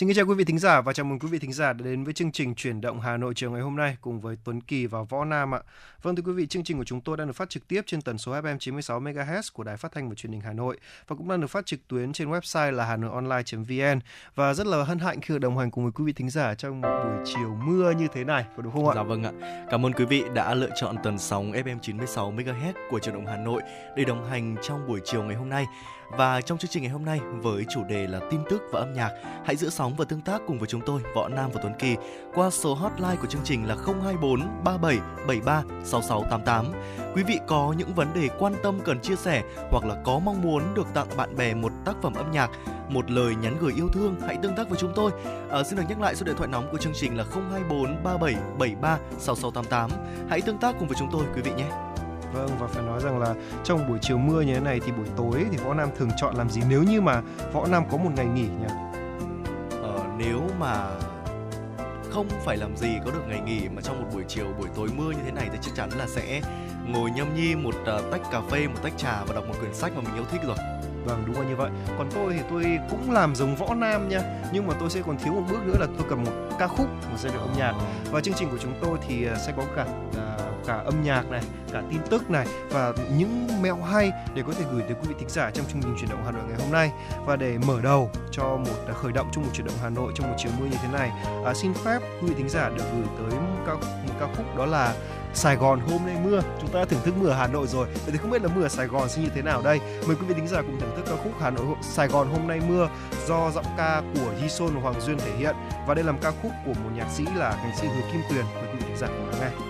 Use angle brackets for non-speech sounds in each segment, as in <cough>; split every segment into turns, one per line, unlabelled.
Xin kính chào quý vị thính giả và chào mừng quý vị thính giả đã đến với chương trình Chuyển động Hà Nội chiều ngày hôm nay cùng với Tuấn Kỳ và Võ Nam ạ. Vâng thưa quý vị, chương trình của chúng tôi đang được phát trực tiếp trên tần số FM 96 MHz của Đài Phát thanh và Truyền hình Hà Nội và cũng đang được phát trực tuyến trên website là hanoionline.vn và rất là hân hạnh khi được đồng hành cùng với quý vị thính giả trong một buổi chiều mưa như thế này, có đúng không ạ?
Dạ vâng ạ. Cảm ơn quý vị đã lựa chọn tần sóng FM 96 MHz của Truyền động Hà Nội để đồng hành trong buổi chiều ngày hôm nay. Và trong chương trình ngày hôm nay với chủ đề là tin tức và âm nhạc, hãy giữ sóng và tương tác cùng với chúng tôi Võ Nam và Tuấn Kỳ qua số hotline của chương trình là 024 37 73 6688. Quý vị có những vấn đề quan tâm cần chia sẻ hoặc là có mong muốn được tặng bạn bè một tác phẩm âm nhạc, một lời nhắn gửi yêu thương, hãy tương tác với chúng tôi. À, xin được nhắc lại số điện thoại nóng của chương trình là 024 37 73 6688. Hãy tương tác cùng với chúng tôi quý vị nhé.
Vâng và phải nói rằng là trong buổi chiều mưa như thế này thì buổi tối thì Võ Nam thường chọn làm gì nếu như mà Võ Nam có một ngày nghỉ nhỉ?
Ờ, nếu mà không phải làm gì có được ngày nghỉ mà trong một buổi chiều buổi tối mưa như thế này thì chắc chắn là sẽ ngồi nhâm nhi một uh, tách cà phê một tách trà và đọc một quyển sách mà mình yêu thích rồi
Vâng đúng là như vậy. Còn tôi thì tôi cũng làm giống võ nam nha, nhưng mà tôi sẽ còn thiếu một bước nữa là tôi cần một ca khúc, một giai điệu âm nhạc. Và chương trình của chúng tôi thì à, sẽ có cả à, cả âm nhạc này, cả tin tức này và những mẹo hay để có thể gửi tới quý vị thính giả trong chương trình chuyển động Hà Nội ngày hôm nay. Và để mở đầu cho một à, khởi động trong một chuyển động Hà Nội trong một chiều mưa như thế này, xin phép quý vị thính giả được gửi tới một ca, một ca khúc đó là Sài Gòn hôm nay mưa. Chúng ta đã thưởng thức mưa ở Hà Nội rồi. Vậy thì không biết là mưa ở Sài Gòn sẽ như thế nào đây? Mời quý vị thính giả cùng thưởng thức ca khúc Hà Nội Sài Gòn hôm nay mưa do giọng ca của Jison và Hoàng Duyên thể hiện. Và đây là một ca khúc của một nhạc sĩ là nhạc sĩ Hứa Kim Tuyền. Mời quý vị thính giả cùng lắng nghe.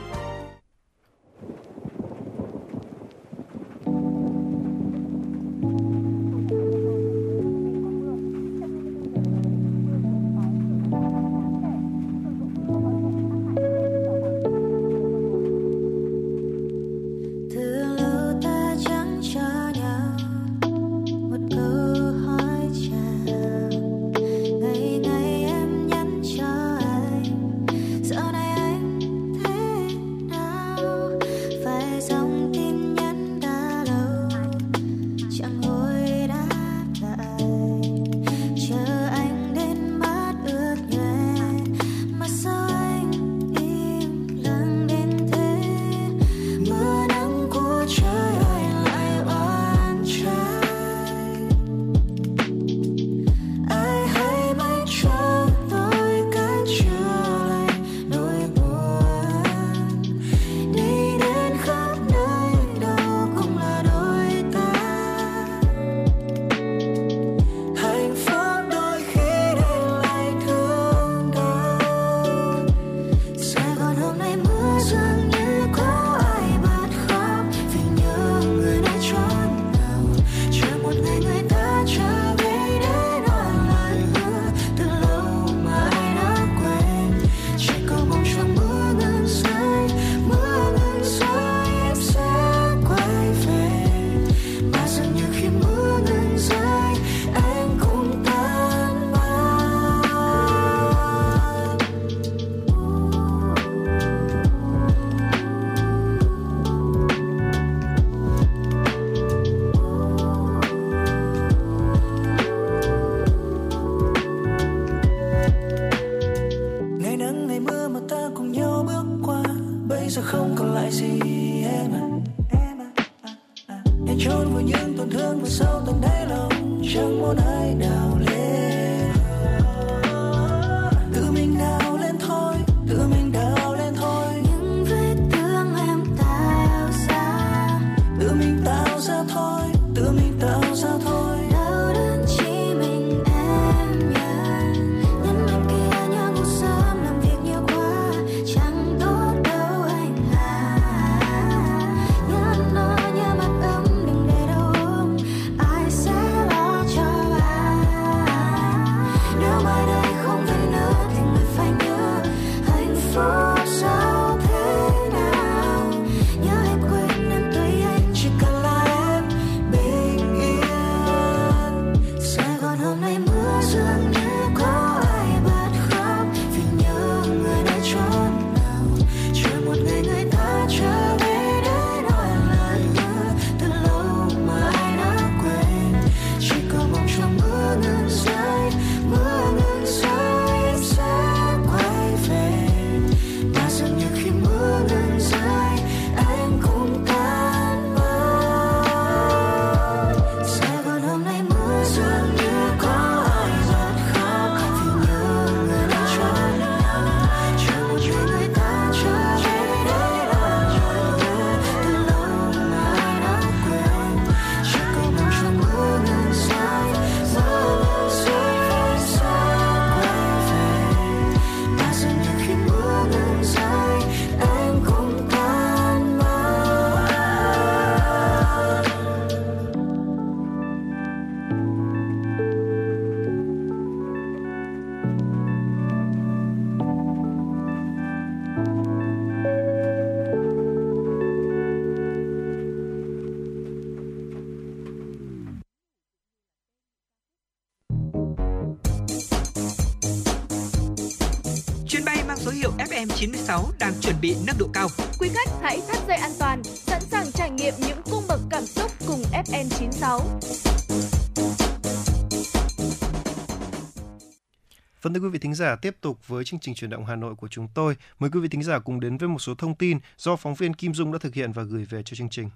Quý
vị thính giả, tiếp tục với chương trình truyền động Hà Nội của chúng tôi. Mời quý vị thính giả cùng đến với một số thông tin do phóng viên Kim Dung đã thực hiện và gửi về cho chương trình.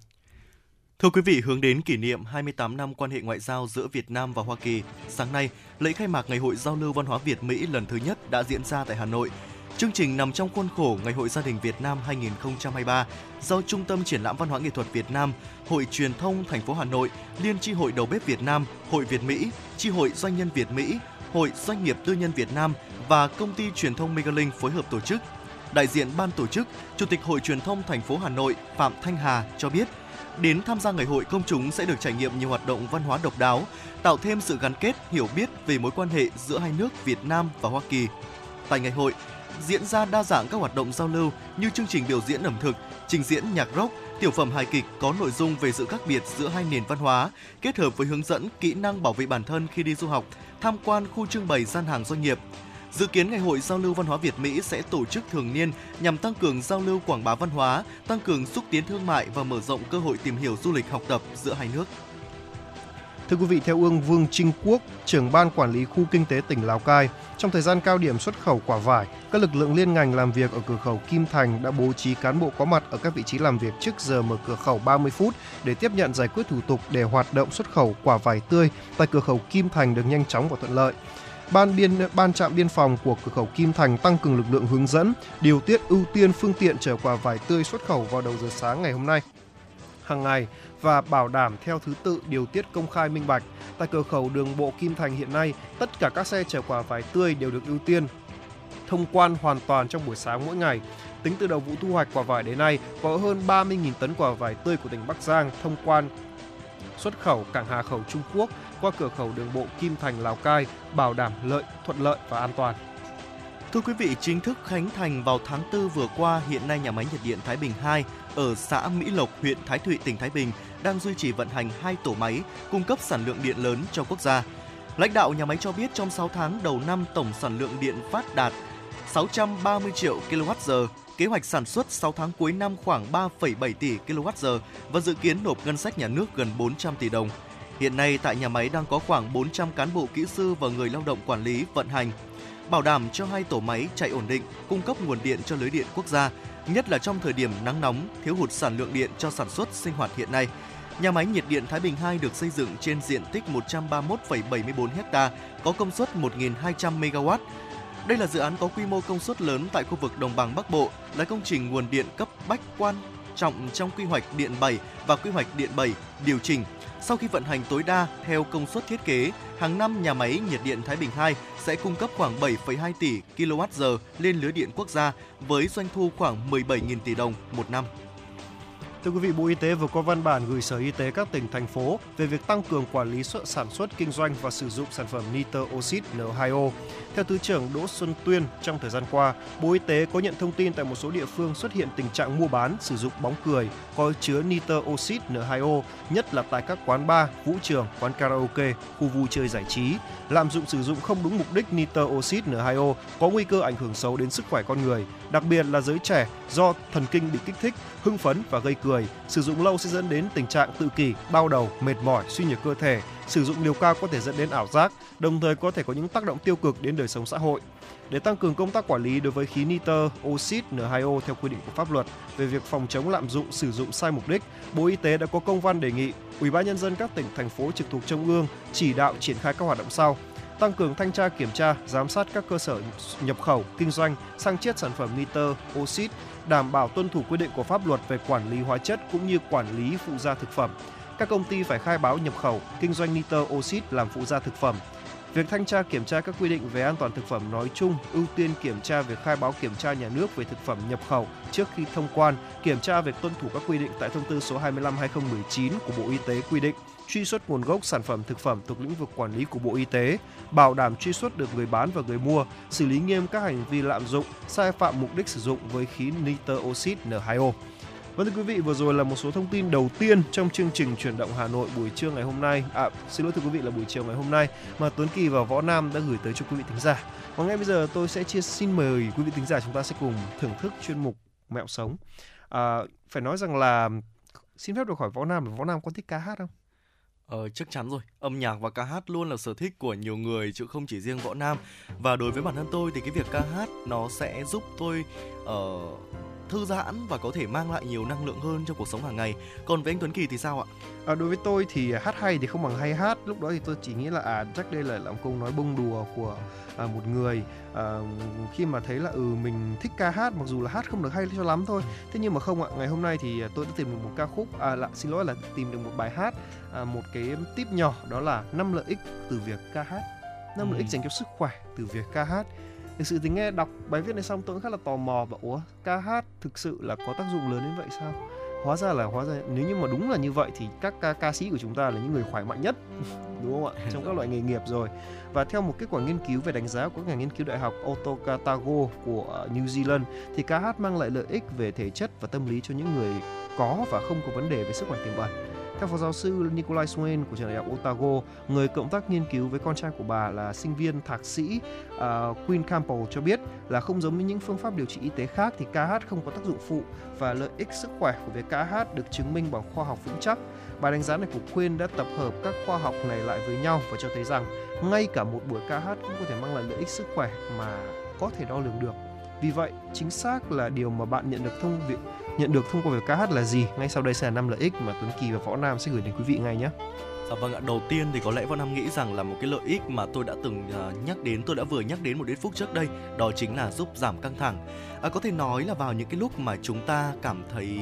Thưa quý vị, hướng đến kỷ niệm 28 năm quan hệ ngoại giao giữa Việt Nam và Hoa Kỳ, sáng nay, lễ khai mạc Ngày hội Giao lưu Văn hóa Việt Mỹ lần thứ nhất đã diễn ra tại Hà Nội. Chương trình nằm trong khuôn khổ Ngày hội Gia đình Việt Nam 2023 do Trung tâm Triển lãm Văn hóa Nghệ thuật Việt Nam, Hội Truyền thông thành phố Hà Nội, Liên tri hội Đầu bếp Việt Nam, Hội Việt Mỹ, tri hội Doanh nhân Việt Mỹ, Hội Doanh nghiệp Tư nhân Việt Nam và Công ty Truyền thông Megalink phối hợp tổ chức. Đại diện ban tổ chức, Chủ tịch Hội Truyền thông thành phố Hà Nội Phạm Thanh Hà cho biết, đến tham gia ngày hội công chúng sẽ được trải nghiệm nhiều hoạt động văn hóa độc đáo, tạo thêm sự gắn kết, hiểu biết về mối quan hệ giữa hai nước Việt Nam và Hoa Kỳ. Tại ngày hội, diễn ra đa dạng các hoạt động giao lưu như chương trình biểu diễn ẩm thực, trình diễn nhạc rock, tiểu phẩm hài kịch có nội dung về sự khác biệt giữa hai nền văn hóa, kết hợp với hướng dẫn kỹ năng bảo vệ bản thân khi đi du học, tham quan khu trưng bày gian hàng doanh nghiệp. Dự kiến Ngày hội Giao lưu Văn hóa Việt Mỹ sẽ tổ chức thường niên nhằm tăng cường giao lưu quảng bá văn hóa, tăng cường xúc tiến thương mại và mở rộng cơ hội tìm hiểu du lịch học tập giữa hai nước.
Thưa quý vị, theo ông Vương Trinh Quốc, trưởng ban quản lý khu kinh tế tỉnh Lào Cai, trong thời gian cao điểm xuất khẩu quả vải, các lực lượng liên ngành làm việc ở cửa khẩu Kim Thành đã bố trí cán bộ có mặt ở các vị trí làm việc trước giờ mở cửa khẩu 30 phút để tiếp nhận giải quyết thủ tục để hoạt động xuất khẩu quả vải tươi tại cửa khẩu Kim Thành được nhanh chóng và thuận lợi. Ban biên ban trạm biên phòng của cửa khẩu Kim Thành tăng cường lực lượng hướng dẫn, điều tiết ưu tiên phương tiện chở quả vải tươi xuất khẩu vào đầu giờ sáng ngày hôm nay. Hàng ngày, và bảo đảm theo thứ tự điều tiết công khai minh bạch. Tại cửa khẩu đường bộ Kim Thành hiện nay, tất cả các xe chở quả vải tươi đều được ưu tiên thông quan hoàn toàn trong buổi sáng mỗi ngày. Tính từ đầu vụ thu hoạch quả vải đến nay, có hơn 30.000 tấn quả vải tươi của tỉnh Bắc Giang thông quan xuất khẩu cảng Hà Khẩu Trung Quốc qua cửa khẩu đường bộ Kim Thành Lào Cai, bảo đảm lợi, thuận lợi và an toàn.
Thưa quý vị, chính thức khánh thành vào tháng 4 vừa qua, hiện nay nhà máy nhiệt điện Thái Bình 2 ở xã Mỹ Lộc, huyện Thái Thụy, tỉnh Thái Bình đang duy trì vận hành hai tổ máy cung cấp sản lượng điện lớn cho quốc gia. Lãnh đạo nhà máy cho biết trong 6 tháng đầu năm tổng sản lượng điện phát đạt 630 triệu kWh, kế hoạch sản xuất 6 tháng cuối năm khoảng 3,7 tỷ kWh và dự kiến nộp ngân sách nhà nước gần 400 tỷ đồng. Hiện nay tại nhà máy đang có khoảng 400 cán bộ kỹ sư và người lao động quản lý vận hành, bảo đảm cho hai tổ máy chạy ổn định, cung cấp nguồn điện cho lưới điện quốc gia, nhất là trong thời điểm nắng nóng, thiếu hụt sản lượng điện cho sản xuất sinh hoạt hiện nay. Nhà máy nhiệt điện Thái Bình 2 được xây dựng trên diện tích 131,74 ha, có công suất 1.200 MW. Đây là dự án có quy mô công suất lớn tại khu vực đồng bằng Bắc Bộ, là công trình nguồn điện cấp bách quan trọng trong quy hoạch điện 7 và quy hoạch điện 7 điều chỉnh sau khi vận hành tối đa theo công suất thiết kế, hàng năm nhà máy nhiệt điện Thái Bình 2 sẽ cung cấp khoảng 7,2 tỷ kWh lên lưới điện quốc gia với doanh thu khoảng 17.000 tỷ đồng một năm.
Thưa quý vị, Bộ Y tế vừa có văn bản gửi Sở Y tế các tỉnh, thành phố về việc tăng cường quản lý sản xuất, kinh doanh và sử dụng sản phẩm nitơ oxit N2O. Theo Thứ trưởng Đỗ Xuân Tuyên, trong thời gian qua, Bộ Y tế có nhận thông tin tại một số địa phương xuất hiện tình trạng mua bán, sử dụng bóng cười có chứa nitơ oxit N2O, nhất là tại các quán bar, vũ trường, quán karaoke, khu vui chơi giải trí. Lạm dụng sử dụng không đúng mục đích nitơ oxit N2O có nguy cơ ảnh hưởng xấu đến sức khỏe con người, đặc biệt là giới trẻ do thần kinh bị kích thích, hưng phấn và gây cười. Sử dụng lâu sẽ dẫn đến tình trạng tự kỷ, đau đầu, mệt mỏi, suy nhược cơ thể. Sử dụng liều cao có thể dẫn đến ảo giác, đồng thời có thể có những tác động tiêu cực đến đời sống xã hội. Để tăng cường công tác quản lý đối với khí nitơ oxit N2O theo quy định của pháp luật về việc phòng chống lạm dụng sử dụng sai mục đích, Bộ Y tế đã có công văn đề nghị Ủy ban nhân dân các tỉnh thành phố trực thuộc trung ương chỉ đạo triển khai các hoạt động sau: tăng cường thanh tra kiểm tra, giám sát các cơ sở nhập khẩu, kinh doanh, sang chiết sản phẩm nitơ, oxit, đảm bảo tuân thủ quy định của pháp luật về quản lý hóa chất cũng như quản lý phụ gia thực phẩm. Các công ty phải khai báo nhập khẩu, kinh doanh nitơ oxit làm phụ gia thực phẩm. Việc thanh tra kiểm tra các quy định về an toàn thực phẩm nói chung, ưu tiên kiểm tra việc khai báo kiểm tra nhà nước về thực phẩm nhập khẩu trước khi thông quan, kiểm tra việc tuân thủ các quy định tại thông tư số 25/2019 của Bộ Y tế quy định truy xuất nguồn gốc sản phẩm thực phẩm thuộc lĩnh vực quản lý của Bộ Y tế, bảo đảm truy xuất được người bán và người mua, xử lý nghiêm các hành vi lạm dụng, sai phạm mục đích sử dụng với khí nitơ oxit N2O. Vâng thưa quý vị, vừa rồi là một số thông tin đầu tiên trong chương trình chuyển động Hà Nội buổi trưa ngày hôm nay. À, xin lỗi thưa quý vị là buổi chiều ngày hôm nay mà Tuấn Kỳ và Võ Nam đã gửi tới cho quý vị thính giả. Và ngay bây giờ tôi sẽ chia xin mời quý vị thính giả chúng ta sẽ cùng thưởng thức chuyên mục Mẹo sống. À, phải nói rằng là xin phép được hỏi Võ Nam là Võ Nam có thích ca hát không?
Ờ, chắc chắn rồi, âm nhạc và ca hát luôn là sở thích của nhiều người chứ không chỉ riêng võ nam. Và đối với bản thân tôi thì cái việc ca hát nó sẽ giúp tôi uh, thư giãn và có thể mang lại nhiều năng lượng hơn trong cuộc sống hàng ngày. Còn với anh Tuấn Kỳ thì sao ạ?
À, đối với tôi thì hát hay thì không bằng hay hát. Lúc đó thì tôi chỉ nghĩ là à chắc đây là làm câu nói bông đùa của à, một người à, khi mà thấy là ừ mình thích ca hát mặc dù là hát không được hay cho lắm thôi. Thế nhưng mà không ạ, ngày hôm nay thì tôi đã tìm được một ca khúc à là xin lỗi là tìm được một bài hát à, một cái tip nhỏ đó là năm lợi ích từ việc ca hát. năm ừ. lợi ích dành cho sức khỏe từ việc ca hát thực sự thì nghe đọc bài viết này xong tôi cũng khá là tò mò và ủa ca hát thực sự là có tác dụng lớn đến vậy sao? Hóa ra là hóa ra nếu như mà đúng là như vậy thì các ca, ca sĩ của chúng ta là những người khỏe mạnh nhất <laughs> đúng không ạ? Trong các loại nghề nghiệp rồi. Và theo một kết quả nghiên cứu về đánh giá của nhà nghiên cứu đại học Otago của ờ, New Zealand thì ca hát mang lại lợi ích về thể chất và tâm lý cho những người có và không có vấn đề về sức khỏe tiềm ẩn theo phó giáo sư Nikolai Swain của trường đại học Otago, người cộng tác nghiên cứu với con trai của bà là sinh viên thạc sĩ uh, Queen Campbell cho biết là không giống với những phương pháp điều trị y tế khác thì ca hát không có tác dụng phụ và lợi ích sức khỏe của việc ca hát được chứng minh bằng khoa học vững chắc. Bài đánh giá này của Queen đã tập hợp các khoa học này lại với nhau và cho thấy rằng ngay cả một buổi ca hát cũng có thể mang lại lợi ích sức khỏe mà có thể đo lường được. Vì vậy, chính xác là điều mà bạn nhận được thông việc nhận được thông qua việc ca hát là gì? Ngay sau đây sẽ là năm lợi ích mà Tuấn Kỳ và Võ Nam sẽ gửi đến quý vị ngay nhé.
Dạ vâng ạ, đầu tiên thì có lẽ Võ Nam nghĩ rằng là một cái lợi ích mà tôi đã từng uh, nhắc đến, tôi đã vừa nhắc đến một ít phút trước đây, đó chính là giúp giảm căng thẳng. À, có thể nói là vào những cái lúc mà chúng ta cảm thấy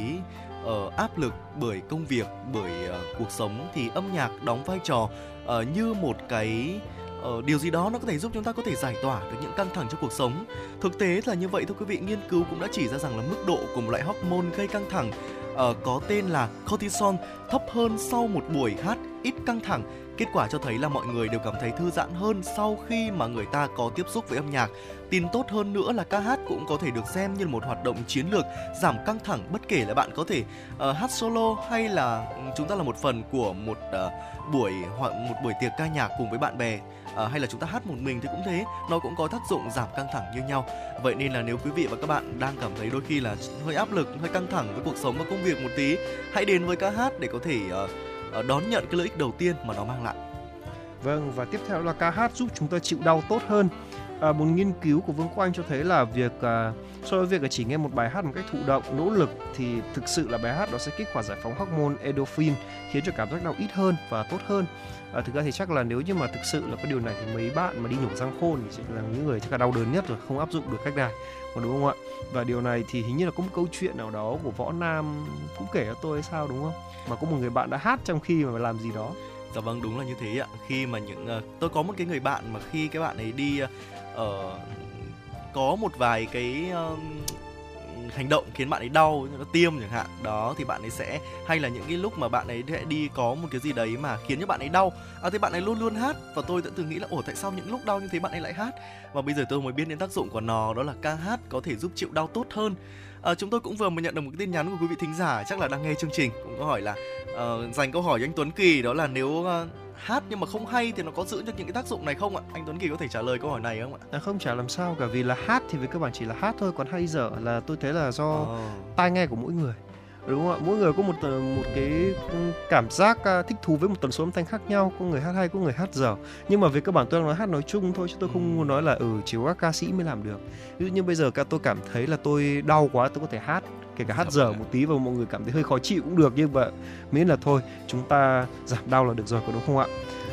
uh, áp lực bởi công việc, bởi uh, cuộc sống thì âm nhạc đóng vai trò uh, như một cái ờ, điều gì đó nó có thể giúp chúng ta có thể giải tỏa được những căng thẳng trong cuộc sống. Thực tế là như vậy thưa quý vị, nghiên cứu cũng đã chỉ ra rằng là mức độ của một loại hormone gây căng thẳng uh, có tên là cortisol thấp hơn sau một buổi hát ít căng thẳng Kết quả cho thấy là mọi người đều cảm thấy thư giãn hơn sau khi mà người ta có tiếp xúc với âm nhạc. Tin tốt hơn nữa là ca hát cũng có thể được xem như một hoạt động chiến lược giảm căng thẳng bất kể là bạn có thể uh, hát solo hay là ừ, chúng ta là một phần của một uh, buổi hoặc một buổi tiệc ca nhạc cùng với bạn bè à, hay là chúng ta hát một mình thì cũng thế nó cũng có tác dụng giảm căng thẳng như nhau vậy nên là nếu quý vị và các bạn đang cảm thấy đôi khi là hơi áp lực hơi căng thẳng với cuộc sống và công việc một tí hãy đến với ca hát để có thể uh, đón nhận cái lợi ích đầu tiên mà nó mang lại.
Vâng và tiếp theo là ca hát giúp chúng ta chịu đau tốt hơn. À, một nghiên cứu của Vương Quang cho thấy là việc à, so với việc là chỉ nghe một bài hát một cách thụ động nỗ lực thì thực sự là bài hát đó sẽ kích hoạt giải phóng hormone endorphin khiến cho cảm giác đau ít hơn và tốt hơn à, thực ra thì chắc là nếu như mà thực sự là cái điều này thì mấy bạn mà đi nhổ răng khôn thì sẽ là những người chắc là đau đớn nhất rồi không áp dụng được cách này. Còn đúng không ạ? Và điều này thì hình như là có một câu chuyện nào đó của võ nam cũng kể cho tôi hay sao đúng không? Mà có một người bạn đã hát trong khi mà làm gì đó.
Dạ vâng đúng là như thế ạ. Khi mà những uh, tôi có một cái người bạn mà khi cái bạn ấy đi uh, có một vài cái uh, hành động khiến bạn ấy đau nó tiêm chẳng hạn. Đó thì bạn ấy sẽ hay là những cái lúc mà bạn ấy sẽ đi có một cái gì đấy mà khiến cho bạn ấy đau. À, thì bạn ấy luôn luôn hát và tôi đã từng nghĩ là ủa tại sao những lúc đau như thế bạn ấy lại hát? Và bây giờ tôi mới biết đến tác dụng của nó đó là ca hát có thể giúp chịu đau tốt hơn. À, chúng tôi cũng vừa mới nhận được một cái tin nhắn của quý vị thính giả chắc là đang nghe chương trình cũng có hỏi là uh, dành câu hỏi cho anh Tuấn Kỳ đó là nếu uh, hát nhưng mà không hay thì nó có giữ được những cái tác dụng này không ạ? Anh Tuấn Kỳ có thể trả lời câu hỏi này không ạ?
À, không trả làm sao cả vì là hát thì về cơ bản chỉ là hát thôi còn hay dở là tôi thấy là do oh. tai nghe của mỗi người đúng không ạ? Mỗi người có một ờ, một cái cảm giác à, thích thú với một tần số âm thanh khác nhau. Có người hát hay có người hát dở. Nhưng mà về cơ bản tôi đang nói hát nói chung thôi chứ tôi không muốn nói là ừ chỉ có các ca sĩ mới làm được. Ví dụ như bây giờ ca tôi cảm thấy là tôi đau quá tôi có thể hát kể cả hát dạ dở vâng một tí và mọi người cảm thấy hơi khó chịu cũng được nhưng mà miễn là thôi chúng ta giảm đau là được rồi có đúng không ạ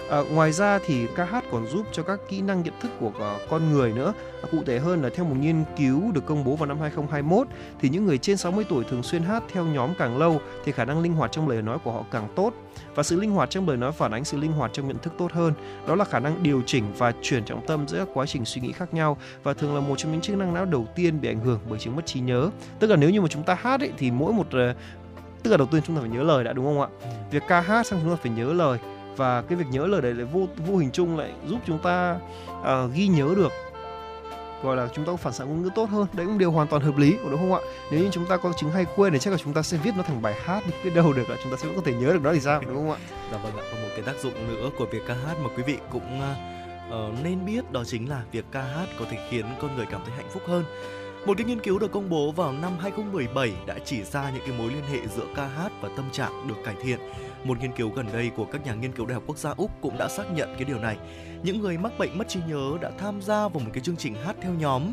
À, ngoài ra thì ca hát còn giúp cho các kỹ năng nhận thức của uh, con người nữa. À, cụ thể hơn là theo một nghiên cứu được công bố vào năm 2021 thì những người trên 60 tuổi thường xuyên hát theo nhóm càng lâu thì khả năng linh hoạt trong lời nói của họ càng tốt và sự linh hoạt trong lời nói phản ánh sự linh hoạt trong nhận thức tốt hơn. Đó là khả năng điều chỉnh và chuyển trọng tâm giữa các quá trình suy nghĩ khác nhau và thường là một trong những chức năng não đầu tiên bị ảnh hưởng bởi chứng mất trí nhớ. Tức là nếu như mà chúng ta hát ấy, thì mỗi một uh, tức là đầu tiên chúng ta phải nhớ lời đã đúng không ạ? Ừ. Việc ca hát xong chúng ta phải nhớ lời và cái việc nhớ lời đấy lại vô vô hình chung lại giúp chúng ta uh, ghi nhớ được gọi là chúng ta có phản xạ ngôn ngữ tốt hơn. Đấy cũng điều hoàn toàn hợp lý đúng không ạ? Nếu như chúng ta có chứng hay quên thì chắc là chúng ta sẽ viết nó thành bài hát đi biết đâu được là chúng ta sẽ vẫn có thể nhớ được nó thì sao đúng không ạ?
Dạ vâng ạ còn một cái tác dụng nữa của việc ca hát mà quý vị cũng uh, nên biết đó chính là việc ca hát có thể khiến con người cảm thấy hạnh phúc hơn. Một cái nghiên cứu được công bố vào năm 2017 đã chỉ ra những cái mối liên hệ giữa ca hát và tâm trạng được cải thiện. Một nghiên cứu gần đây của các nhà nghiên cứu Đại học Quốc gia Úc cũng đã xác nhận cái điều này. Những người mắc bệnh mất trí nhớ đã tham gia vào một cái chương trình hát theo nhóm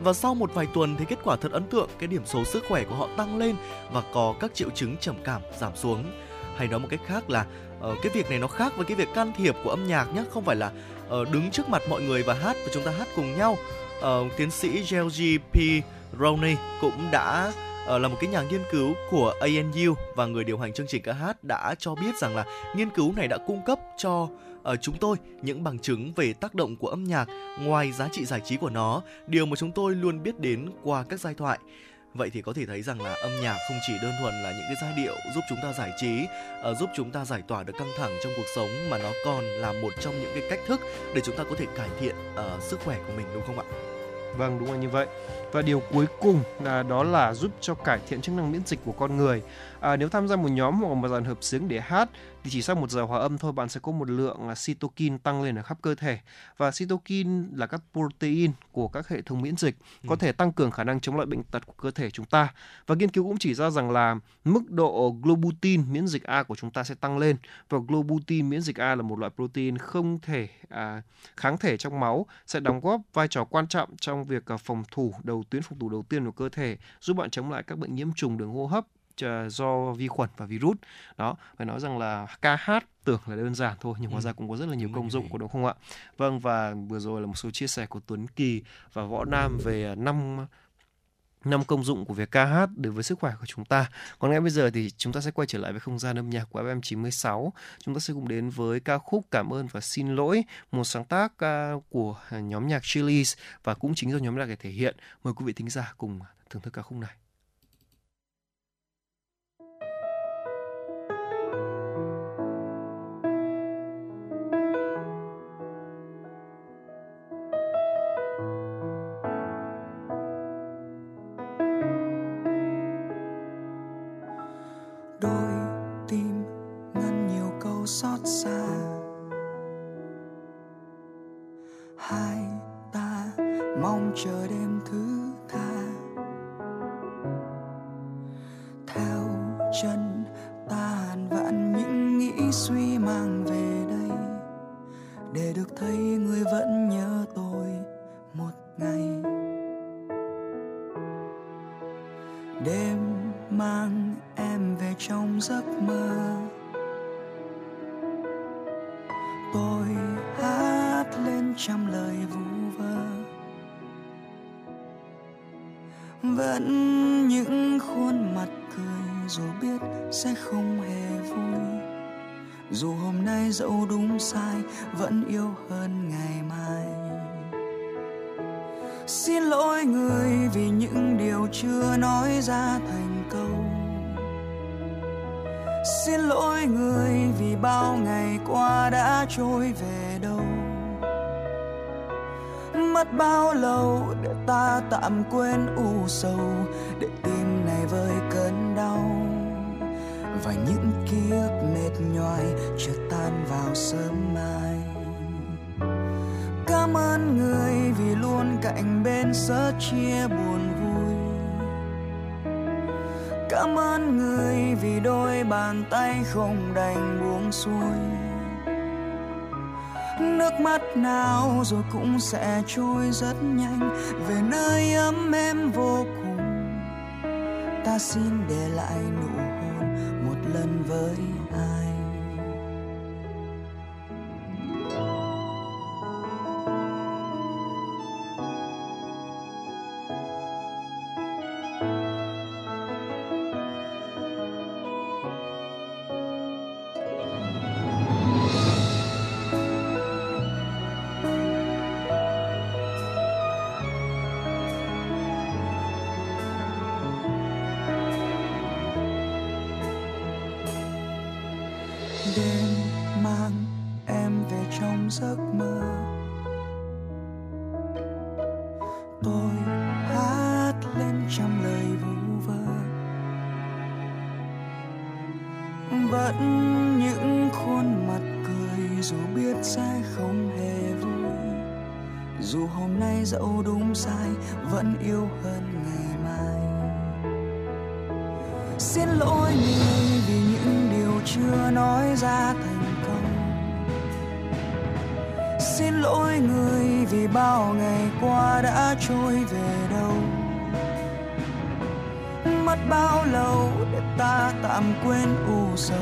và sau một vài tuần thì kết quả thật ấn tượng, cái điểm số sức khỏe của họ tăng lên và có các triệu chứng trầm cảm giảm xuống. Hay nói một cách khác là uh, cái việc này nó khác với cái việc can thiệp của âm nhạc nhé, không phải là uh, đứng trước mặt mọi người và hát và chúng ta hát cùng nhau uh, tiến sĩ Gelgi P. Rowney cũng đã Ờ, là một cái nhà nghiên cứu của ANU và người điều hành chương trình ca hát đã cho biết rằng là nghiên cứu này đã cung cấp cho ở chúng tôi những bằng chứng về tác động của âm nhạc ngoài giá trị giải trí của nó, điều mà chúng tôi luôn biết đến qua các giai thoại. Vậy thì có thể thấy rằng là âm nhạc không chỉ đơn thuần là những cái giai điệu giúp chúng ta giải trí, ờ, giúp chúng ta giải tỏa được căng thẳng trong cuộc sống mà nó còn là một trong những cái cách thức để chúng ta có thể cải thiện uh, sức khỏe của mình đúng không ạ?
Vâng, đúng là như vậy. Và điều cuối cùng là đó là giúp cho cải thiện chức năng miễn dịch của con người. À, nếu tham gia một nhóm hoặc một dàn hợp xướng để hát thì chỉ sau một giờ hòa âm thôi bạn sẽ có một lượng là cytokine tăng lên ở khắp cơ thể. Và cytokine là các protein của các hệ thống miễn dịch ừ. có thể tăng cường khả năng chống lại bệnh tật của cơ thể chúng ta. Và nghiên cứu cũng chỉ ra rằng là mức độ globutin miễn dịch A của chúng ta sẽ tăng lên. Và globutin miễn dịch A là một loại protein không thể à, kháng thể trong máu sẽ đóng góp vai trò quan trọng trong việc à, phòng thủ đầu tuyến phòng thủ đầu tiên của cơ thể giúp bạn chống lại các bệnh nhiễm trùng đường hô hấp do vi khuẩn và virus đó phải nói rằng là ca hát tưởng là đơn giản thôi nhưng hóa ra cũng có rất là nhiều công dụng của đúng không ạ vâng và vừa rồi là một số chia sẻ của Tuấn Kỳ và Võ Nam về năm năm công dụng của việc ca hát đối với sức khỏe của chúng ta. Còn ngay bây giờ thì chúng ta sẽ quay trở lại với không gian âm nhạc của FM96. Chúng ta sẽ cùng đến với ca khúc Cảm ơn và xin lỗi, một sáng tác của nhóm nhạc Chili's và cũng chính do nhóm nhạc này thể hiện. Mời quý vị thính giả cùng thưởng thức ca khúc này.
Mong chờ đêm thứ trôi rất tạm quên u sầu,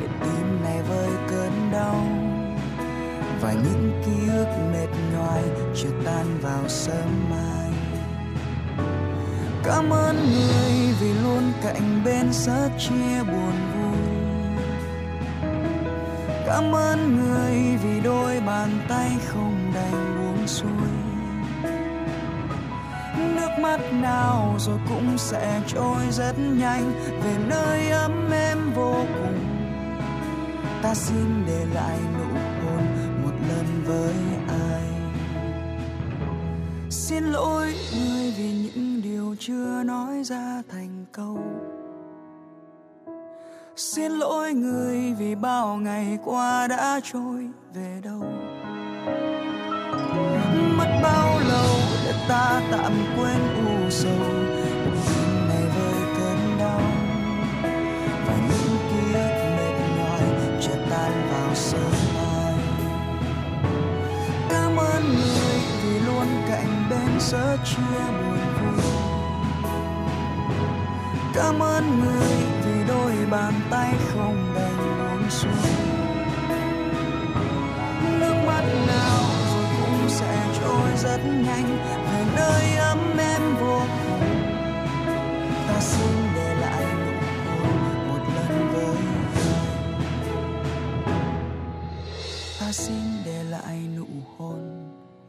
để tim này vơi cơn đau. Và những ký ức mệt nhoài chưa tan vào sớm mai. Cảm ơn người vì luôn cạnh bên sớt chia buồn vui. Cảm ơn người vì đôi bàn tay không đành buông xuôi mắt nào rồi cũng sẽ trôi rất nhanh. Về nơi ấm êm vô cùng, ta xin để lại nụ hôn một lần với ai. Xin lỗi người vì những điều chưa nói ra thành câu. Xin lỗi người vì bao ngày qua đã trôi về đâu. Mất bao lâu để ta tạm quên?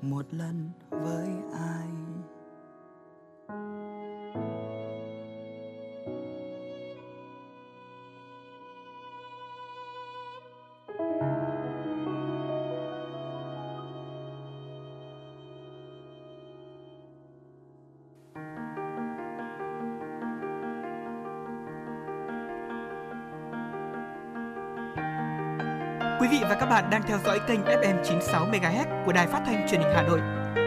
Một lần với ai.
Quý vị và các bạn đang theo dõi kênh FM 96 MHz của đài phát thanh truyền hình Hà Nội.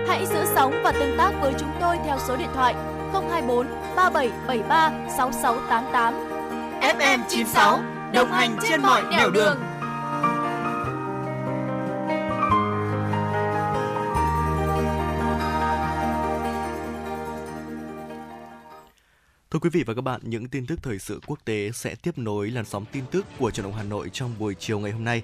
Hãy giữ sóng và tương tác với chúng tôi theo số điện thoại 024 3773 6688.
FM 96 đồng hành trên mọi nẻo đường.
Thưa quý vị và các bạn, những tin tức thời sự quốc tế sẽ tiếp nối làn sóng tin tức của truyền động Hà Nội trong buổi chiều ngày hôm nay.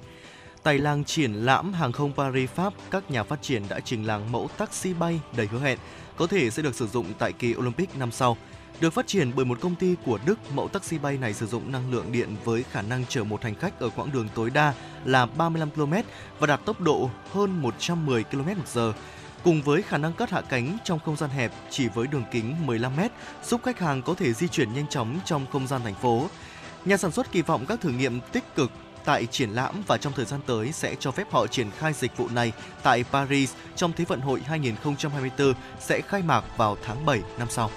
Tại làng triển lãm hàng không Paris Pháp, các nhà phát triển đã trình làng mẫu taxi bay đầy hứa hẹn, có thể sẽ được sử dụng tại kỳ Olympic năm sau. Được phát triển bởi một công ty của Đức, mẫu taxi bay này sử dụng năng lượng điện với khả năng chở một hành khách ở quãng đường tối đa là 35 km và đạt tốc độ hơn 110 km/h. Cùng với khả năng cất hạ cánh trong không gian hẹp chỉ với đường kính 15 m, giúp khách hàng có thể di chuyển nhanh chóng trong không gian thành phố. Nhà sản xuất kỳ vọng các thử nghiệm tích cực tại triển lãm và trong thời gian tới sẽ cho phép họ triển khai dịch vụ này tại Paris trong Thế vận hội 2024 sẽ khai mạc vào tháng 7 năm sau.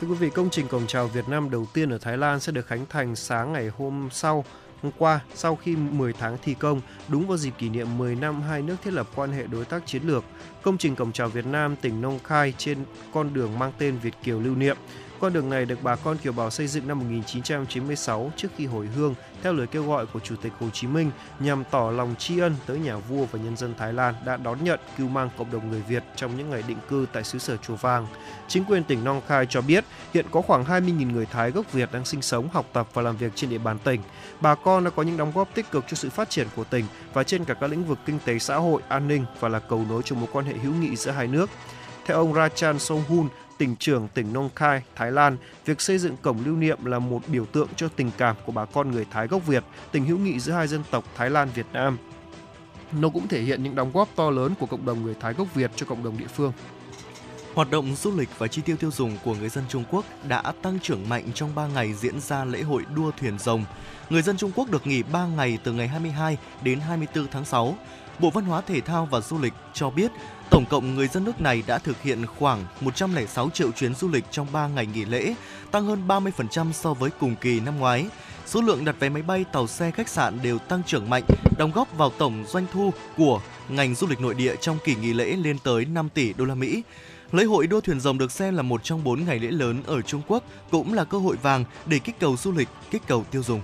Thưa quý vị, công trình cổng chào Việt Nam đầu tiên ở Thái Lan sẽ được khánh thành sáng ngày hôm sau hôm qua sau khi 10 tháng thi công, đúng vào dịp kỷ niệm 10 năm hai nước thiết lập quan hệ đối tác chiến lược. Công trình cổng chào Việt Nam tỉnh Nông Khai trên con đường mang tên Việt Kiều lưu niệm. Con đường này được bà con kiều bào xây dựng năm 1996 trước khi hồi hương theo lời kêu gọi của Chủ tịch Hồ Chí Minh nhằm tỏ lòng tri ân tới nhà vua và nhân dân Thái Lan đã đón nhận cứu mang cộng đồng người Việt trong những ngày định cư tại xứ sở Chùa Vàng. Chính quyền tỉnh Nong Khai cho biết hiện có khoảng 20.000 người Thái gốc Việt đang sinh sống, học tập và làm việc trên địa bàn tỉnh. Bà con đã có những đóng góp tích cực cho sự phát triển của tỉnh và trên cả các lĩnh vực kinh tế xã hội, an ninh và là cầu nối cho mối quan hệ hữu nghị giữa hai nước. Theo ông Rachan Songhun, tỉnh trưởng tỉnh Nong Khai, Thái Lan, việc xây dựng cổng lưu niệm là một biểu tượng cho tình cảm của bà con người Thái gốc Việt, tình hữu nghị giữa hai dân tộc Thái Lan Việt Nam. Nó cũng thể hiện những đóng góp to lớn của cộng đồng người Thái gốc Việt cho cộng đồng địa phương.
Hoạt động du lịch và chi tiêu tiêu dùng của người dân Trung Quốc đã tăng trưởng mạnh trong 3 ngày diễn ra lễ hội đua thuyền rồng. Người dân Trung Quốc được nghỉ 3 ngày từ ngày 22 đến 24 tháng 6. Bộ Văn hóa Thể thao và Du lịch cho biết tổng cộng người dân nước này đã thực hiện khoảng 106 triệu chuyến du lịch trong 3 ngày nghỉ lễ, tăng hơn 30% so với cùng kỳ năm ngoái. Số lượng đặt vé máy bay, tàu xe, khách sạn đều tăng trưởng mạnh, đóng góp vào tổng doanh thu của ngành du lịch nội địa trong kỳ nghỉ lễ lên tới 5 tỷ đô la Mỹ. Lễ hội đua thuyền rồng được xem là một trong bốn ngày lễ lớn ở Trung Quốc, cũng là cơ hội vàng để kích cầu du lịch, kích cầu tiêu dùng.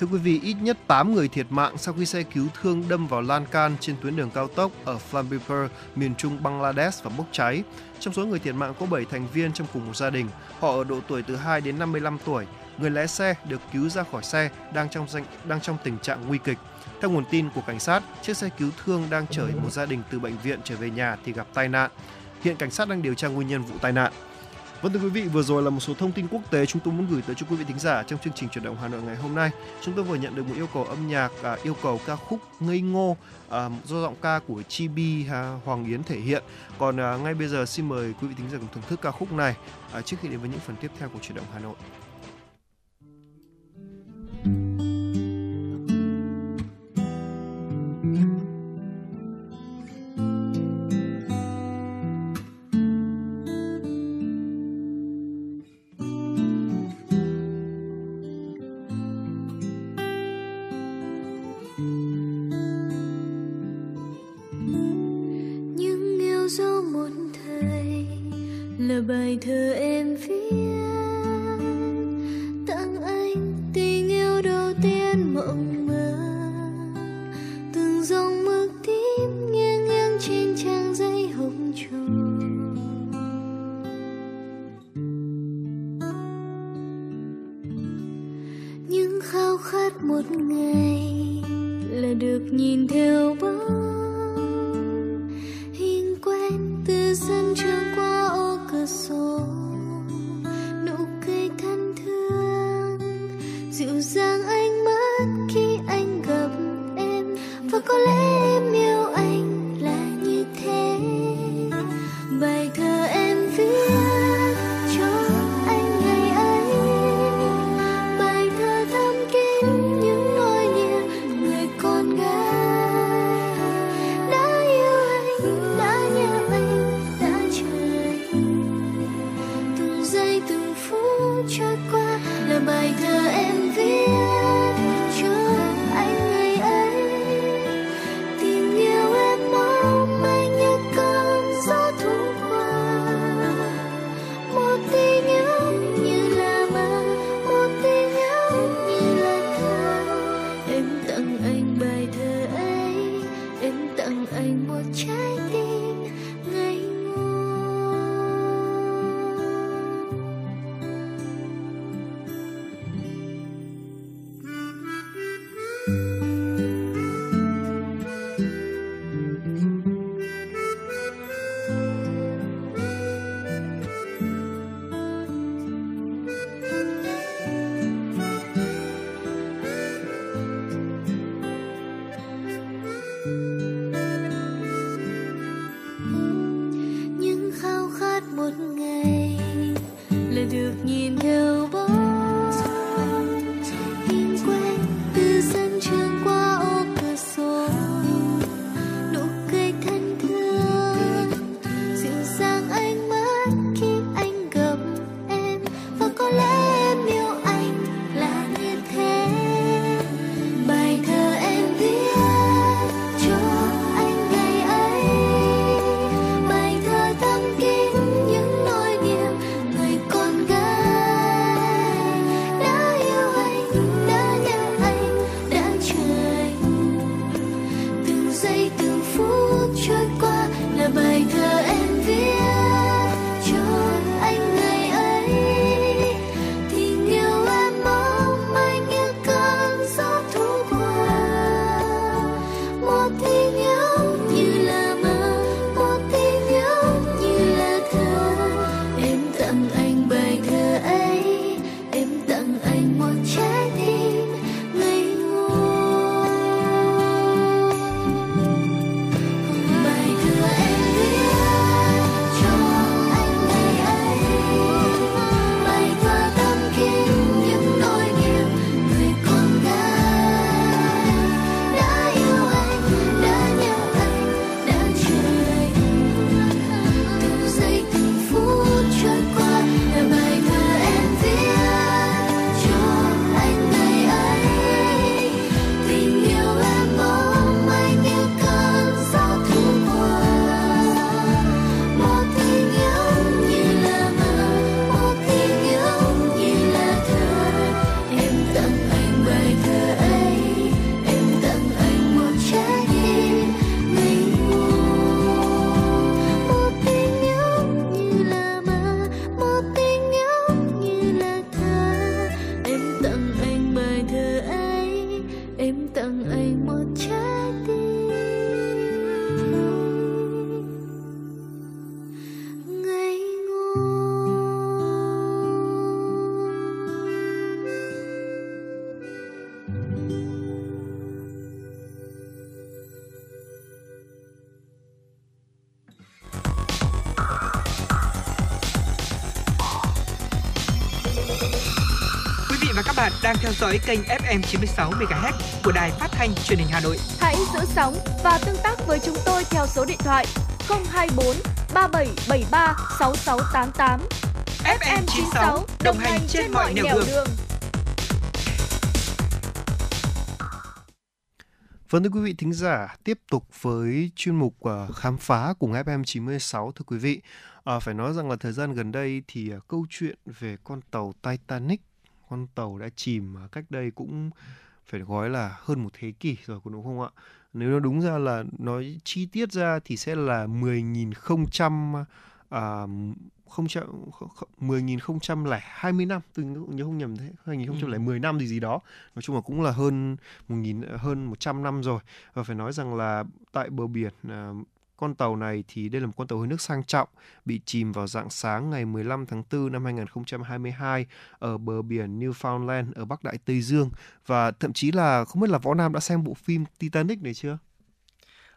Thưa quý vị, ít nhất 8 người thiệt mạng sau khi xe cứu thương đâm vào lan can trên tuyến đường cao tốc ở Flambipur, miền trung Bangladesh và bốc cháy. Trong số người thiệt mạng có 7 thành viên trong cùng một gia đình. Họ ở độ tuổi từ 2 đến 55 tuổi. Người lái xe được cứu ra khỏi xe đang trong danh, đang trong tình trạng nguy kịch. Theo nguồn tin của cảnh sát, chiếc xe cứu thương đang chở một gia đình từ bệnh viện trở về nhà thì gặp tai nạn. Hiện cảnh sát đang điều tra nguyên nhân vụ tai nạn. Vâng thưa quý vị, vừa rồi là một số thông tin quốc tế chúng tôi muốn gửi tới cho quý vị thính giả trong chương trình chuyển động Hà Nội ngày hôm nay. Chúng tôi vừa nhận được một yêu cầu âm nhạc, à, yêu cầu ca khúc Ngây Ngô à, do giọng ca của Chibi à, Hoàng Yến thể hiện. Còn à, ngay bây giờ xin mời quý vị thính giả cùng thưởng thức ca khúc này à, trước khi đến với những phần tiếp theo của chuyển động Hà Nội.
Đang theo dõi kênh FM 96 MHz của đài phát thanh truyền hình Hà Nội.
Hãy giữ sóng và tương tác với chúng tôi theo số điện thoại 024 3773 6688. FM 96 đồng hành trên mọi nẻo đường. đường.
Vâng thưa quý vị thính giả, tiếp tục với chuyên mục uh, khám phá cùng FM 96 thưa quý vị. À, phải nói rằng là thời gian gần đây thì uh, câu chuyện về con tàu Titanic, con tàu đã chìm cách đây cũng phải gọi là hơn một thế kỷ rồi có đúng không ạ? Nếu nó đúng ra là nói chi tiết ra thì sẽ là 10.000 à, không mười nghìn không trăm lẻ hai mươi năm. Tôi nhớ không nhầm thế hai nghìn không trăm lẻ mười năm gì gì đó. Nói chung là cũng là hơn một nghìn hơn một trăm năm rồi. Và phải nói rằng là tại bờ biển à, con tàu này thì đây là một con tàu hơi nước sang trọng bị chìm vào dạng sáng ngày 15 tháng 4 năm 2022 ở bờ biển Newfoundland ở Bắc Đại Tây Dương và thậm chí là không biết là Võ Nam đã xem bộ phim Titanic này chưa?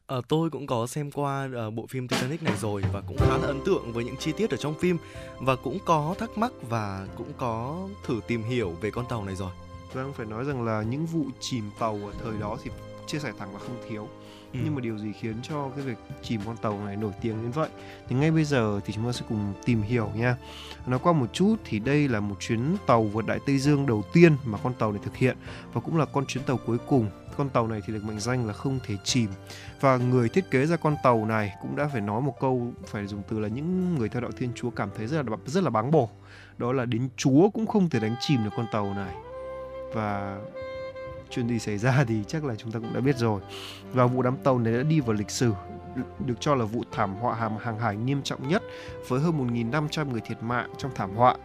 À, tôi cũng có xem qua uh, bộ phim Titanic này rồi và cũng khá là ấn tượng với những chi tiết ở trong phim và cũng có thắc mắc và cũng có thử tìm hiểu về con tàu này rồi.
Vâng, phải nói rằng là những vụ chìm tàu ở thời đó thì chia sẻ thẳng là không thiếu. Ừ. Nhưng mà điều gì khiến cho cái việc chìm con tàu này nổi tiếng đến vậy? Thì ngay bây giờ thì chúng ta sẽ cùng tìm hiểu nha. Nói qua một chút thì đây là một chuyến tàu vượt Đại Tây Dương đầu tiên mà con tàu này thực hiện và cũng là con chuyến tàu cuối cùng con tàu này thì được mệnh danh là không thể chìm và người thiết kế ra con tàu này cũng đã phải nói một câu, phải dùng từ là những người theo đạo thiên chúa cảm thấy rất là rất là báng bổ đó là đến chúa cũng không thể đánh chìm được con tàu này và chuyện gì xảy ra <laughs> thì chắc là chúng ta cũng đã biết rồi và vụ đám tàu này đã đi vào lịch sử được cho là vụ thảm họa hàng, hàng hải nghiêm trọng nhất với hơn 1.500 người thiệt mạng trong thảm họa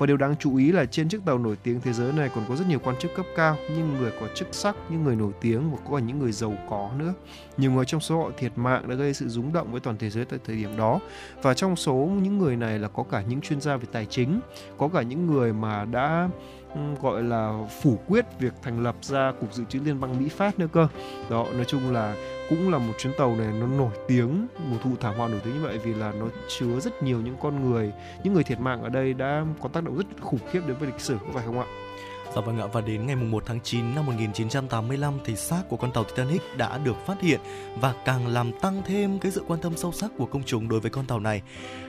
và điều đáng chú ý là trên chiếc tàu nổi tiếng thế giới này còn có rất nhiều quan chức cấp cao, những người có chức sắc, những người nổi tiếng và có cả những người giàu có nữa. Nhiều người trong số họ thiệt mạng đã gây sự rúng động với toàn thế giới tại thời điểm đó. Và trong số những người này là có cả những chuyên gia về tài chính, có cả những người mà đã Ừ, gọi là phủ quyết việc thành lập ra cục dự trữ liên bang Mỹ phát nữa cơ. Đó, nói chung là cũng là một chuyến tàu này nó nổi tiếng một vụ thảm họa nổi tiếng như vậy vì là nó chứa rất nhiều những con người những người thiệt mạng ở đây đã có tác động rất khủng khiếp đến với lịch sử có phải không ạ
Dạ vâng ạ, và đến ngày 1 tháng 9 năm 1985 thì xác của con tàu Titanic đã được phát hiện và càng làm tăng thêm cái sự quan tâm sâu sắc của công chúng đối với con tàu này.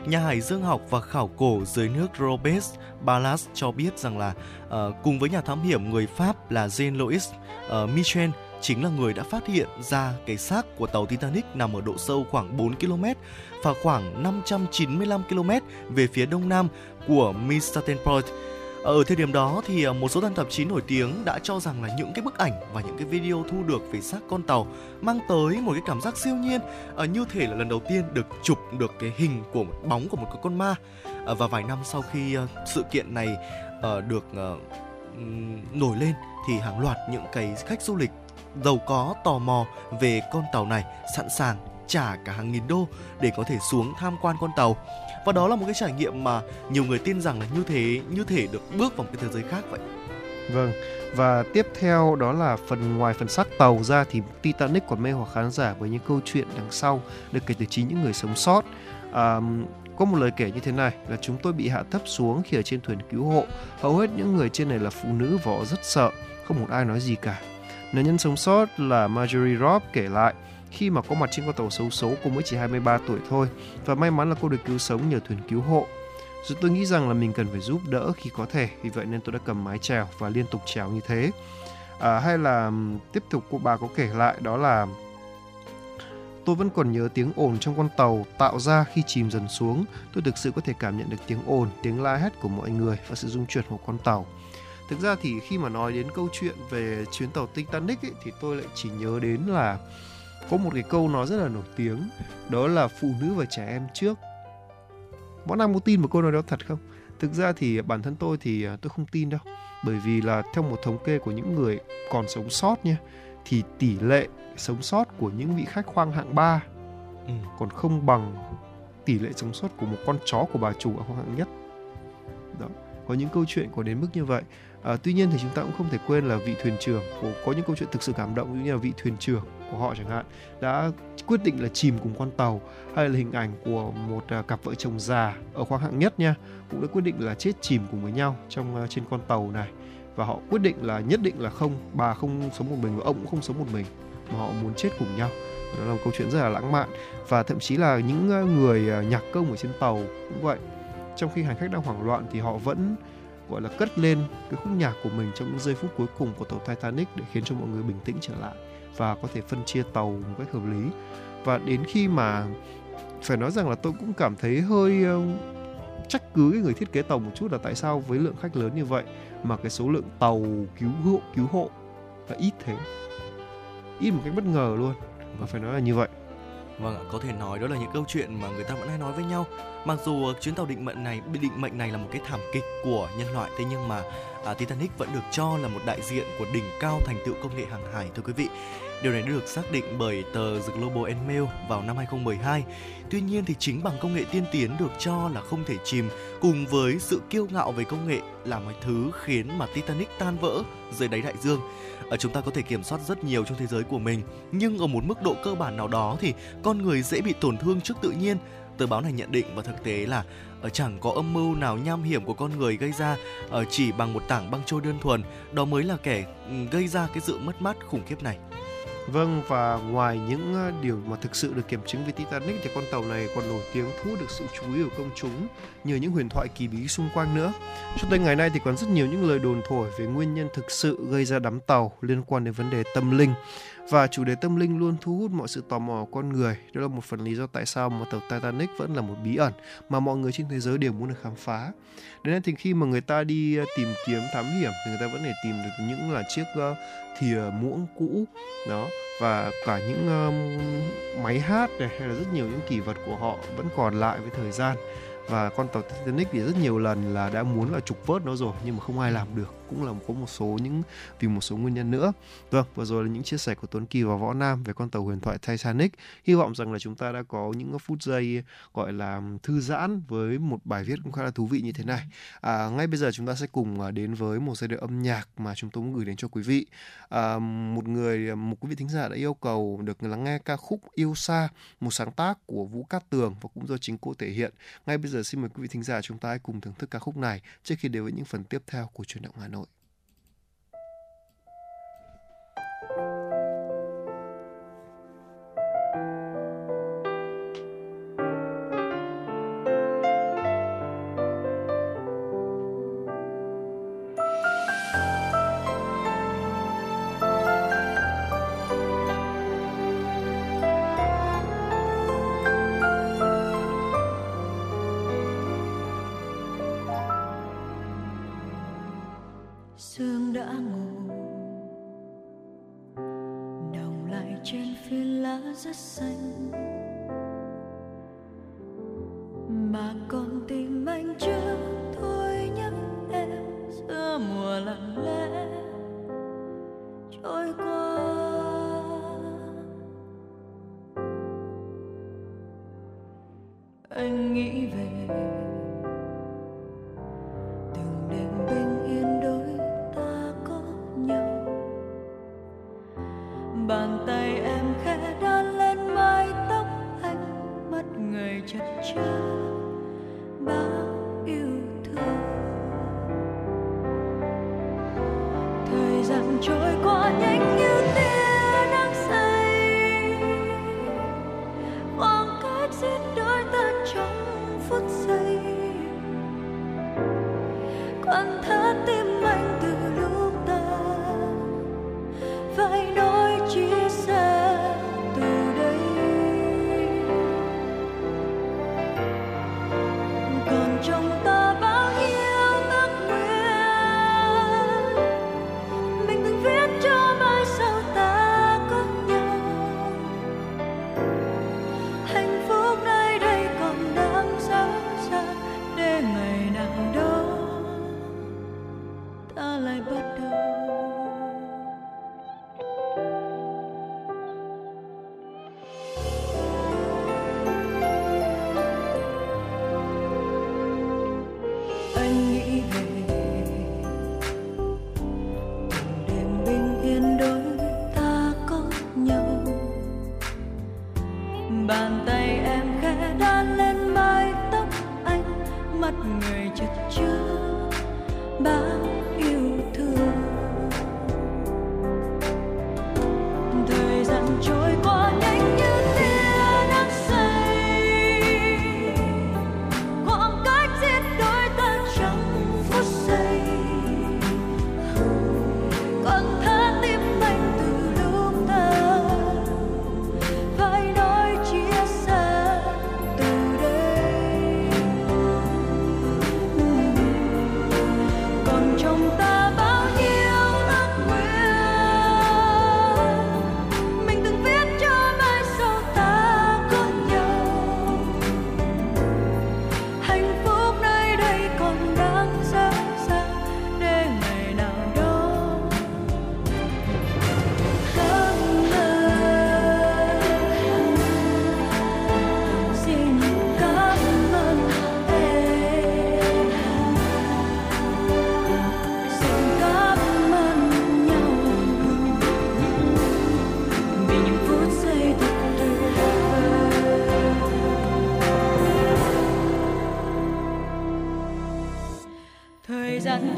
Nhà hải dương học và khảo cổ dưới nước Robert Ballas cho biết rằng là uh, cùng với nhà thám hiểm người Pháp là Jean-Louis uh, ờ, Michel chính là người đã phát hiện ra cái xác của tàu Titanic nằm ở độ sâu khoảng 4 km và khoảng 595 km về phía đông nam của Mistaten Point. Ở thời điểm đó thì à, một số than tạp chí nổi tiếng đã cho rằng là những cái bức ảnh và những cái video thu được về xác con tàu mang tới một cái cảm giác siêu nhiên à, như thể là lần đầu tiên được chụp được cái hình của một bóng của một cái con ma. À, và vài năm sau khi sự kiện này ờ, được ờ, nổi lên thì hàng loạt những cái khách du lịch giàu có tò mò về con tàu này sẵn sàng trả cả hàng nghìn đô để có thể xuống tham quan con tàu và đó là một cái trải nghiệm mà nhiều người tin rằng là như thế như thể được bước vào một cái thế giới khác vậy.
Vâng và tiếp theo đó là phần ngoài phần xác tàu ra thì Titanic còn mê hoặc khán giả với những câu chuyện đằng sau được kể từ chính những người sống sót. À, có một lời kể như thế này là chúng tôi bị hạ thấp xuống khi ở trên thuyền cứu hộ. Hầu hết những người trên này là phụ nữ và họ rất sợ không một ai nói gì cả. Nạn nhân sống sót là Marjorie Robb kể lại khi mà có mặt trên con tàu xấu số cô mới chỉ 23 tuổi thôi và may mắn là cô được cứu sống nhờ thuyền cứu hộ. Rồi tôi nghĩ rằng là mình cần phải giúp đỡ khi có thể, vì vậy nên tôi đã cầm mái chèo và liên tục chèo như thế. À, hay là tiếp tục cô bà có kể lại đó là Tôi vẫn còn nhớ tiếng ồn trong con tàu tạo ra khi chìm dần xuống. Tôi thực sự có thể cảm nhận được tiếng ồn, tiếng la hét của mọi người và sự rung chuyển của con tàu. Thực ra thì khi mà nói đến câu chuyện về chuyến tàu Titanic ấy, thì tôi lại chỉ nhớ đến là có một cái câu nói rất là nổi tiếng đó là phụ nữ và trẻ em trước. Bọn Nam có tin một câu nói đó thật không? Thực ra thì bản thân tôi thì à, tôi không tin đâu. Bởi vì là theo một thống kê của những người còn sống sót nha thì tỷ lệ sống sót của những vị khách khoang hạng 3 ừ. còn không bằng tỷ lệ sống sót của một con chó của bà chủ ở khoang hạng nhất. Đó. Có những câu chuyện có đến mức như vậy À, tuy nhiên thì chúng ta cũng không thể quên là vị thuyền trưởng có những câu chuyện thực sự cảm động như là vị thuyền trưởng của họ chẳng hạn, đã quyết định là chìm cùng con tàu hay là hình ảnh của một à, cặp vợ chồng già ở khoang hạng nhất nha, cũng đã quyết định là chết chìm cùng với nhau trong à, trên con tàu này. Và họ quyết định là nhất định là không, bà không sống một mình và ông cũng không sống một mình, mà họ muốn chết cùng nhau. Đó là một câu chuyện rất là lãng mạn. Và thậm chí là những à, người nhạc công ở trên tàu cũng vậy. Trong khi hành khách đang hoảng loạn thì họ vẫn, gọi là, cất lên cái khúc nhạc của mình trong những giây phút cuối cùng của tàu Titanic để khiến cho mọi người bình tĩnh trở lại và có thể phân chia tàu một cách hợp lý. Và đến khi mà phải nói rằng là tôi cũng cảm thấy hơi ờ, trách cứ cái người thiết kế tàu một chút là tại sao với lượng khách lớn như vậy mà cái số lượng tàu cứu hộ cứu hộ là ít thế. Ít một cách bất ngờ luôn và phải nói là như vậy.
Vâng ạ, có thể nói đó là những câu chuyện mà người ta vẫn hay nói với nhau. Mặc dù ờ, chuyến tàu định mệnh này định mệnh này là một cái thảm kịch của nhân loại thế nhưng mà à, Titanic vẫn được cho là một đại diện của đỉnh cao thành tựu công nghệ hàng hải thưa quý vị. Điều này được xác định bởi tờ The Global and Mail vào năm 2012. Tuy nhiên thì chính bằng công nghệ tiên tiến được cho là không thể chìm cùng với sự kiêu ngạo về công nghệ là mọi thứ khiến mà Titanic tan vỡ dưới đáy đại dương. Ở chúng ta có thể kiểm soát rất nhiều trong thế giới của mình, nhưng ở một mức độ cơ bản nào đó thì con người dễ bị tổn thương trước tự nhiên. Tờ báo này nhận định và thực tế là ở chẳng có âm mưu nào nham hiểm của con người gây ra ở chỉ bằng một tảng băng trôi đơn thuần, đó mới là kẻ ừ, gây ra cái sự mất mát khủng khiếp này.
Vâng và ngoài những ờ, điều mà thực sự được kiểm chứng về Titanic thì con tàu này còn nổi tiếng thu hút được sự chú ý của công chúng nhờ những huyền thoại kỳ bí xung quanh nữa. Cho tới ngày nay thì còn rất nhiều những lời đồn thổi về nguyên nhân thực sự gây ra đám tàu liên quan đến vấn đề tâm linh và chủ đề tâm linh luôn thu hút mọi sự tò mò của con người. Đó là một phần lý do tại sao mà tàu Titanic vẫn là một bí ẩn mà mọi người trên thế giới đều muốn được khám phá. Đến nên thì khi mà người ta đi ờ, tìm kiếm, thám hiểm thì người ta vẫn để tìm được những là chiếc ờ, thìa ờ, muỗng cũ đó và cả những um, máy hát này hay là rất nhiều những kỷ vật của họ vẫn còn lại với thời gian. Và con tàu Titanic thì rất nhiều lần là đã muốn là trục vớt nó rồi nhưng mà không ai làm được cũng là có một số những vì một số nguyên nhân nữa. Vâng vừa rồi là những chia sẻ của Tuấn Kỳ và Võ Nam về con tàu huyền thoại Titanic. Hy vọng rằng là chúng ta đã có những phút giây gọi là thư giãn với một bài viết cũng khá là thú vị như thế này. À, ngay bây giờ chúng ta sẽ cùng à, đến với một giai đoạn âm nhạc mà chúng tôi muốn gửi đến cho quý vị. À, một người một quý vị thính giả đã yêu cầu được lắng nghe ca khúc yêu xa một sáng tác của Vũ Cát Tường và cũng do chính cô thể hiện. Ngay bây giờ xin mời quý vị thính giả chúng ta hãy cùng thưởng thức ca khúc này trước khi đến với những phần tiếp theo của truyền động Hà Nội.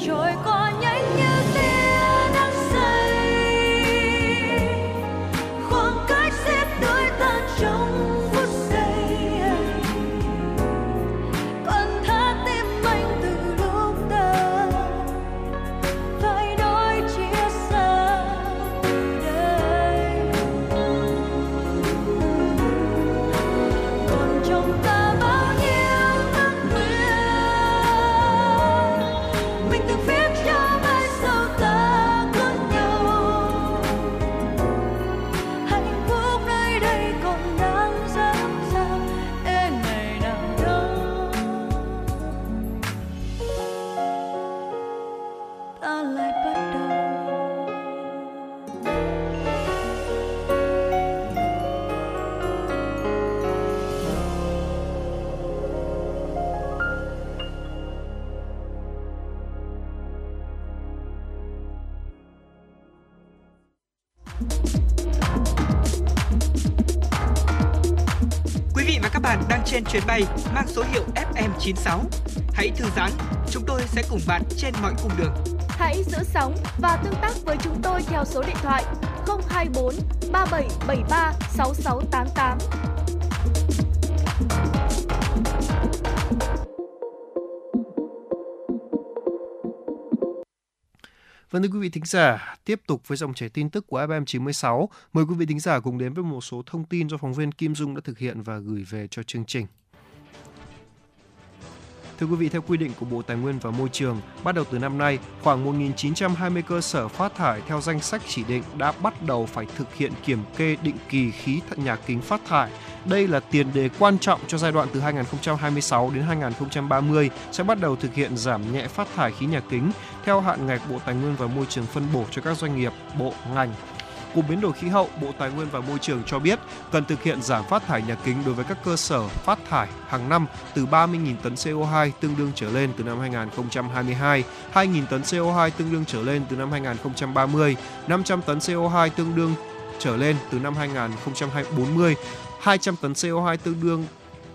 Gian
chuyến bay mang số hiệu FM96. Hãy thư giãn, chúng tôi sẽ cùng bạn trên mọi cung đường.
Hãy giữ sóng và tương tác với chúng tôi theo số điện thoại 024 3773 6688.
Vâng thưa quý vị thính giả, tiếp tục với dòng chảy tin tức của FM 96. Mời quý vị thính giả cùng đến với một số thông tin do phóng viên Kim Dung đã thực hiện và gửi về cho chương trình. Thưa quý vị, theo quy định của Bộ Tài nguyên và Môi trường, bắt đầu từ năm nay, khoảng 1.920 cơ sở phát thải theo danh sách chỉ định đã bắt đầu phải thực hiện kiểm kê định kỳ khí thận nhà kính phát thải. Đây là tiền đề quan trọng cho giai đoạn từ 2026 đến 2030 sẽ bắt đầu thực hiện giảm nhẹ phát thải khí nhà kính theo hạn ngạch Bộ Tài nguyên và Môi trường phân bổ cho các doanh nghiệp, bộ, ngành. Cục Biến đổi Khí hậu, Bộ Tài nguyên và Môi trường cho biết cần thực hiện giảm phát thải nhà kính đối với các cơ sở phát thải hàng năm từ 30.000 tấn CO2 tương đương trở lên từ năm 2022, 2.000 tấn CO2 tương đương trở lên từ năm 2030, 500 tấn CO2 tương đương trở lên từ năm 2040, 200 tấn CO2 tương đương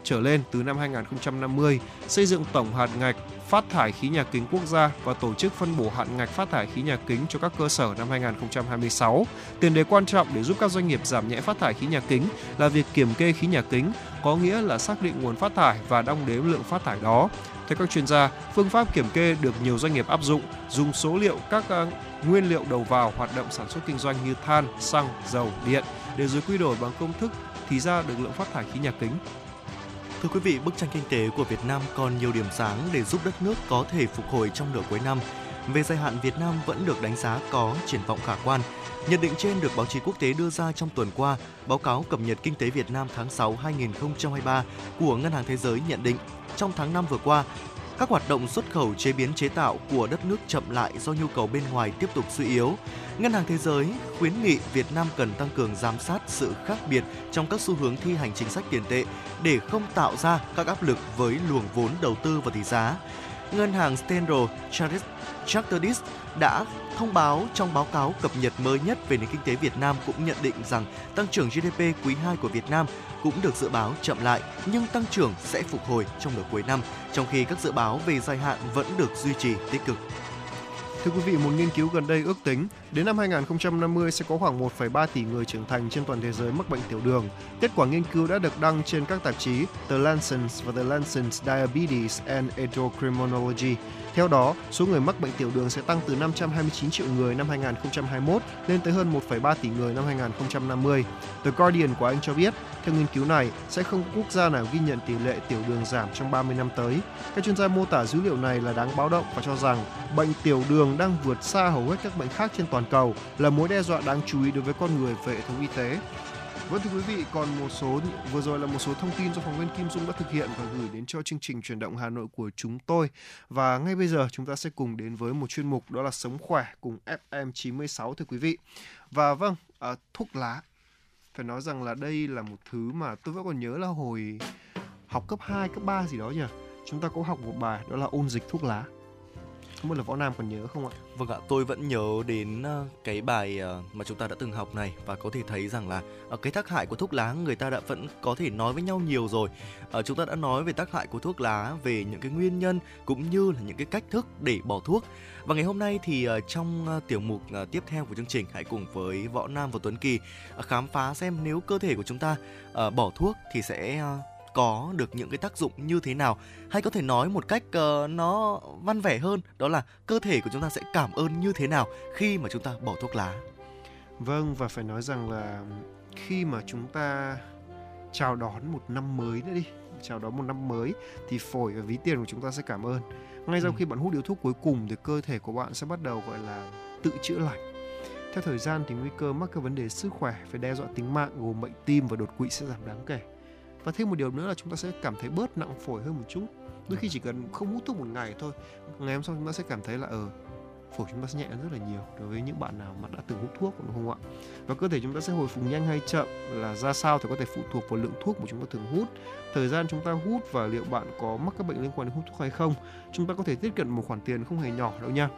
trở lên từ năm 2050, xây dựng tổng hạt ngạch phát thải khí nhà kính quốc gia và tổ chức phân bổ hạn ngạch phát thải khí nhà kính cho các cơ sở năm 2026. Tiền đề quan trọng để giúp các doanh nghiệp giảm nhẹ phát thải khí nhà kính là việc kiểm kê khí nhà kính, có nghĩa là xác định nguồn phát thải và đong đếm lượng phát thải đó. Theo các chuyên gia, phương pháp kiểm kê được nhiều doanh nghiệp áp dụng, dùng số liệu các ờ, nguyên liệu đầu vào hoạt động sản xuất kinh doanh như than, xăng, dầu, điện để rồi quy đổi bằng công thức thì ra được lượng phát thải khí nhà kính.
Thưa quý vị, bức tranh kinh tế của Việt Nam còn nhiều điểm sáng để giúp đất nước có thể phục hồi trong nửa cuối năm. Về dài hạn, Việt Nam vẫn được đánh giá có triển vọng khả quan. Nhận định trên được báo chí quốc tế đưa ra trong tuần qua, báo cáo cập nhật kinh tế Việt Nam tháng 6 2023 của Ngân hàng Thế giới nhận định trong tháng 5 vừa qua, các hoạt động xuất khẩu chế biến chế tạo của đất nước chậm lại do nhu cầu bên ngoài tiếp tục suy yếu. Ngân hàng Thế giới khuyến nghị Việt Nam cần tăng cường giám sát sự khác biệt trong các xu hướng thi hành chính sách tiền tệ để không tạo ra các áp lực với luồng vốn đầu tư và tỷ giá. Ngân hàng Standard Chartered đã thông báo trong báo cáo cập nhật mới nhất về nền kinh tế Việt Nam cũng nhận định rằng tăng trưởng GDP quý 2 của Việt Nam cũng được dự báo chậm lại nhưng tăng trưởng sẽ phục hồi trong nửa cuối năm, trong khi các dự báo về dài hạn vẫn được duy trì tích cực.
Thưa quý vị, một nghiên cứu gần đây ước tính đến năm 2050 sẽ có khoảng 1,3 tỷ người trưởng thành trên toàn thế giới mắc bệnh tiểu đường. Kết quả nghiên cứu đã được đăng trên các tạp chí The Lancet và The Lancet Diabetes and Endocrinology. Theo đó, số người mắc bệnh tiểu đường sẽ tăng từ 529 triệu người năm 2021 lên tới hơn 1,3 tỷ người năm 2050. The Guardian của Anh cho biết, theo nghiên cứu này, sẽ không có quốc gia nào ghi nhận tỷ lệ tiểu đường giảm trong 30 năm tới. Các chuyên gia mô tả dữ liệu này là đáng báo động và cho rằng bệnh tiểu đường đang vượt xa hầu hết các bệnh khác trên toàn cầu là mối đe dọa đáng chú ý đối với con người về hệ thống y tế. Vâng thưa quý vị, còn một số vừa rồi là một số thông tin do phóng viên Kim Dung đã thực hiện và gửi đến cho chương trình truyền động Hà Nội của chúng tôi. Và ngay bây giờ chúng ta sẽ cùng đến với một chuyên mục đó là sống khỏe cùng FM 96 thưa quý vị. Và vâng, à, thuốc lá. Phải nói rằng là đây là một thứ mà tôi vẫn còn nhớ là hồi học cấp 2, cấp 3 gì đó nhỉ. Chúng ta có học một bài đó là ôn dịch thuốc lá không biết là võ nam còn nhớ không ạ?
Vâng ạ, tôi vẫn nhớ đến ờ, cái bài ờ, mà chúng ta đã từng học này và có thể thấy rằng là ờ, cái tác hại của thuốc lá người ta đã vẫn có thể nói với nhau nhiều rồi. Chúng ta đã nói về tác hại của thuốc lá, về những cái nguyên nhân cũng như là những cái cách thức để bỏ thuốc. Và ngày hôm nay thì trong tiểu mục tiếp theo của chương trình, hãy cùng với võ nam và tuấn kỳ khám phá xem nếu cơ thể của chúng ta bỏ thuốc thì sẽ có được những cái tác dụng như thế nào? Hay có thể nói một cách uh, nó văn vẻ hơn đó là cơ thể của chúng ta sẽ cảm ơn như thế nào khi mà chúng ta bỏ thuốc lá?
Vâng và phải nói rằng là khi mà chúng ta chào đón một năm mới nữa đi chào đón một năm mới thì phổi và ví tiền của chúng ta sẽ cảm ơn. Ngay sau ừ. khi bạn hút điếu thuốc cuối cùng thì cơ thể của bạn sẽ bắt đầu gọi là tự chữa lành. Theo thời gian thì nguy cơ mắc các vấn đề sức khỏe phải đe dọa tính mạng gồm bệnh tim và đột quỵ sẽ giảm đáng kể và thêm một điều nữa là chúng ta sẽ cảm thấy bớt nặng phổi hơn một chút. Đôi khi chỉ cần không hút thuốc một ngày thôi, ngày hôm sau chúng ta sẽ cảm thấy là ở phổi chúng ta sẽ nhẹ hơn rất là nhiều đối với những bạn nào mà đã từng hút thuốc đúng không ạ? Và cơ thể chúng ta sẽ hồi phục nhanh hay chậm là ra sao thì có thể phụ thuộc vào lượng thuốc mà chúng ta thường hút. Thời gian chúng ta hút và liệu bạn có mắc các bệnh liên quan đến hút thuốc hay không, chúng ta có thể tiết kiệm một khoản tiền không hề nhỏ đâu nha.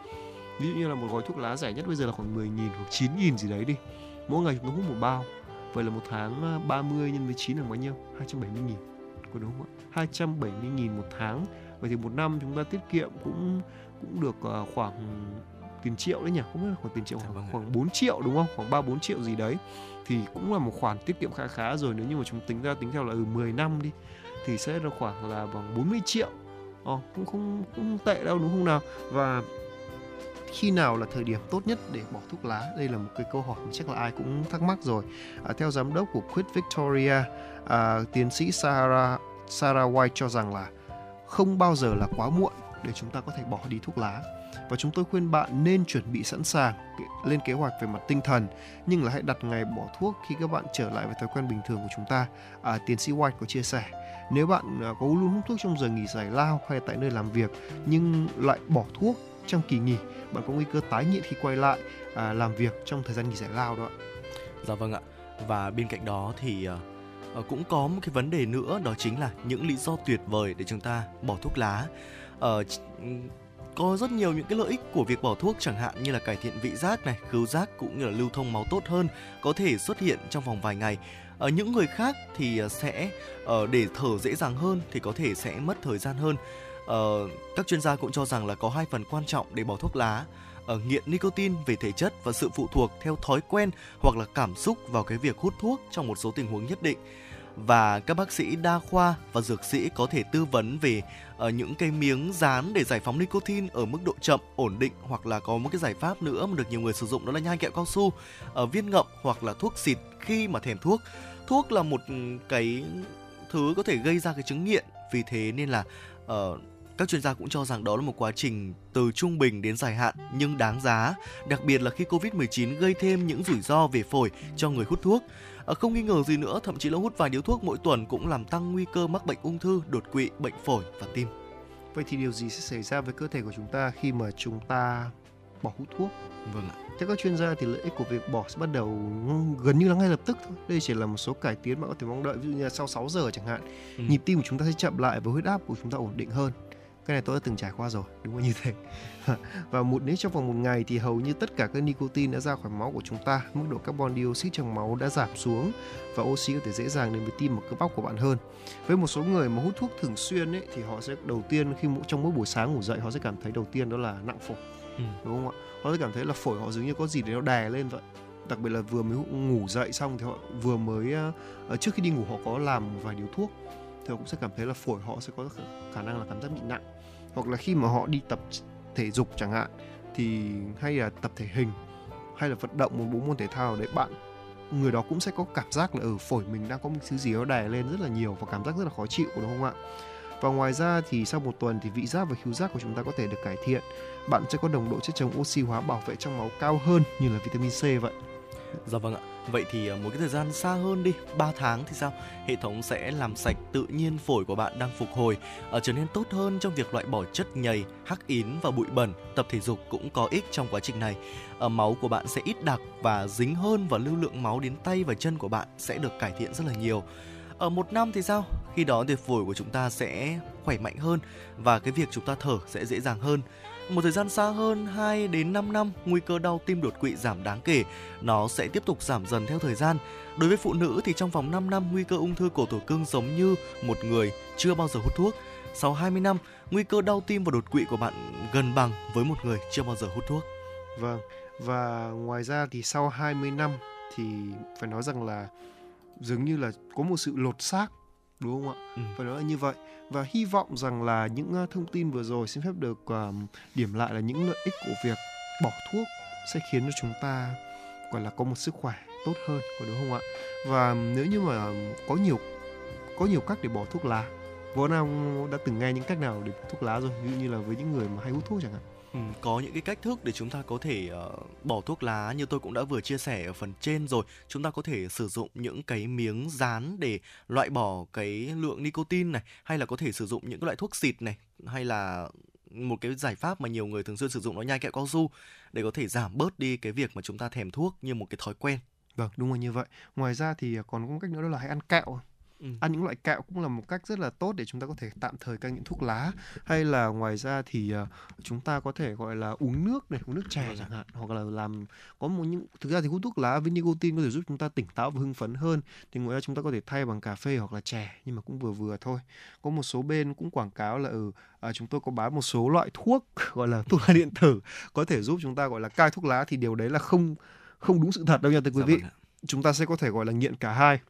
Ví dụ như là một gói thuốc lá rẻ nhất bây giờ là khoảng 10 nghìn hoặc 9 nghìn gì đấy đi. Mỗi ngày chúng ta hút một bao. Vậy là một tháng 30 nhân với 9 là bao nhiêu? 270 nghìn. Có đúng không ạ? 270 nghìn một tháng. Vậy thì một năm chúng ta tiết kiệm cũng cũng được ờ, khoảng tiền triệu đấy nhỉ? Biết là khoảng tiền triệu khoảng, vâng khoảng 4 triệu đúng không? Khoảng 3 4 triệu gì đấy. Thì cũng là một khoản tiết kiệm khá khá rồi. Nếu như mà chúng tính ra tính theo là ừ 10 năm đi thì sẽ là khoảng là bằng 40 triệu. Ồ, cũng không cũng không tệ đâu đúng không nào? Và khi nào là thời điểm tốt nhất để bỏ thuốc lá? Đây là một cái câu hỏi mà chắc là ai cũng thắc mắc rồi. À, theo giám đốc của Quit Victoria à, tiến sĩ Sarah Sarah White cho rằng là không bao giờ là quá muộn để chúng ta có thể bỏ đi thuốc lá. Và chúng tôi khuyên bạn nên chuẩn bị sẵn sàng lên kế hoạch về mặt tinh thần nhưng là hãy đặt ngày bỏ thuốc khi các bạn trở lại với thói quen bình thường của chúng ta. À, tiến sĩ White có chia sẻ nếu bạn à, có luôn hút thuốc trong giờ nghỉ giải lao hay tại nơi làm việc nhưng lại bỏ thuốc trong kỳ nghỉ bạn có nguy cơ tái nghiện khi quay lại à, làm việc trong thời gian nghỉ giải lao đó ạ.
Dạ vâng ạ. Và bên cạnh đó thì à, cũng có một cái vấn đề nữa đó chính là những lý do tuyệt vời để chúng ta bỏ thuốc lá. À, có rất nhiều những cái lợi ích của việc bỏ thuốc chẳng hạn như là cải thiện vị giác này, khứu giác cũng như là lưu thông máu tốt hơn có thể xuất hiện trong vòng vài ngày. Ở những người khác thì sẽ để thở dễ dàng hơn thì có thể sẽ mất thời gian hơn uh, các chuyên gia cũng cho rằng là có hai phần quan trọng để bỏ thuốc lá ở uh, nghiện nicotine về thể chất và sự phụ thuộc theo thói quen hoặc là cảm xúc vào cái việc hút thuốc trong một số tình huống nhất định và các bác sĩ đa khoa và dược sĩ có thể tư vấn về uh, những cái miếng dán để giải phóng nicotine ở mức độ chậm, ổn định hoặc là có một cái giải pháp nữa mà được nhiều người sử dụng đó là nhai kẹo cao su, uh, viên ngậm hoặc là thuốc xịt khi mà thèm thuốc. Thuốc là một ừ, cái thứ có thể gây ra cái chứng nghiện, vì thế nên là uh, các chuyên gia cũng cho rằng đó là một quá trình từ trung bình đến dài hạn nhưng đáng giá, đặc biệt là khi Covid-19 gây thêm những rủi ro về phổi cho người hút thuốc. À, không nghi ngờ gì nữa, thậm chí là hút vài điếu thuốc mỗi tuần cũng làm tăng nguy cơ mắc bệnh ung thư, đột quỵ, bệnh phổi và tim.
Vậy thì điều gì sẽ xảy ra với cơ thể của chúng ta khi mà chúng ta bỏ hút thuốc?
Vâng ạ.
Theo các chuyên gia thì lợi ích của việc bỏ sẽ bắt đầu gần như là ngay lập tức thôi. Đây chỉ là một số cải tiến mà có thể mong đợi ví dụ như là sau 6 giờ chẳng hạn. Ừ. Nhịp tim của chúng ta sẽ chậm lại và huyết áp của chúng ta ổn định hơn cái này tôi đã từng trải qua rồi đúng là <laughs> như thế. Và một nếu trong vòng một ngày thì hầu như tất cả các nicotine đã ra khỏi máu của chúng ta mức độ carbon dioxide trong máu đã giảm xuống và oxy có thể dễ dàng đến với tim và cơ bắp của bạn hơn. Với một số người mà hút thuốc thường xuyên ấy thì họ sẽ đầu tiên khi trong mỗi buổi sáng ngủ dậy họ sẽ cảm thấy đầu tiên đó là nặng phổi ừ. đúng không ạ? Họ sẽ cảm thấy là phổi họ dường như có gì để nó đè lên vậy. Đặc biệt là vừa mới ngủ dậy xong thì họ vừa mới uh, trước khi đi ngủ họ có làm một vài điếu thuốc thì họ cũng sẽ cảm thấy là phổi họ sẽ có khả năng là cảm giác bị nặng hoặc là khi mà họ đi tập thể dục chẳng hạn, thì hay là tập thể hình, hay là vận động một bộ môn thể thao đấy bạn, người đó cũng sẽ có cảm giác là ở phổi mình đang có một thứ gì đó đè lên rất là nhiều và cảm giác rất là khó chịu, đúng không ạ? Và ngoài ra thì sau một tuần thì vị giác và khứu giác của chúng ta có thể được cải thiện. Bạn sẽ có nồng độ chất chống oxy hóa bảo vệ trong máu cao hơn như là vitamin C vậy.
Dạ vâng ạ. Vậy thì à, một cái thời gian xa hơn đi, 3 tháng thì sao? Hệ thống sẽ làm sạch tự nhiên phổi của bạn đang phục hồi, uh, trở nên tốt hơn trong việc loại bỏ chất nhầy, hắc ín và bụi bẩn. Tập thể dục cũng có ích trong quá trình này. Uh, máu của bạn sẽ ít đặc và dính hơn và lưu lượng máu đến tay và chân của bạn sẽ được cải thiện rất là nhiều. ở một năm thì sao khi đó thì phổi của chúng ta sẽ khỏe mạnh hơn và cái việc chúng ta thở sẽ dễ dàng hơn một thời gian xa hơn 2 đến 5 năm, nguy cơ đau tim đột quỵ giảm đáng kể. Nó sẽ tiếp tục giảm dần theo thời gian. Đối với phụ nữ thì trong vòng 5 năm, nguy cơ ung thư cổ tử cung giống như một người chưa bao giờ hút thuốc. Sau 20 năm, nguy cơ đau tim và đột quỵ của bạn gần bằng với một người chưa bao giờ hút thuốc.
Vâng, và ngoài ra thì sau 20 năm thì phải nói rằng là dường như là có một sự lột xác đúng không ạ? Ừ. Phải nói là như vậy và hy vọng rằng là những ờ, thông tin vừa rồi xin phép được uh, điểm lại là những lợi ích của việc bỏ thuốc sẽ khiến cho chúng ta gọi là có một sức khỏe tốt hơn có đúng không ạ? Và nếu như mà có nhiều có nhiều cách để bỏ thuốc lá Võ Nam đã từng nghe những cách nào để thuốc lá rồi, ví dụ như là với những người mà hay hút thuốc chẳng hạn.
Ừ, có những cái cách thức để chúng ta có thể uh, bỏ thuốc lá như tôi cũng đã vừa chia sẻ ở phần trên rồi chúng ta có thể sử dụng những cái miếng dán để loại bỏ cái lượng nicotine này hay là có thể sử dụng những cái loại thuốc xịt này hay là một cái giải pháp mà nhiều người thường xuyên sử dụng nó nhai kẹo cao su để có thể giảm bớt đi cái việc mà chúng ta thèm thuốc như một cái thói quen
Vâng, đúng là như vậy. Ngoài ra thì còn có một cách nữa đó là hãy ăn kẹo. Ừ. ăn những loại kẹo cũng là một cách rất là tốt để chúng ta có thể tạm thời cai nghiện thuốc lá. Hay là ngoài ra thì uh, chúng ta có thể gọi là uống nước này uống nước chè chẳng hạn hoặc là làm có một những thực ra thì hút thuốc lá với nicotine có thể giúp chúng ta tỉnh táo và hưng phấn hơn. Thì ngoài ra chúng ta có thể thay bằng cà phê hoặc là chè nhưng mà cũng vừa vừa thôi. Có một số bên cũng quảng cáo là ừ à, chúng tôi có bán một số loại thuốc <laughs> gọi là thuốc lá điện tử có thể giúp chúng ta gọi là cai thuốc lá thì điều đấy là không không đúng sự thật đâu nha thưa quý dạ vị. vâng chúng ta sẽ có thể gọi là nghiện cả hai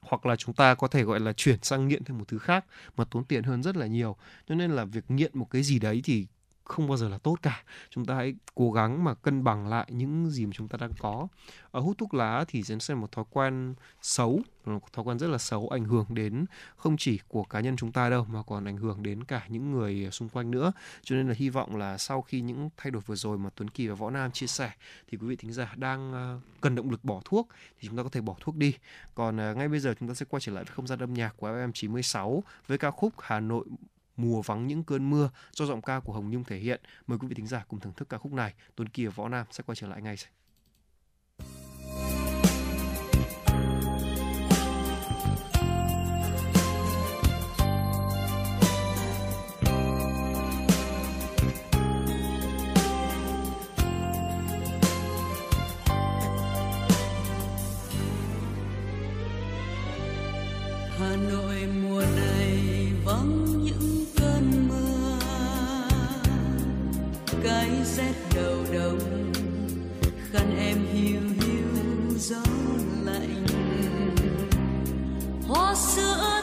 hoặc là chúng ta có thể gọi là chuyển sang nghiện thêm một thứ khác mà tốn tiền hơn rất là nhiều. Cho nên là việc nghiện một cái gì đấy thì không bao giờ là tốt cả. Chúng ta hãy cố gắng mà cân bằng lại những gì mà chúng ta đang có. Ở hút thuốc lá thì sẽ là một thói quen xấu một thói quen rất là xấu, ảnh hưởng đến không chỉ của cá nhân chúng ta đâu, mà còn ảnh hưởng đến cả những người xung quanh nữa. Cho nên là hy vọng là sau khi những thay đổi vừa rồi mà Tuấn Kỳ và Võ Nam chia sẻ, thì quý vị thính giả đang ờ, cần động lực bỏ thuốc thì chúng ta có thể bỏ thuốc đi. Còn ờ, ngay bây giờ chúng ta sẽ quay trở lại với không gian âm nhạc của FM 96 với ca khúc Hà Nội mùa vắng những cơn mưa do giọng ca của Hồng Nhung thể hiện. Mời quý vị thính giả cùng thưởng thức ca khúc này. Tuấn Kỳ và Võ Nam sẽ quay trở lại ngay
hoa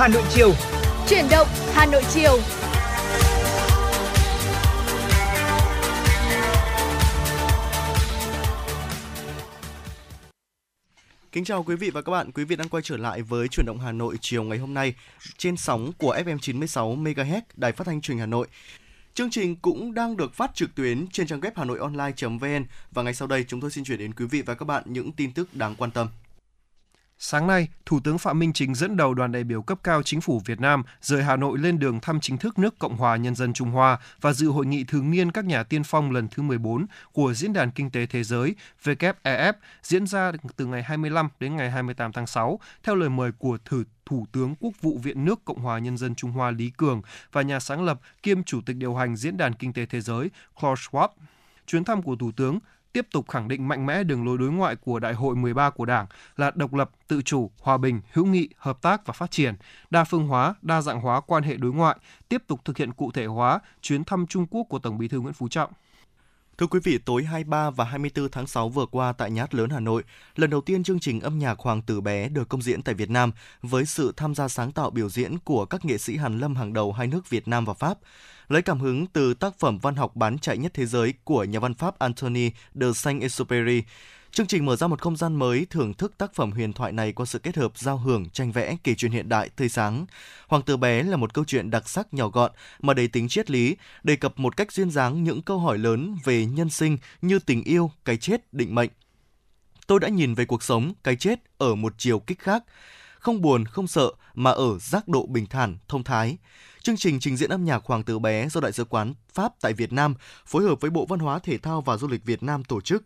Hà Nội chiều.
Chuyển động Hà Nội chiều.
Kính chào quý vị và các bạn. Quý vị đang quay trở lại với chuyển động Hà Nội chiều ngày hôm nay trên sóng của FM 96 MHz Đài Phát thanh Truyền hình Hà Nội. Chương trình cũng đang được phát trực tuyến trên trang web hanoionline.vn và ngay sau đây chúng tôi xin chuyển đến quý vị và các bạn những tin tức đáng quan tâm.
Sáng nay, Thủ tướng Phạm Minh Chính dẫn đầu đoàn đại biểu cấp cao chính phủ Việt Nam rời Hà Nội lên đường thăm chính thức nước Cộng hòa Nhân dân Trung Hoa và dự hội nghị thường niên các nhà tiên phong lần thứ 14 của Diễn đàn Kinh tế Thế giới WEF diễn ra từ ngày 25 đến ngày 28 tháng 6 theo lời mời của Thủ, Thủ tướng Quốc vụ Viện nước Cộng hòa Nhân dân Trung Hoa Lý Cường và nhà sáng lập kiêm Chủ tịch điều hành Diễn đàn Kinh tế Thế giới Klaus Schwab. Chuyến thăm của Thủ tướng tiếp tục khẳng định mạnh mẽ đường lối đối ngoại của Đại hội 13 của Đảng là độc lập, tự chủ, hòa bình, hữu nghị, hợp tác và phát triển, đa phương hóa, đa dạng hóa quan hệ đối ngoại, tiếp tục thực hiện cụ thể hóa chuyến thăm Trung Quốc của Tổng Bí thư Nguyễn Phú Trọng.
Thưa quý vị, tối 23 và 24 tháng 6 vừa qua tại Nhà hát lớn Hà Nội, lần đầu tiên chương trình âm nhạc Hoàng tử bé được công diễn tại Việt Nam với sự tham gia sáng tạo biểu diễn của các nghệ sĩ hàn lâm hàng đầu hai nước Việt Nam và Pháp. Lấy cảm hứng từ tác phẩm văn học bán chạy nhất thế giới của nhà văn Pháp Anthony de Saint-Exupéry, Chương trình mở ra một không gian mới thưởng thức tác phẩm huyền thoại này qua sự kết hợp giao hưởng, tranh vẽ, kể chuyện hiện đại, tươi sáng. Hoàng tử bé là một câu chuyện đặc sắc nhỏ gọn mà đầy tính triết lý, đề cập một cách duyên dáng những câu hỏi lớn về nhân sinh như tình yêu, cái chết, định mệnh. Tôi đã nhìn về cuộc sống, cái chết ở một chiều kích khác, không buồn, không sợ mà ở giác độ bình thản, thông thái. Chương trình trình diễn âm nhạc Hoàng tử bé do Đại sứ quán Pháp tại Việt Nam phối hợp với Bộ Văn hóa Thể thao và Du lịch Việt Nam tổ chức.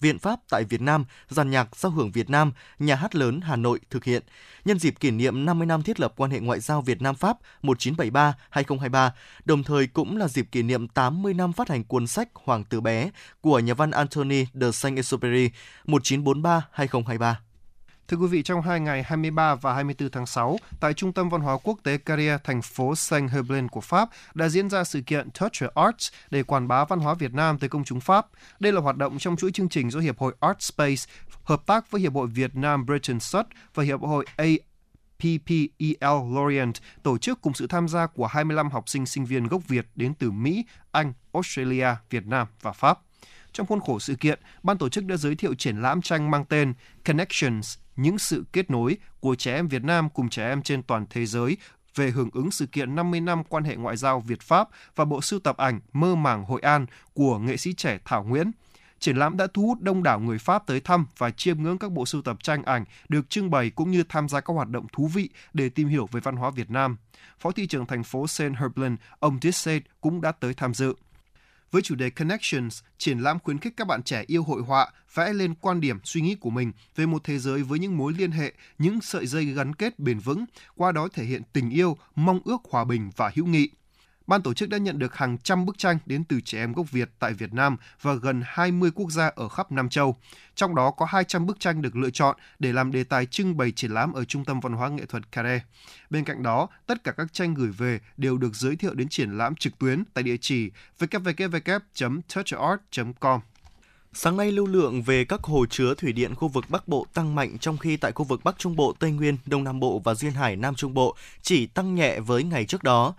Viện Pháp tại Việt Nam, Giàn nhạc Giao hưởng Việt Nam, Nhà hát lớn Hà Nội thực hiện nhân dịp kỷ niệm 50 năm thiết lập quan hệ ngoại giao Việt Nam Pháp 1973-2023, đồng thời cũng là dịp kỷ niệm 80 năm phát hành cuốn sách Hoàng tử bé của nhà văn Anthony de Saint-Exupéry 1943-2023.
Thưa quý vị, trong hai ngày 23 và 24 tháng 6, tại Trung tâm Văn hóa Quốc tế Carrier thành phố Saint-Herblain của Pháp, đã diễn ra sự kiện Touch Arts để quảng bá văn hóa Việt Nam tới công chúng Pháp. Đây là hoạt động trong chuỗi chương trình do Hiệp hội Art Space hợp tác với Hiệp hội Việt Nam Britain Sud và Hiệp hội A PPEL Lorient tổ chức cùng sự tham gia của 25 học sinh sinh viên gốc Việt đến từ Mỹ, Anh, Australia, Việt Nam và Pháp. Trong khuôn khổ sự kiện, ban tổ chức đã giới thiệu triển lãm tranh mang tên Connections, những sự kết nối của trẻ em Việt Nam cùng trẻ em trên toàn thế giới về hưởng ứng sự kiện 50 năm quan hệ ngoại giao Việt-Pháp và bộ sưu tập ảnh Mơ màng Hội An của nghệ sĩ trẻ Thảo Nguyễn. Triển lãm đã thu hút đông đảo người Pháp tới thăm và chiêm ngưỡng các bộ sưu tập tranh ảnh được trưng bày cũng như tham gia các hoạt động thú vị để tìm hiểu về văn hóa Việt Nam. Phó thị trưởng thành phố Saint Herbland, ông Dissade cũng đã tới tham dự. Với chủ đề Connections, triển lãm khuyến khích các bạn trẻ yêu hội họa vẽ lên quan điểm suy nghĩ của mình về một thế giới với những mối liên hệ, những sợi dây gắn kết bền vững, qua đó thể hiện tình yêu, mong ước hòa bình và hữu nghị ban tổ chức đã nhận được hàng trăm bức tranh đến từ trẻ em gốc Việt tại Việt Nam và gần 20 quốc gia ở khắp Nam Châu. Trong đó có 200 bức tranh được lựa chọn để làm đề tài trưng bày triển lãm ở Trung tâm Văn hóa Nghệ thuật Care. Bên cạnh đó, tất cả các tranh gửi về đều được giới thiệu đến triển lãm trực tuyến tại địa chỉ www.touchart.com.
Sáng nay lưu lượng về các hồ chứa thủy điện khu vực Bắc Bộ tăng mạnh trong khi tại khu vực Bắc Trung Bộ, Tây Nguyên, Đông Nam Bộ và Duyên Hải Nam Trung Bộ chỉ tăng nhẹ với ngày trước đó.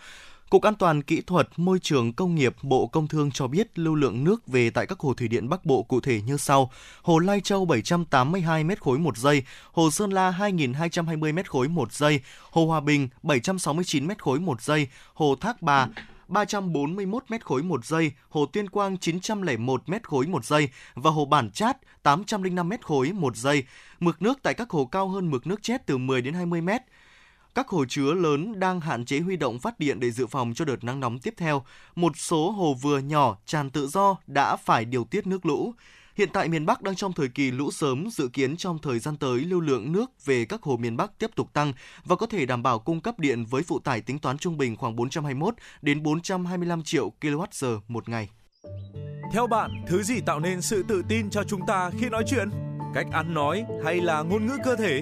Cục An toàn Kỹ thuật Môi trường Công nghiệp Bộ Công Thương cho biết lưu lượng nước về tại các hồ thủy điện Bắc Bộ cụ thể như sau. Hồ Lai Châu 782 m khối một giây, Hồ Sơn La 2220 m khối một giây, Hồ Hòa Bình 769 m khối một giây, Hồ Thác Bà 341 m khối một giây, Hồ Tuyên Quang 901 m khối một giây và Hồ Bản Chát 805 m khối một giây. Mực nước tại các hồ cao hơn mực nước chết từ 10 đến 20 m. Các hồ chứa lớn đang hạn chế huy động phát điện để dự phòng cho đợt nắng nóng tiếp theo. Một số hồ vừa nhỏ tràn tự do đã phải điều tiết nước lũ. Hiện tại miền Bắc đang trong thời kỳ lũ sớm, dự kiến trong thời gian tới lưu lượng nước về các hồ miền Bắc tiếp tục tăng và có thể đảm bảo cung cấp điện với phụ tải tính toán trung bình khoảng 421 đến 425 triệu kWh một ngày.
Theo bạn, thứ gì tạo nên sự tự tin cho chúng ta khi nói chuyện? Cách ăn nói hay là ngôn ngữ cơ thể?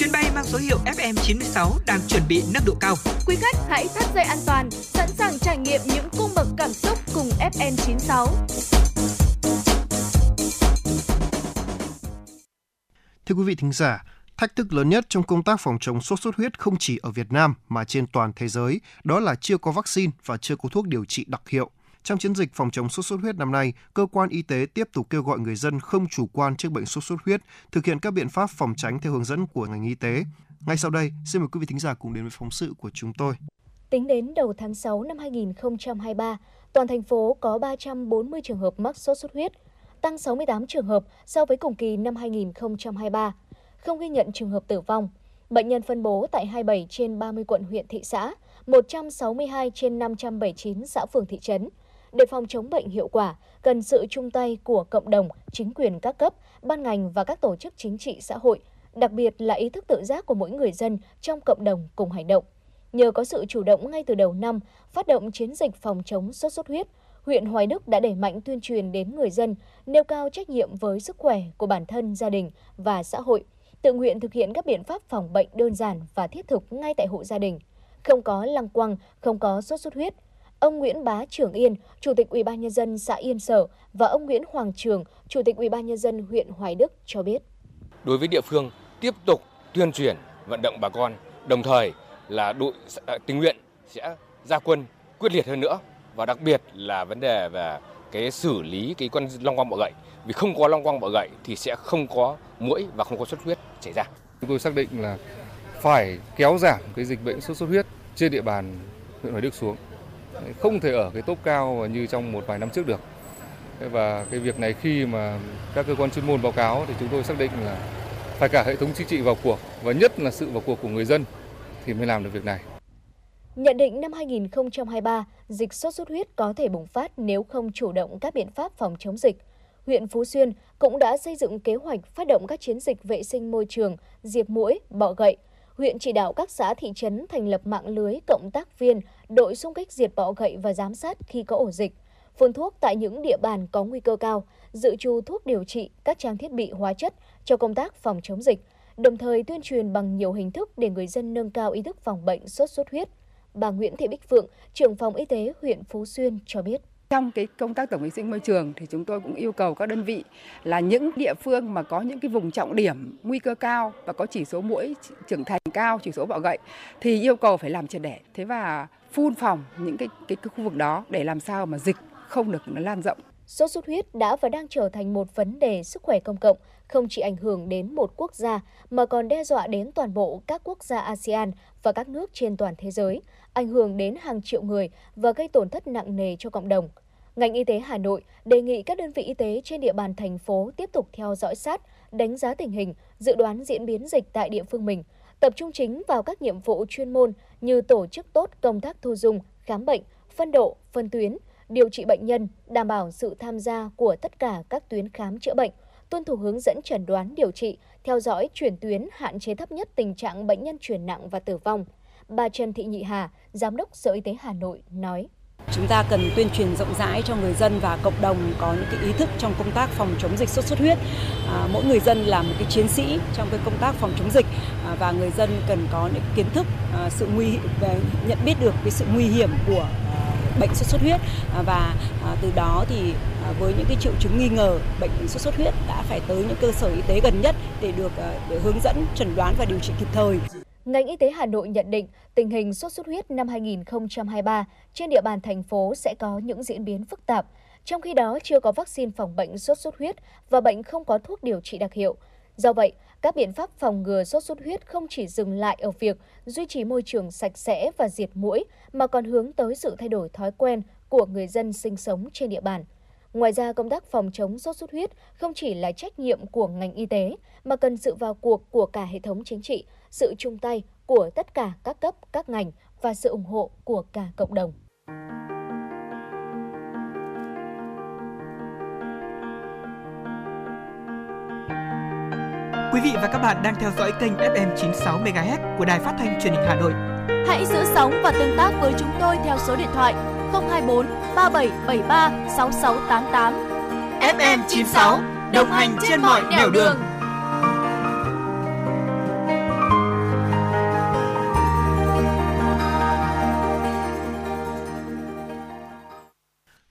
Chuyến bay mang số hiệu FM96 đang chuẩn bị nâng độ cao.
Quý khách hãy thắt dây an toàn, sẵn sàng trải nghiệm những cung bậc cảm xúc cùng FN96.
Thưa quý vị thính giả, thách thức lớn nhất trong công tác phòng chống sốt xuất huyết không chỉ ở Việt Nam mà trên toàn thế giới, đó là chưa có vaccine và chưa có thuốc điều trị đặc hiệu. Trong chiến dịch phòng chống sốt xuất huyết năm nay, cơ quan y tế tiếp tục kêu gọi người dân không chủ quan trước bệnh sốt xuất huyết, thực hiện các biện pháp phòng tránh theo hướng dẫn của ngành y tế. Ngay sau đây, xin mời quý vị thính giả cùng đến với phóng sự của chúng tôi.
Tính đến đầu tháng 6 năm 2023, toàn thành phố có 340 trường hợp mắc sốt xuất huyết, tăng 68 trường hợp so với cùng kỳ năm 2023. Không ghi nhận trường hợp tử vong. Bệnh nhân phân bố tại 27 trên 30 quận huyện thị xã, 162 trên 579 xã phường thị trấn. Để phòng chống bệnh hiệu quả, cần sự chung tay của cộng đồng, chính quyền các cấp, ban ngành và các tổ chức chính trị xã hội, đặc biệt là ý thức tự giác của mỗi người dân trong cộng đồng cùng hành động. Nhờ có sự chủ động ngay từ đầu năm, phát động chiến dịch phòng chống sốt xuất huyết, huyện Hoài Đức đã đẩy mạnh tuyên truyền đến người dân, nêu cao trách nhiệm với sức khỏe của bản thân, gia đình và xã hội, tự nguyện thực hiện các biện pháp phòng bệnh đơn giản và thiết thực ngay tại hộ gia đình. Không có lăng quăng, không có sốt xuất huyết. Ông Nguyễn Bá Trường Yên, Chủ tịch Ủy ban nhân dân xã Yên Sở và ông Nguyễn Hoàng Trường, Chủ tịch Ủy ban nhân dân huyện Hoài Đức cho biết.
Đối với địa phương, tiếp tục tuyên truyền, vận động bà con, đồng thời là đội tình nguyện sẽ ra quân quyết liệt hơn nữa và đặc biệt là vấn đề về cái xử lý cái con long quăng bọ gậy vì không có long quăng bọ gậy thì sẽ không có muỗi và không có xuất huyết xảy ra.
Chúng tôi xác định là phải kéo giảm cái dịch bệnh sốt xuất huyết trên địa bàn huyện Hoài Đức xuống. Không thể ở cái tốp cao như trong một vài năm trước được. Và cái việc này khi mà các cơ quan chuyên môn báo cáo thì chúng tôi xác định là phải cả hệ thống chính trị vào cuộc và nhất là sự vào cuộc của người dân thì mới làm được việc này.
Nhận định năm 2023, dịch sốt xuất huyết có thể bùng phát nếu không chủ động các biện pháp phòng chống dịch. Huyện Phú Xuyên cũng đã xây dựng kế hoạch phát động các chiến dịch vệ sinh môi trường, diệt mũi, bọ gậy. Huyện chỉ đạo các xã thị trấn thành lập mạng lưới cộng tác viên, đội xung kích diệt bọ gậy và giám sát khi có ổ dịch. Phun thuốc tại những địa bàn có nguy cơ cao, dự trù thuốc điều trị, các trang thiết bị hóa chất cho công tác phòng chống dịch, đồng thời tuyên truyền bằng nhiều hình thức để người dân nâng cao ý thức phòng bệnh sốt xuất huyết. Bà Nguyễn Thị Bích Phượng, trưởng phòng y tế huyện Phú Xuyên cho biết.
Trong cái công tác tổng vệ sinh môi trường thì chúng tôi cũng yêu cầu các đơn vị là những địa phương mà có những cái vùng trọng điểm nguy cơ cao và có chỉ số mũi trưởng thành cao, chỉ số bọ gậy thì yêu cầu phải làm triệt để. Thế và phun phòng những cái, cái cái khu vực đó để làm sao mà dịch không được nó lan rộng.
Sốt xuất huyết đã và đang trở thành một vấn đề sức khỏe công cộng, không chỉ ảnh hưởng đến một quốc gia mà còn đe dọa đến toàn bộ các quốc gia ASEAN và các nước trên toàn thế giới, ảnh hưởng đến hàng triệu người và gây tổn thất nặng nề cho cộng đồng. Ngành y tế Hà Nội đề nghị các đơn vị y tế trên địa bàn thành phố tiếp tục theo dõi sát, đánh giá tình hình, dự đoán diễn biến dịch tại địa phương mình, tập trung chính vào các nhiệm vụ chuyên môn như tổ chức tốt công tác thu dung, khám bệnh, phân độ, phân tuyến, điều trị bệnh nhân, đảm bảo sự tham gia của tất cả các tuyến khám chữa bệnh, tuân thủ hướng dẫn chẩn đoán điều trị, theo dõi chuyển tuyến hạn chế thấp nhất tình trạng bệnh nhân chuyển nặng và tử vong. Bà Trần Thị Nhị Hà, Giám đốc Sở Y tế Hà Nội nói.
Chúng ta cần tuyên truyền rộng rãi cho người dân và cộng đồng có những cái ý thức trong công tác phòng chống dịch sốt xuất huyết. À, mỗi người dân là một cái chiến sĩ trong cái công tác phòng chống dịch à, và người dân cần có những kiến thức à, sự nguy về nhận biết được cái sự nguy hiểm của à, bệnh sốt xuất huyết à, và à, từ đó thì à, với những cái triệu chứng nghi ngờ bệnh sốt xuất huyết đã phải tới những cơ sở y tế gần nhất để được à, để hướng dẫn chẩn đoán và điều trị kịp thời.
Ngành y tế Hà Nội nhận định tình hình sốt xuất huyết năm 2023 trên địa bàn thành phố sẽ có những diễn biến phức tạp. Trong khi đó, chưa có vaccine phòng bệnh sốt xuất huyết và bệnh không có thuốc điều trị đặc hiệu. Do vậy, các biện pháp phòng ngừa sốt xuất huyết không chỉ dừng lại ở việc duy trì môi trường sạch sẽ và diệt mũi, mà còn hướng tới sự thay đổi thói quen của người dân sinh sống trên địa bàn. Ngoài ra, công tác phòng chống sốt xuất huyết không chỉ là trách nhiệm của ngành y tế, mà cần sự vào cuộc của cả hệ thống chính trị, sự chung tay của tất cả các cấp, các ngành và sự ủng hộ của cả cộng đồng.
Quý vị và các bạn đang theo dõi kênh FM 96 MHz của đài phát thanh truyền hình Hà Nội.
Hãy giữ sóng và tương tác với chúng tôi theo số điện thoại 024 3773 6688.
FM 96 đồng hành trên mọi nẻo đường.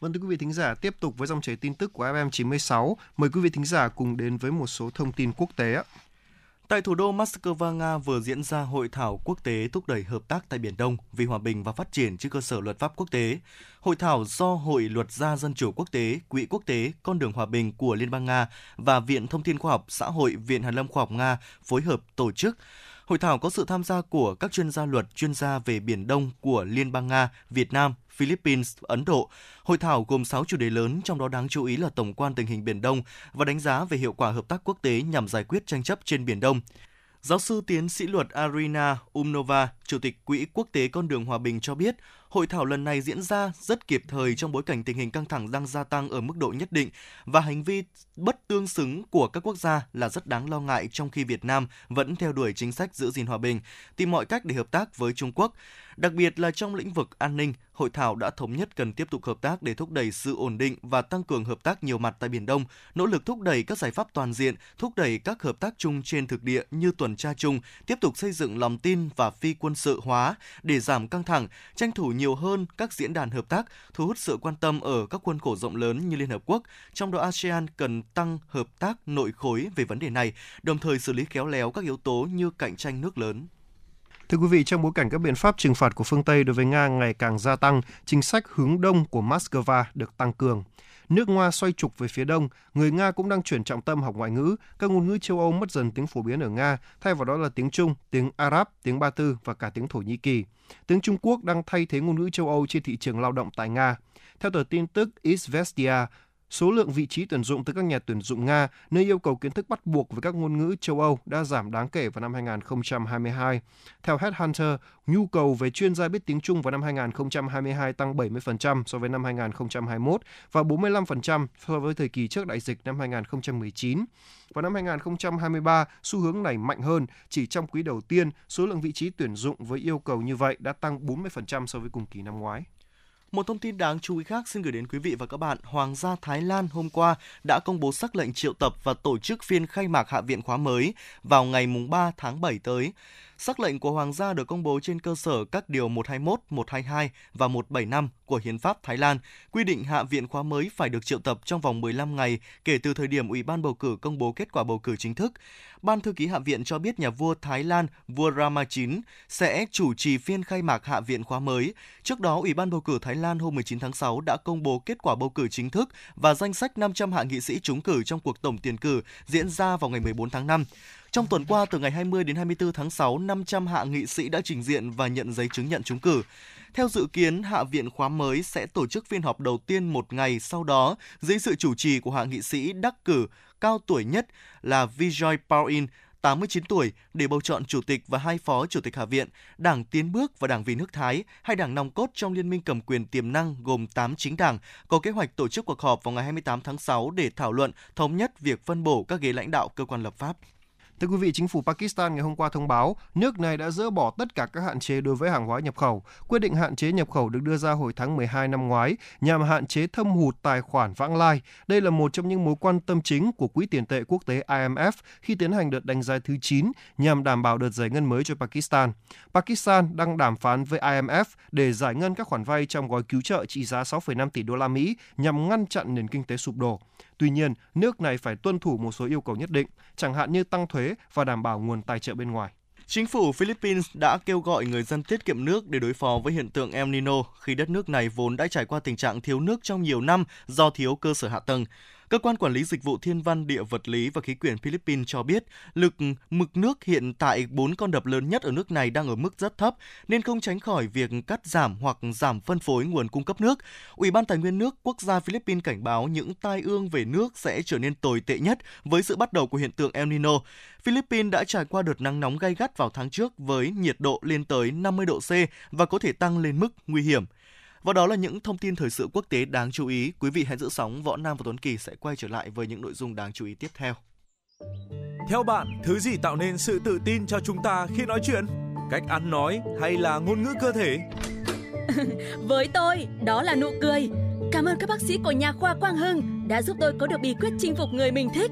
Vâng thưa quý vị thính giả, tiếp tục với dòng chảy tin tức của FM 96, mời quý vị thính giả cùng đến với một số thông tin quốc tế ạ.
Tại thủ đô Moscow, Nga vừa diễn ra hội thảo quốc tế thúc đẩy hợp tác tại Biển Đông vì hòa bình và phát triển trên cơ sở luật pháp quốc tế. Hội thảo do Hội Luật gia Dân chủ Quốc tế, Quỹ Quốc tế Con đường Hòa bình của Liên bang Nga và Viện Thông tin Khoa học Xã hội Viện Hàn lâm Khoa học Nga phối hợp tổ chức. Hội thảo có sự tham gia của các chuyên gia luật, chuyên gia về Biển Đông của Liên bang Nga, Việt Nam, Philippines, Ấn Độ. Hội thảo gồm 6 chủ đề lớn, trong đó đáng chú ý là tổng quan tình hình Biển Đông và đánh giá về hiệu quả hợp tác quốc tế nhằm giải quyết tranh chấp trên Biển Đông. Giáo sư tiến sĩ luật Arina Umnova, Chủ tịch Quỹ Quốc tế Con đường Hòa bình cho biết, hội thảo lần này diễn ra rất kịp thời trong bối cảnh tình hình căng thẳng đang gia tăng ở mức độ nhất định và hành vi bất tương xứng của các quốc gia là rất đáng lo ngại trong khi Việt Nam vẫn theo đuổi chính sách giữ gìn hòa bình, tìm mọi cách để hợp tác với Trung Quốc. Đặc biệt là trong lĩnh vực an ninh, hội thảo đã thống nhất cần tiếp tục hợp tác để thúc đẩy sự ổn định và tăng cường hợp tác nhiều mặt tại Biển Đông, nỗ lực thúc đẩy các giải pháp toàn diện, thúc đẩy các hợp tác chung trên thực địa như tuần tra chung, tiếp tục xây dựng lòng tin và phi quân sự hóa để giảm căng thẳng, tranh thủ nhiều hơn các diễn đàn hợp tác, thu hút sự quan tâm ở các khuôn khổ rộng lớn như Liên Hợp Quốc, trong đó ASEAN cần tăng hợp tác nội khối về vấn đề này, đồng thời xử lý khéo léo các yếu tố như cạnh tranh nước lớn.
Thưa quý vị, trong bối cảnh các biện pháp trừng phạt của phương Tây đối với Nga ngày càng gia tăng, chính sách hướng đông của Moscow được tăng cường. Nước Nga xoay trục về phía đông, người Nga cũng đang chuyển trọng tâm học ngoại ngữ, các ngôn ngữ châu Âu mất dần tiếng phổ biến ở Nga, thay vào đó là tiếng Trung, tiếng Arab, tiếng Ba Tư và cả tiếng Thổ Nhĩ Kỳ. Tiếng Trung Quốc đang thay thế ngôn ngữ châu Âu trên thị trường lao động tại Nga. Theo tờ tin tức Izvestia, số lượng vị trí tuyển dụng từ các nhà tuyển dụng Nga nơi yêu cầu kiến thức bắt buộc với các ngôn ngữ châu Âu đã giảm đáng kể vào năm 2022. Theo Headhunter, nhu cầu về chuyên gia biết tiếng Trung vào năm 2022 tăng 70% so với năm 2021 và 45% so với thời kỳ trước đại dịch năm 2019. Vào năm 2023, xu hướng này mạnh hơn. Chỉ trong quý đầu tiên, số lượng vị trí tuyển dụng với yêu cầu như vậy đã tăng 40% so với cùng kỳ năm ngoái.
Một thông tin đáng chú ý khác xin gửi đến quý vị và các bạn. Hoàng gia Thái Lan hôm qua đã công bố sắc lệnh triệu tập và tổ chức phiên khai mạc Hạ viện khóa mới vào ngày 3 tháng 7 tới. Sắc lệnh của Hoàng gia được công bố trên cơ sở các điều 121, 122 và 175 của Hiến pháp Thái Lan, quy định Hạ viện khóa mới phải được triệu tập trong vòng 15 ngày kể từ thời điểm Ủy ban bầu cử công bố kết quả bầu cử chính thức. Ban thư ký Hạ viện cho biết nhà vua Thái Lan, vua Rama IX sẽ chủ trì phiên khai mạc Hạ viện khóa mới. Trước đó, Ủy ban bầu cử Thái Lan hôm 19 tháng 6 đã công bố kết quả bầu cử chính thức và danh sách 500 hạ nghị sĩ trúng cử trong cuộc tổng tuyển cử diễn ra vào ngày 14 tháng 5. Trong tuần qua, từ ngày 20 đến 24 tháng 6, 500 hạ nghị sĩ đã trình diện và nhận giấy chứng nhận trúng cử. Theo dự kiến, Hạ viện khóa mới sẽ tổ chức phiên họp đầu tiên một ngày sau đó dưới sự chủ trì của hạ nghị sĩ đắc cử cao tuổi nhất là Vijay Paul 89 tuổi để bầu chọn chủ tịch và hai phó chủ tịch Hạ viện, Đảng Tiến bước và Đảng Vì nước Thái, hai đảng nòng cốt trong liên minh cầm quyền tiềm năng gồm 8 chính đảng, có kế hoạch tổ chức cuộc họp vào ngày 28 tháng 6 để thảo luận thống nhất việc phân bổ các ghế lãnh đạo cơ quan lập pháp.
Thưa quý vị, chính phủ Pakistan ngày hôm qua thông báo nước này đã dỡ bỏ tất cả các hạn chế đối với hàng hóa nhập khẩu. Quyết định hạn chế nhập khẩu được đưa ra hồi tháng 12 năm ngoái nhằm hạn chế thâm hụt tài khoản vãng lai. Đây là một trong những mối quan tâm chính của Quỹ tiền tệ quốc tế IMF khi tiến hành đợt đánh giá thứ 9 nhằm đảm bảo đợt giải ngân mới cho Pakistan. Pakistan đang đàm phán với IMF để giải ngân các khoản vay trong gói cứu trợ trị giá 6,5 tỷ đô la Mỹ nhằm ngăn chặn nền kinh tế sụp đổ. Tuy nhiên, nước này phải tuân thủ một số yêu cầu nhất định, chẳng hạn như tăng thuế và đảm bảo nguồn tài trợ bên ngoài.
Chính phủ Philippines đã kêu gọi người dân tiết kiệm nước để đối phó với hiện tượng El Nino khi đất nước này vốn đã trải qua tình trạng thiếu nước trong nhiều năm do thiếu cơ sở hạ tầng. Cơ quan quản lý dịch vụ thiên văn, địa vật lý và khí quyển Philippines cho biết, lực mực nước hiện tại bốn con đập lớn nhất ở nước này đang ở mức rất thấp, nên không tránh khỏi việc cắt giảm hoặc giảm phân phối nguồn cung cấp nước. Ủy ban Tài nguyên nước quốc gia Philippines cảnh báo những tai ương về nước sẽ trở nên tồi tệ nhất với sự bắt đầu của hiện tượng El Nino. Philippines đã trải qua đợt nắng nóng gay gắt vào tháng trước với nhiệt độ lên tới 50 độ C và có thể tăng lên mức nguy hiểm. Và đó là những thông tin thời sự quốc tế đáng chú ý. Quý vị hãy giữ sóng, Võ Nam và Tuấn Kỳ sẽ quay trở lại với những nội dung đáng chú ý tiếp theo.
Theo bạn, thứ gì tạo nên sự tự tin cho chúng ta khi nói chuyện? Cách ăn nói hay là ngôn ngữ cơ thể? <laughs>
Với tôi, đó là nụ cười. Cảm ơn các bác sĩ của nhà khoa Quang Hưng đã giúp tôi có được bí quyết chinh phục người mình thích.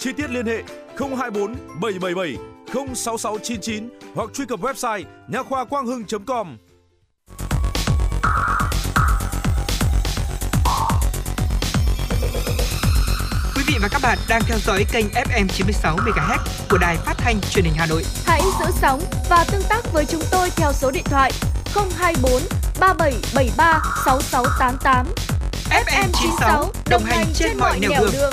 Chi tiết liên hệ 024 777 06699 hoặc truy cập website nha khoa quang hưng.com.
Quý vị và các bạn đang theo dõi kênh FM 96 MHz của đài phát thanh truyền hình Hà Nội.
Hãy giữ sóng và tương tác với chúng tôi theo số điện thoại 024 3773 6688.
FM 96 đồng hành trên mọi nẻo đường. đường.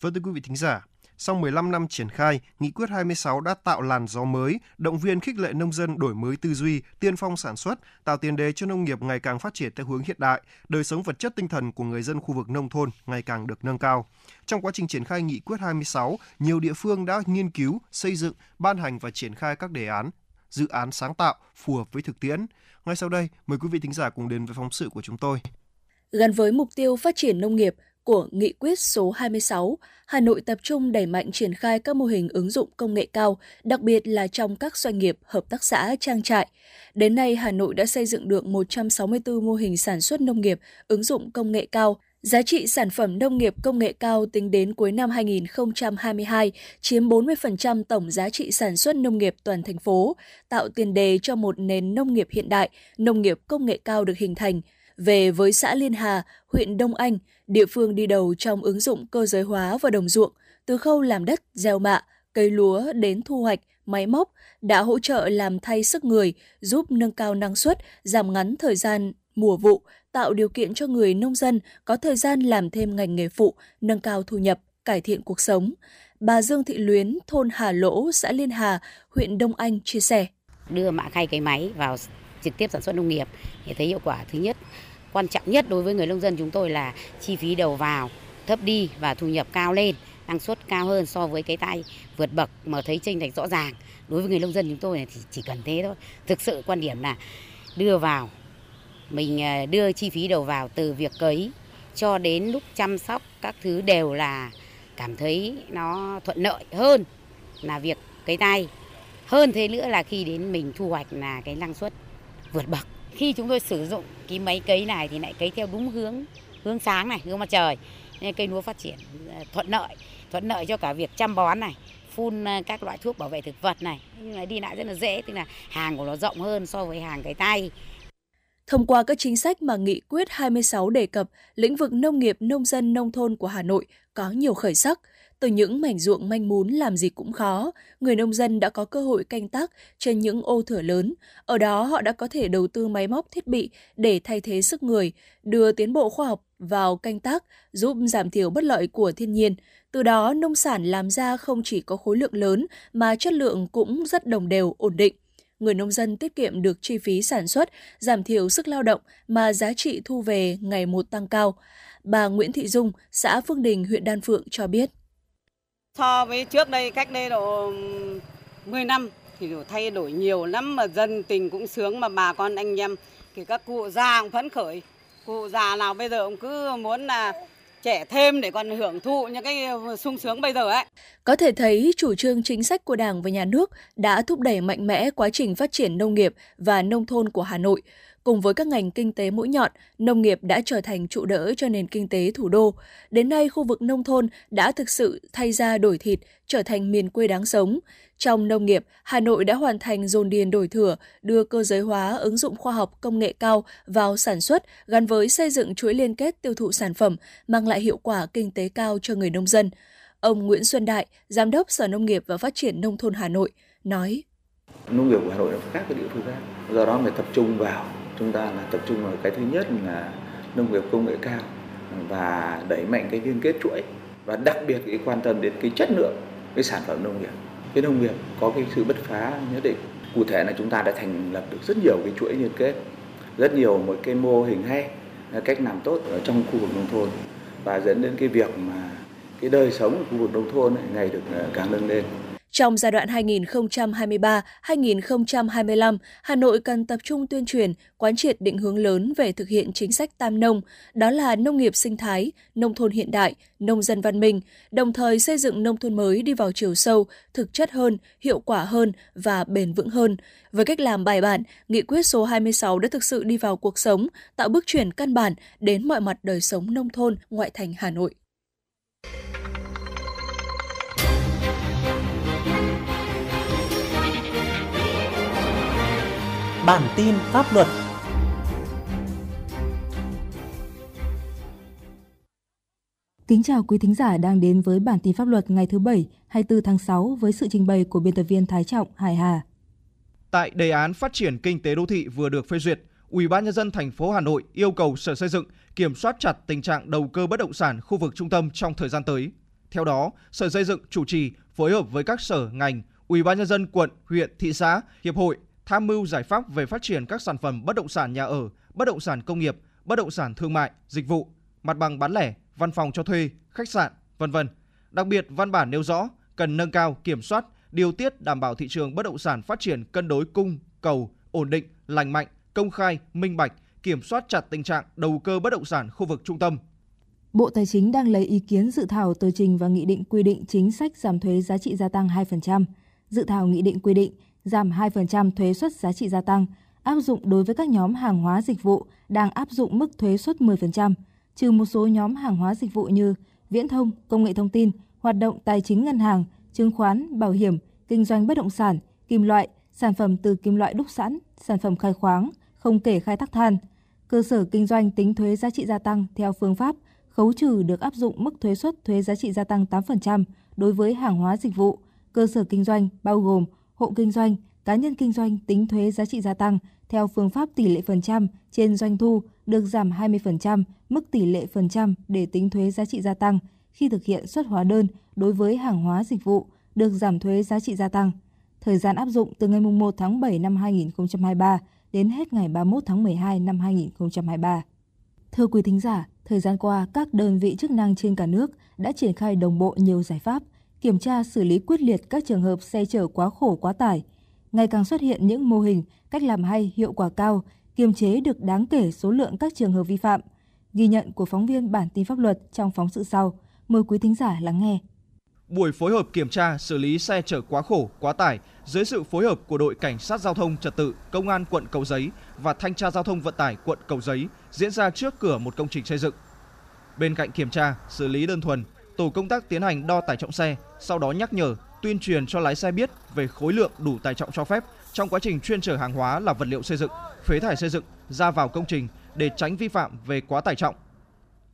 Vâng thưa quý vị thính giả, sau 15 năm triển khai, Nghị quyết 26 đã tạo làn gió mới, động viên khích lệ nông dân đổi mới tư duy, tiên phong sản xuất, tạo tiền đề cho nông nghiệp ngày càng phát triển theo hướng hiện đại, đời sống vật chất tinh thần của người dân khu vực nông thôn ngày càng được nâng cao. Trong quá trình triển khai Nghị quyết 26, nhiều địa phương đã nghiên cứu, xây dựng, ban hành và triển khai các đề án, dự án sáng tạo phù hợp với thực tiễn. Ngay sau đây, mời quý vị thính giả cùng đến với phóng sự của chúng tôi.
Gắn với mục tiêu phát triển nông nghiệp của Nghị quyết số 26, Hà Nội tập trung đẩy mạnh triển khai các mô hình ứng dụng công nghệ cao, đặc biệt là trong các doanh nghiệp, hợp tác xã, trang trại. Đến nay, Hà Nội đã xây dựng được 164 mô hình sản xuất nông nghiệp ứng dụng công nghệ cao, Giá trị sản phẩm nông nghiệp công nghệ cao tính đến cuối năm 2022 chiếm 40% tổng giá trị sản xuất nông nghiệp toàn thành phố, tạo tiền đề cho một nền nông nghiệp hiện đại, nông nghiệp công nghệ cao được hình thành. Về với xã Liên Hà, huyện Đông Anh, địa phương đi đầu trong ứng dụng cơ giới hóa và đồng ruộng, từ khâu làm đất, gieo mạ, cây lúa đến thu hoạch, máy móc đã hỗ trợ làm thay sức người, giúp nâng cao năng suất, giảm ngắn thời gian mùa vụ, tạo điều kiện cho người nông dân có thời gian làm thêm ngành nghề phụ, nâng cao thu nhập, cải thiện cuộc sống. Bà Dương Thị Luyến, thôn Hà Lỗ, xã Liên Hà, huyện Đông Anh chia sẻ.
Đưa mã khay cái máy vào trực tiếp sản xuất nông nghiệp thì thấy hiệu quả thứ nhất quan trọng nhất đối với người nông dân chúng tôi là chi phí đầu vào, thấp đi và thu nhập cao lên, năng suất cao hơn so với cái tay vượt bậc mà thấy chênh lệch rõ ràng. Đối với người nông dân chúng tôi thì chỉ cần thế thôi. Thực sự quan điểm là đưa vào, mình à, đưa chi phí đầu vào từ việc cấy cho đến lúc chăm sóc các thứ đều là cảm thấy nó thuận lợi hơn là việc cấy tay hơn thế nữa là khi đến mình thu hoạch là cái năng suất vượt bậc khi chúng tôi sử dụng cái máy cấy này thì lại cấy theo đúng hướng hướng sáng này hướng mặt trời. Nên cây lúa phát triển à, thuận lợi thuận lợi cho cả việc chăm bón này phun à, các loại thuốc bảo vệ thực vật này. Nhưng mà đi lại rất là dễ tức là hàng của nó rộng hơn so với hàng cái tay.
Thông qua các chính sách mà Nghị quyết 26 đề cập, lĩnh vực nông nghiệp nông dân nông thôn của Hà Nội có nhiều khởi sắc. Từ những mảnh ruộng manh mún làm gì cũng khó, người nông dân đã có cơ hội canh tác trên những ô thửa lớn. Ở đó họ đã có thể đầu tư máy móc thiết bị để thay thế sức người, đưa tiến bộ khoa học vào canh tác, giúp giảm thiểu bất lợi của thiên nhiên. Từ đó, nông sản làm ra không chỉ có khối lượng lớn mà chất lượng cũng rất đồng đều, ổn định người nông dân tiết kiệm được chi phí sản xuất, giảm thiểu sức lao động mà giá trị thu về ngày một tăng cao. Bà Nguyễn Thị Dung, xã Phương Đình, huyện Đan Phượng cho biết.
So với trước đây, cách đây độ 10 năm thì thay đổi nhiều lắm mà dân tình cũng sướng mà bà con anh em thì các cụ già cũng phấn khởi. Cụ già nào bây giờ cũng cứ muốn là trẻ thêm để còn hưởng thụ những cái sung sướng bây giờ ấy.
Có thể thấy chủ trương chính sách của Đảng và Nhà nước đã thúc đẩy mạnh mẽ quá trình phát triển nông nghiệp và nông thôn của Hà Nội. Cùng với các ngành kinh tế mũi nhọn, nông nghiệp đã trở thành trụ đỡ cho nền kinh tế thủ đô. Đến nay, khu vực nông thôn đã thực sự thay ra đổi thịt, trở thành miền quê đáng sống. Trong nông nghiệp, Hà Nội đã hoàn thành dồn điền đổi thửa, đưa cơ giới hóa ứng dụng khoa học công nghệ cao vào sản xuất gắn với xây dựng chuỗi liên kết tiêu thụ sản phẩm, mang lại hiệu quả kinh tế cao cho người nông dân. Ông Nguyễn Xuân Đại, Giám đốc Sở Nông nghiệp và Phát triển Nông thôn Hà Nội, nói.
Nông nghiệp của Hà Nội là khác với địa phương khác. Do đó phải tập trung vào, chúng ta là tập trung vào cái thứ nhất là nông nghiệp công nghệ cao và đẩy mạnh cái liên kết chuỗi. Và đặc biệt cái quan tâm đến cái chất lượng cái sản phẩm nông nghiệp. Cái nông nghiệp có cái sự bứt phá nhất định. Cụ thể là chúng ta đã thành lập được rất nhiều cái chuỗi liên kết rất nhiều một cái mô hình hay cách làm tốt ở trong khu vực nông thôn và dẫn đến cái việc mà cái đời sống của khu vực nông thôn ấy, ngày được ờ, càng nâng lên
trong giai đoạn 2023-2025, Hà Nội cần tập trung tuyên truyền, quán triệt định hướng lớn về thực hiện chính sách tam nông, đó là nông nghiệp sinh thái, nông thôn hiện đại, nông dân văn minh, đồng thời xây dựng nông thôn mới đi vào chiều sâu, thực chất hơn, hiệu quả hơn và bền vững hơn. Với cách làm bài bản, nghị quyết số 26 đã thực sự đi vào cuộc sống, tạo bước chuyển căn bản đến mọi mặt đời sống nông thôn, ngoại thành Hà Nội.
Bản tin pháp luật
Kính chào quý thính giả đang đến với bản tin pháp luật ngày thứ Bảy, 24 tháng 6 với sự trình bày của biên tập viên Thái Trọng, Hải Hà.
Tại đề án phát triển kinh tế đô thị vừa được phê duyệt, Ủy ban nhân dân thành phố Hà Nội yêu cầu Sở Xây dựng kiểm soát chặt tình trạng đầu cơ bất động sản khu vực trung tâm trong thời gian tới. Theo đó, Sở Xây dựng chủ trì phối hợp với các sở ngành, Ủy ban nhân dân quận, huyện, thị xã, hiệp hội tham mưu giải pháp về phát triển các sản phẩm bất động sản nhà ở, bất động sản công nghiệp, bất động sản thương mại, dịch vụ, mặt bằng bán lẻ, văn phòng cho thuê, khách sạn, vân vân. Đặc biệt, văn bản nêu rõ cần nâng cao kiểm soát, điều tiết đảm bảo thị trường bất động sản phát triển cân đối cung, cầu, ổn định, lành mạnh, công khai, minh bạch, kiểm soát chặt tình trạng đầu cơ bất động sản khu vực trung tâm.
Bộ Tài chính đang lấy ý kiến dự thảo tờ trình và nghị định quy định chính sách giảm thuế giá trị gia tăng 2%. Dự thảo nghị định quy định giảm 2% thuế suất giá trị gia tăng áp dụng đối với các nhóm hàng hóa dịch vụ đang áp dụng mức thuế suất 10%, trừ một số nhóm hàng hóa dịch vụ như viễn thông, công nghệ thông tin, hoạt động tài chính ngân hàng, chứng khoán, bảo hiểm, kinh doanh bất động sản, kim loại, sản phẩm từ kim loại đúc sẵn, sản phẩm khai khoáng, không kể khai thác than. Cơ sở kinh doanh tính thuế giá trị gia tăng theo phương pháp khấu trừ được áp dụng mức thuế suất thuế giá trị gia tăng 8% đối với hàng hóa dịch vụ, cơ sở kinh doanh bao gồm hộ kinh doanh, cá nhân kinh doanh tính thuế giá trị gia tăng theo phương pháp tỷ lệ phần trăm trên doanh thu được giảm 20% mức tỷ lệ phần trăm để tính thuế giá trị gia tăng khi thực hiện xuất hóa đơn đối với hàng hóa dịch vụ được giảm thuế giá trị gia tăng. Thời gian áp dụng từ ngày 1 tháng 7 năm 2023 đến hết ngày 31 tháng 12 năm 2023. Thưa quý thính giả, thời gian qua, các đơn vị chức năng trên cả nước đã triển khai đồng bộ nhiều giải pháp, kiểm tra xử lý quyết liệt các trường hợp xe chở quá khổ quá tải. Ngày càng xuất hiện những mô hình, cách làm hay, hiệu quả cao, kiềm chế được đáng kể số lượng các trường hợp vi phạm. Ghi nhận của phóng viên bản tin pháp luật trong phóng sự sau. Mời quý thính giả lắng nghe.
Buổi phối hợp kiểm tra xử lý xe chở quá khổ, quá tải dưới sự phối hợp của đội cảnh sát giao thông trật tự, công an quận Cầu Giấy và thanh tra giao thông vận tải quận Cầu Giấy diễn ra trước cửa một công trình xây dựng. Bên cạnh kiểm tra, xử lý đơn thuần, tổ công tác tiến hành đo tải trọng xe, sau đó nhắc nhở, tuyên truyền cho lái xe biết về khối lượng đủ tải trọng cho phép trong quá trình chuyên chở hàng hóa là vật liệu xây dựng, phế thải xây dựng ra vào công trình để tránh vi phạm về quá tải trọng.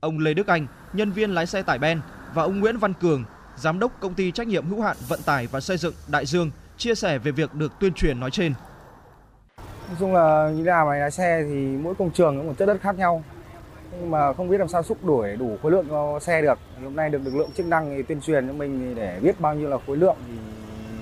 Ông Lê Đức Anh, nhân viên lái xe tải Ben và ông Nguyễn Văn Cường, giám đốc công ty trách nhiệm hữu hạn vận tải và xây dựng Đại Dương chia sẻ về việc được tuyên truyền nói trên.
Nói chung là như là máy lái xe thì mỗi công trường có một chất đất khác nhau. Nhưng mà không biết làm sao xúc đuổi đủ khối lượng cho xe được. Hôm nay được lực lượng chức năng thì tuyên truyền cho mình để biết bao nhiêu là khối lượng thì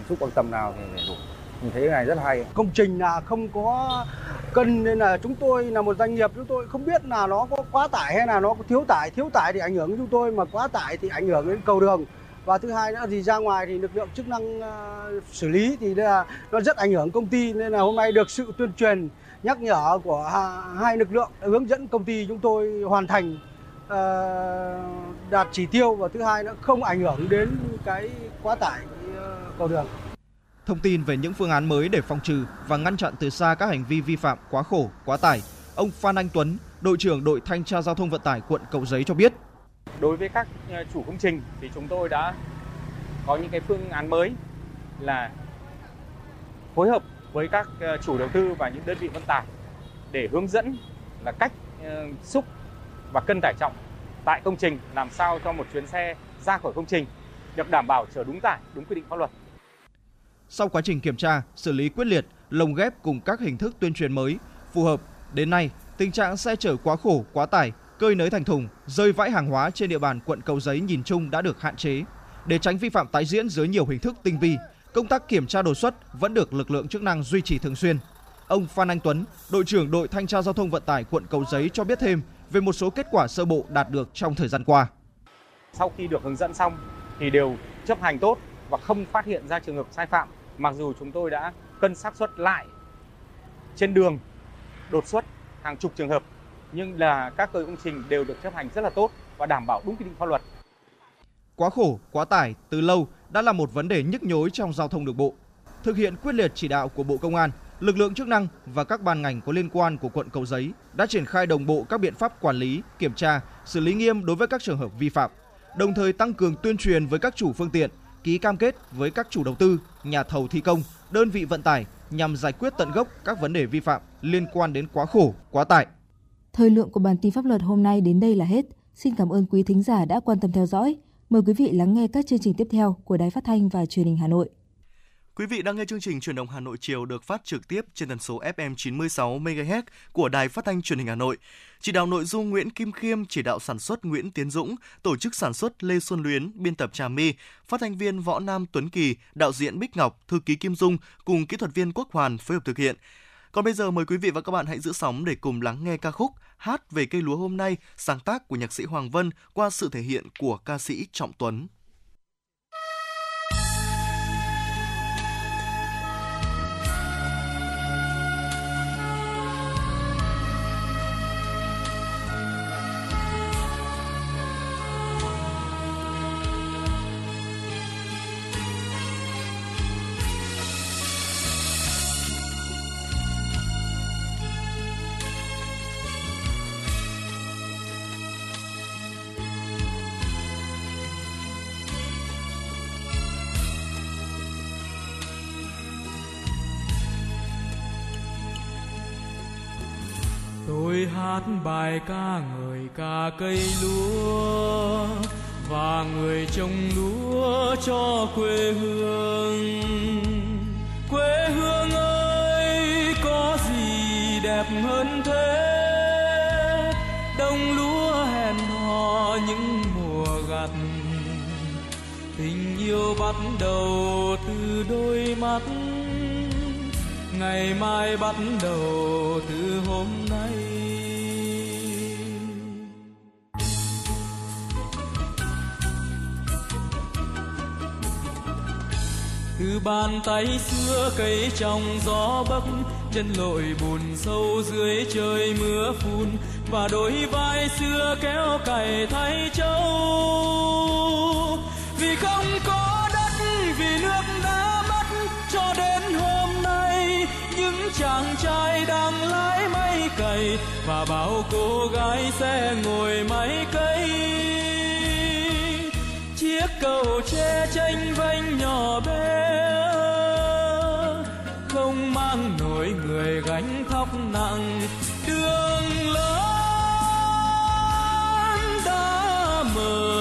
xúc bằng tầm nào thì để đủ. Mình thấy cái này rất hay.
Công trình là không có cân nên là chúng tôi là một doanh nghiệp, chúng tôi không biết là nó có quá tải hay là nó có thiếu tải. Thiếu tải thì ảnh hưởng đến chúng tôi mà quá tải thì ảnh hưởng đến cầu đường và thứ hai nữa thì ra ngoài thì lực lượng chức năng ờ, xử lý thì là nó rất ảnh hưởng công ty nên là hôm nay được sự tuyên truyền nhắc nhở của hai lực lượng hướng dẫn công ty chúng tôi hoàn thành uh, đạt chỉ tiêu và thứ hai nữa không ảnh hưởng đến cái quá tải uh, cầu đường.
Thông tin về những phương án mới để phòng trừ và ngăn chặn từ xa các hành vi vi phạm quá khổ, quá tải, ông Phan Anh Tuấn, đội trưởng đội thanh tra giao thông vận tải quận Cầu Giấy cho biết
Đối với các ờ, chủ công trình thì chúng tôi đã có những cái phương án mới là phối hợp với các ờ, chủ đầu tư và những đơn vị vận tải để hướng dẫn là cách ờ, xúc và cân tải trọng tại công trình làm sao cho một chuyến xe ra khỏi công trình được đảm bảo chở đúng tải, đúng quy định pháp luật.
Sau quá trình kiểm tra, xử lý quyết liệt, lồng ghép cùng các hình thức tuyên truyền mới phù hợp, đến nay tình trạng xe chở quá khổ, quá tải cơi nới thành thùng, rơi vãi hàng hóa trên địa bàn quận Cầu Giấy nhìn chung đã được hạn chế. Để tránh vi phạm tái diễn dưới nhiều hình thức tinh vi, công tác kiểm tra đột xuất vẫn được lực lượng chức năng duy trì thường xuyên. Ông Phan Anh Tuấn, đội trưởng đội thanh tra giao thông vận tải quận Cầu Giấy cho biết thêm về một số kết quả sơ bộ đạt được trong thời gian qua.
Sau khi được hướng dẫn xong thì đều chấp hành tốt và không phát hiện ra trường hợp sai phạm, mặc dù chúng tôi đã cân xác suất lại trên đường đột xuất hàng chục trường hợp nhưng là các cơ công trình đều được chấp hành rất là tốt và đảm bảo đúng quy định pháp luật.
Quá khổ, quá tải từ lâu đã là một vấn đề nhức nhối trong giao thông đường bộ. Thực hiện quyết liệt chỉ đạo của Bộ Công an, lực lượng chức năng và các ban ngành có liên quan của quận Cầu Giấy đã triển khai đồng bộ các biện pháp quản lý, kiểm tra, xử lý nghiêm đối với các trường hợp vi phạm, đồng thời tăng cường tuyên truyền với các chủ phương tiện, ký cam kết với các chủ đầu tư, nhà thầu thi công, đơn vị vận tải nhằm giải quyết tận gốc các vấn đề vi phạm liên quan đến quá khổ, quá tải.
Thời lượng của bản tin pháp luật hôm nay đến đây là hết. Xin cảm ơn quý thính giả đã quan tâm theo dõi. Mời quý vị lắng nghe các chương trình tiếp theo của Đài Phát thanh và Truyền hình Hà Nội.
Quý vị đang nghe chương trình Truyền động Hà Nội chiều được phát trực tiếp trên tần số FM 96 MHz của Đài Phát thanh Truyền hình Hà Nội. Chỉ đạo nội dung Nguyễn Kim Khiêm, chỉ đạo sản xuất Nguyễn Tiến Dũng, tổ chức sản xuất Lê Xuân Luyến, biên tập Trà My, phát thanh viên Võ Nam Tuấn Kỳ, đạo diễn Bích Ngọc, thư ký Kim Dung cùng kỹ thuật viên Quốc Hoàn phối hợp thực hiện. Còn bây giờ mời quý vị và các bạn hãy giữ sóng để cùng lắng nghe ca khúc Hát về cây lúa hôm nay, sáng tác của nhạc sĩ Hoàng Vân qua sự thể hiện của ca sĩ Trọng Tuấn.
Hát bài ca người ca cây lúa và người trồng lúa cho quê hương. Quê hương ơi, có gì đẹp hơn thế? Đông lúa hẹn hò những mùa gặt. Tình yêu bắt đầu từ đôi mắt. Ngày mai bắt đầu từ hôm nay. Từ bàn tay xưa cây trong gió bấc, chân lội bùn sâu dưới trời mưa phun, và đôi vai xưa kéo cày thay trâu vì không có đất, vì nước đã mất, cho đến hôm nay, những chàng trai đang lái máy cày, và bao cô gái sẽ ngồi máy cây chiếc cầu tre tranh vanh nhỏ bé, không mang nổi người gánh thóc nặng đường lớn đã mở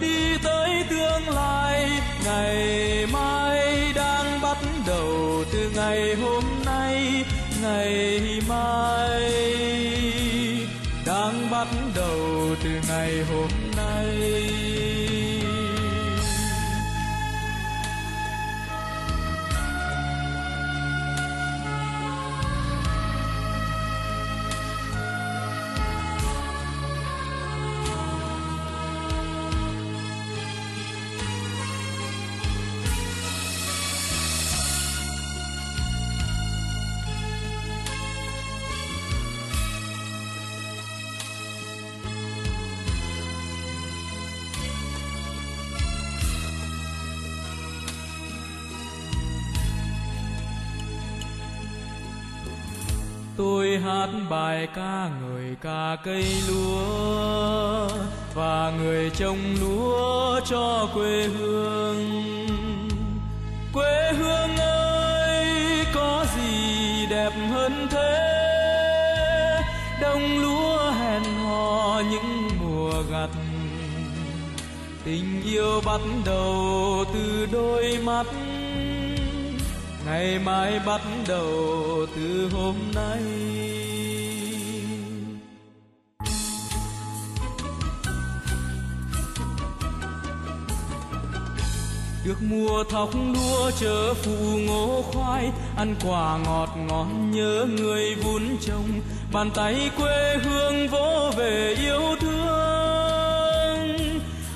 đi tới tương lai, ngày mai đang bắt đầu từ ngày hôm nay, ngày mai. Bài ca người ca cây lúa và người trồng lúa cho quê hương. Quê hương ơi, có gì đẹp hơn thế? Đông lúa hẹn hò những mùa gặt. Tình yêu bắt đầu từ đôi mắt. Ngày mai bắt đầu từ hôm nay. Được mùa thóc lúa chớ phụ ngô khoai, ăn quả ngọt ngon nhớ người vun trồng. Bàn tay quê hương vỗ về yêu thương.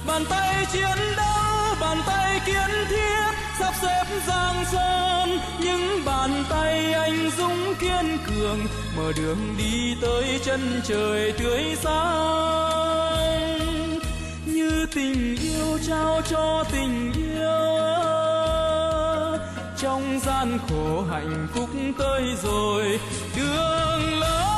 Bàn tay chiến đấu, bàn tay kiến thiết, sắp xếp giang sơn. Những bàn tay anh dũng kiên cường, mở đường đi tới chân trời tươi sáng tình yêu trao cho tình yêu trong gian khổ hạnh phúc tới rồi đường lớn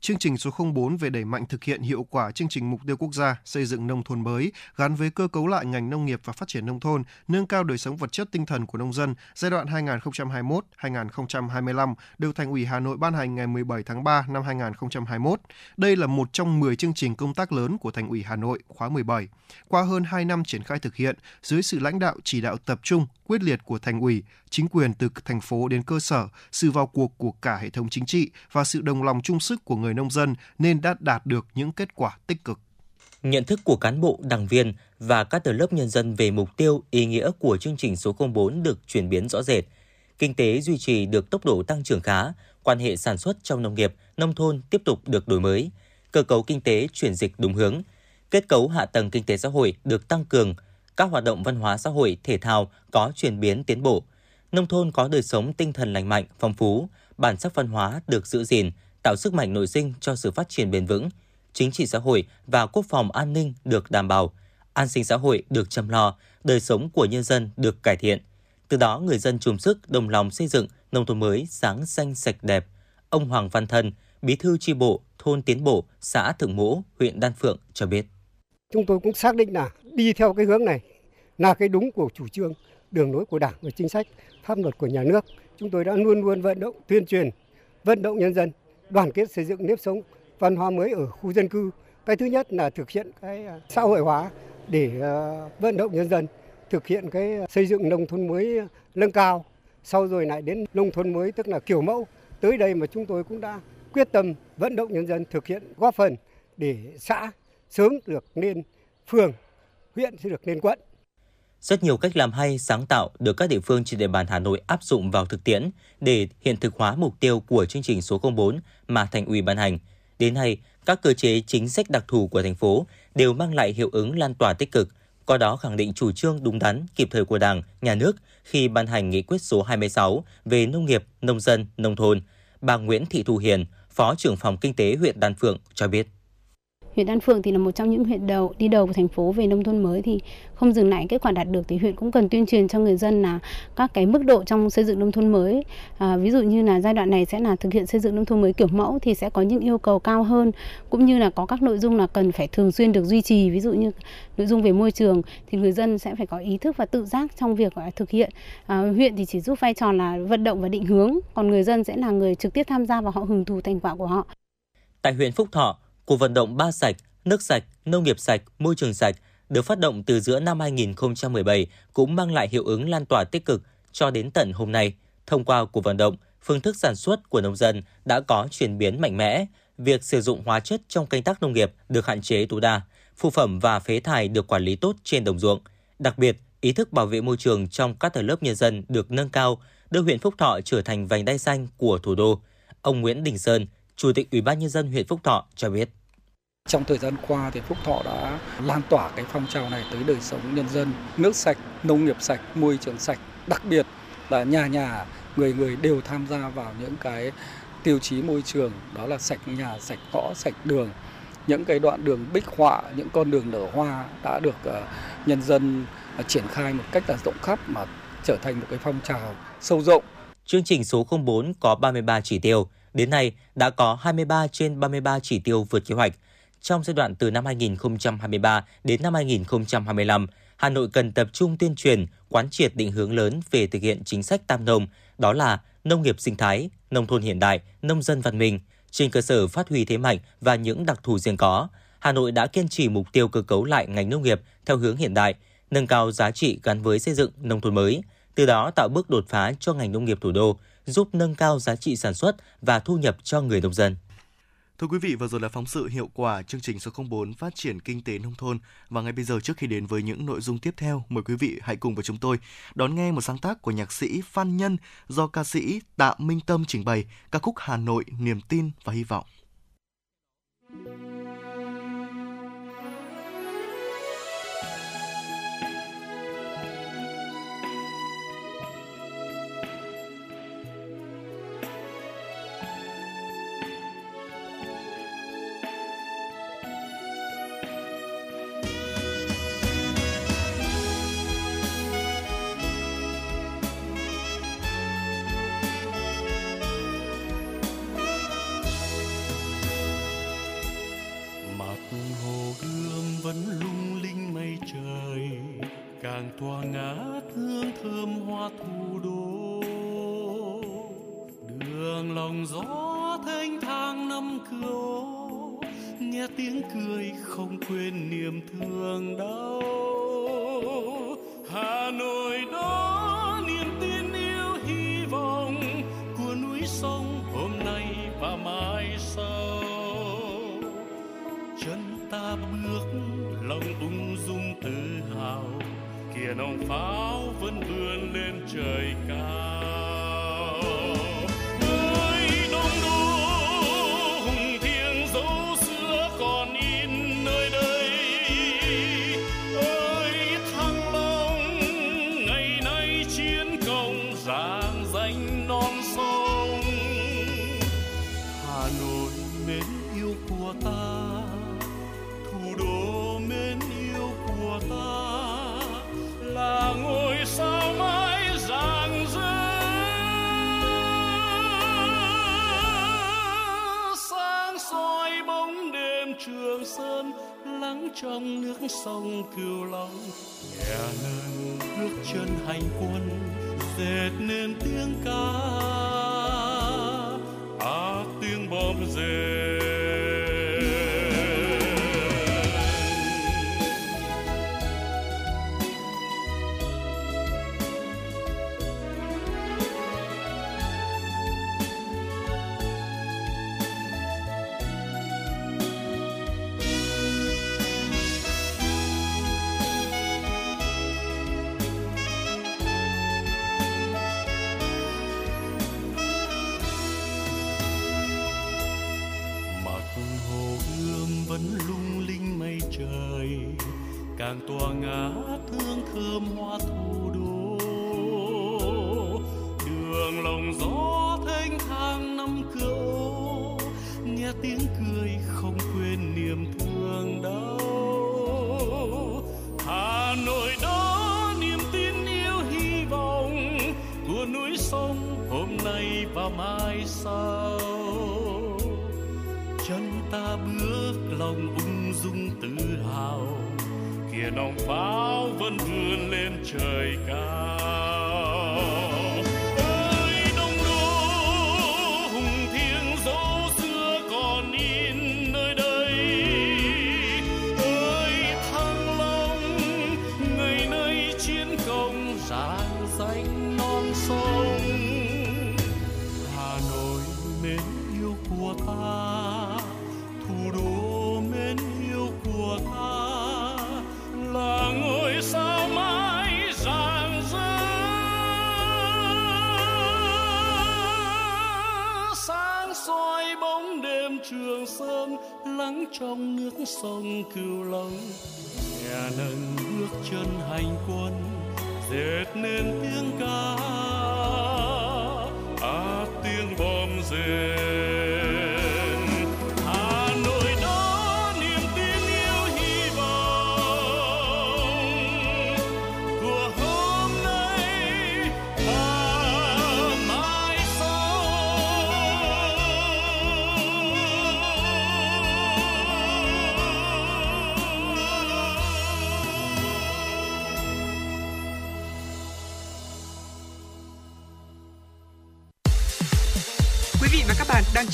chương trình số 04 về đẩy mạnh thực hiện hiệu quả chương trình mục tiêu quốc gia xây dựng nông thôn mới gắn với cơ cấu lại ngành nông nghiệp và phát triển nông thôn, nâng cao đời sống vật chất tinh thần của nông dân giai đoạn 2021-2025 được Thành ủy Hà Nội ban hành ngày 17 tháng 3 năm 2021. Đây là một trong 10 chương trình công tác lớn của Thành ủy Hà Nội khóa 17. Qua hơn 2 năm triển khai thực hiện, dưới sự lãnh đạo chỉ đạo tập trung, quyết liệt của Thành ủy, chính quyền từ thành phố đến cơ sở, sự vào cuộc của cả hệ thống chính trị và sự đồng lòng chung sức của người nông dân nên đã đạt được những kết quả tích cực.
Nhận thức của cán bộ, đảng viên và các tầng lớp nhân dân về mục tiêu, ý nghĩa của chương trình số 04 được chuyển biến rõ rệt. Kinh tế duy trì được tốc độ tăng trưởng khá, quan hệ sản xuất trong nông nghiệp, nông thôn tiếp tục được đổi mới, cơ cấu kinh tế chuyển dịch đúng hướng, kết cấu hạ tầng kinh tế xã hội được tăng cường, các hoạt động văn hóa xã hội, thể thao có chuyển biến tiến bộ, nông thôn có đời sống tinh thần lành mạnh, phong phú, bản sắc văn hóa được giữ gìn, tạo sức mạnh nội sinh cho sự phát triển bền vững, chính trị xã hội và quốc phòng an ninh được đảm bảo, an sinh xã hội được chăm lo, đời sống của nhân dân được cải thiện. Từ đó người dân chung sức đồng lòng xây dựng nông thôn mới sáng xanh sạch đẹp. Ông Hoàng Văn Thân, Bí thư tri bộ thôn Tiến Bộ, xã Thượng Mỗ, huyện Đan Phượng cho biết.
Chúng tôi cũng xác định là đi theo cái hướng này là cái đúng của chủ trương, đường lối của Đảng và chính sách, pháp luật của nhà nước. Chúng tôi đã luôn luôn vận động tuyên truyền, vận động nhân dân đoàn kết xây dựng nếp sống văn hóa mới ở khu dân cư. Cái thứ nhất là thực hiện cái à, xã hội hóa để à, vận động nhân dân thực hiện cái à, xây dựng nông thôn mới nâng cao. Sau rồi lại đến nông thôn mới tức là kiểu mẫu. Tới đây mà chúng tôi cũng đã quyết tâm vận động nhân dân thực hiện góp phần để xã sớm được lên phường, huyện sẽ được lên quận.
Rất nhiều cách làm hay, sáng tạo được các địa phương trên địa bàn Hà Nội áp dụng vào thực tiễn để hiện thực hóa mục tiêu của chương trình số 04 mà Thành ủy ban hành. Đến nay, các cơ chế chính sách đặc thù của thành phố đều mang lại hiệu ứng lan tỏa tích cực, qua đó khẳng định chủ trương đúng đắn, kịp thời của Đảng, Nhà nước khi ban hành nghị quyết số 26 về nông nghiệp, nông dân, nông thôn. Bà Nguyễn Thị Thu Hiền, Phó trưởng phòng Kinh tế huyện Đan Phượng cho biết.
Huyện Đan Phượng thì là một trong những huyện đầu đi đầu của thành phố về nông thôn mới thì không dừng lại kết quả đạt được thì huyện cũng cần tuyên truyền cho người dân là các cái mức độ trong xây dựng nông thôn mới. À, ví dụ như là giai đoạn này sẽ là thực hiện xây dựng nông thôn mới kiểu mẫu thì sẽ có những yêu cầu cao hơn cũng như là có các nội dung là cần phải thường xuyên được duy trì ví dụ như nội dung về môi trường thì người dân sẽ phải có ý thức và tự giác trong việc à, thực hiện. À, huyện thì chỉ giúp vai trò là vận động và định hướng còn người dân sẽ là người trực tiếp tham gia và họ hưởng thụ thành quả của họ.
Tại huyện Phúc Thọ, Cuộc vận động ba sạch, nước sạch, nông nghiệp sạch, môi trường sạch được phát động từ giữa năm 2017 cũng mang lại hiệu ứng lan tỏa tích cực cho đến tận hôm nay. Thông qua cuộc vận động, phương thức sản xuất của nông dân đã có chuyển biến mạnh mẽ, việc sử dụng hóa chất trong canh tác nông nghiệp được hạn chế tối đa, phụ phẩm và phế thải được quản lý tốt trên đồng ruộng. Đặc biệt, ý thức bảo vệ môi trường trong các tầng lớp nhân dân được nâng cao, đưa huyện Phúc Thọ trở thành vành đai xanh của thủ đô. Ông Nguyễn Đình Sơn, Chủ tịch Ủy ban nhân dân huyện Phúc Thọ cho biết.
Trong thời gian qua thì Phúc Thọ đã lan tỏa cái phong trào này tới đời sống nhân dân, nước sạch, nông nghiệp sạch, môi trường sạch, đặc biệt là nhà nhà người người đều tham gia vào những cái tiêu chí môi trường đó là sạch nhà, sạch ngõ, sạch đường. Những cái đoạn đường bích họa, những con đường nở hoa đã được ờ, nhân dân ờ, triển khai một cách là rộng khắp mà trở thành một cái phong trào sâu rộng.
Chương trình số 04 có 33 chỉ tiêu, đến nay đã có 23 trên 33 chỉ tiêu vượt kế hoạch, trong giai đoạn từ năm 2023 đến năm 2025, Hà Nội cần tập trung tuyên truyền, quán triệt định hướng lớn về thực hiện chính sách tam nông, đó là nông nghiệp sinh thái, nông thôn hiện đại, nông dân văn minh. Trên cơ sở phát huy thế mạnh và những đặc thù riêng có, Hà Nội đã kiên trì mục tiêu cơ cấu lại ngành nông nghiệp theo hướng hiện đại, nâng cao giá trị gắn với xây dựng nông thôn mới, từ đó tạo bước đột phá cho ngành nông nghiệp thủ đô, giúp nâng cao giá trị sản xuất và thu nhập cho người nông dân.
Thưa quý vị, vừa rồi là phóng sự hiệu quả chương trình số 04 phát triển kinh tế nông thôn và ngay bây giờ trước khi đến với những nội dung tiếp theo, mời quý vị hãy cùng với chúng tôi đón nghe một sáng tác của nhạc sĩ Phan Nhân do ca sĩ Tạ Minh Tâm trình bày ca khúc Hà Nội niềm tin và hy vọng.
tỏa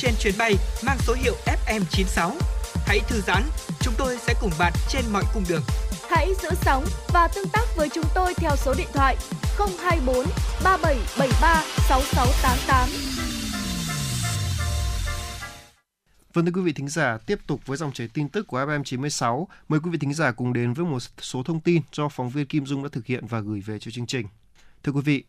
trên chuyến bay mang số hiệu FM96. Hãy thư giãn, chúng tôi sẽ cùng bạn trên mọi cung đường.
Hãy giữ sóng và tương tác với chúng tôi theo số điện thoại 024 3773 6688.
Vâng thưa quý vị thính giả, tiếp tục với dòng chảy tin tức của FM96. Mời quý vị thính giả cùng đến với một số thông tin do phóng viên Kim Dung đã thực hiện và gửi về cho chương trình. Thưa quý vị,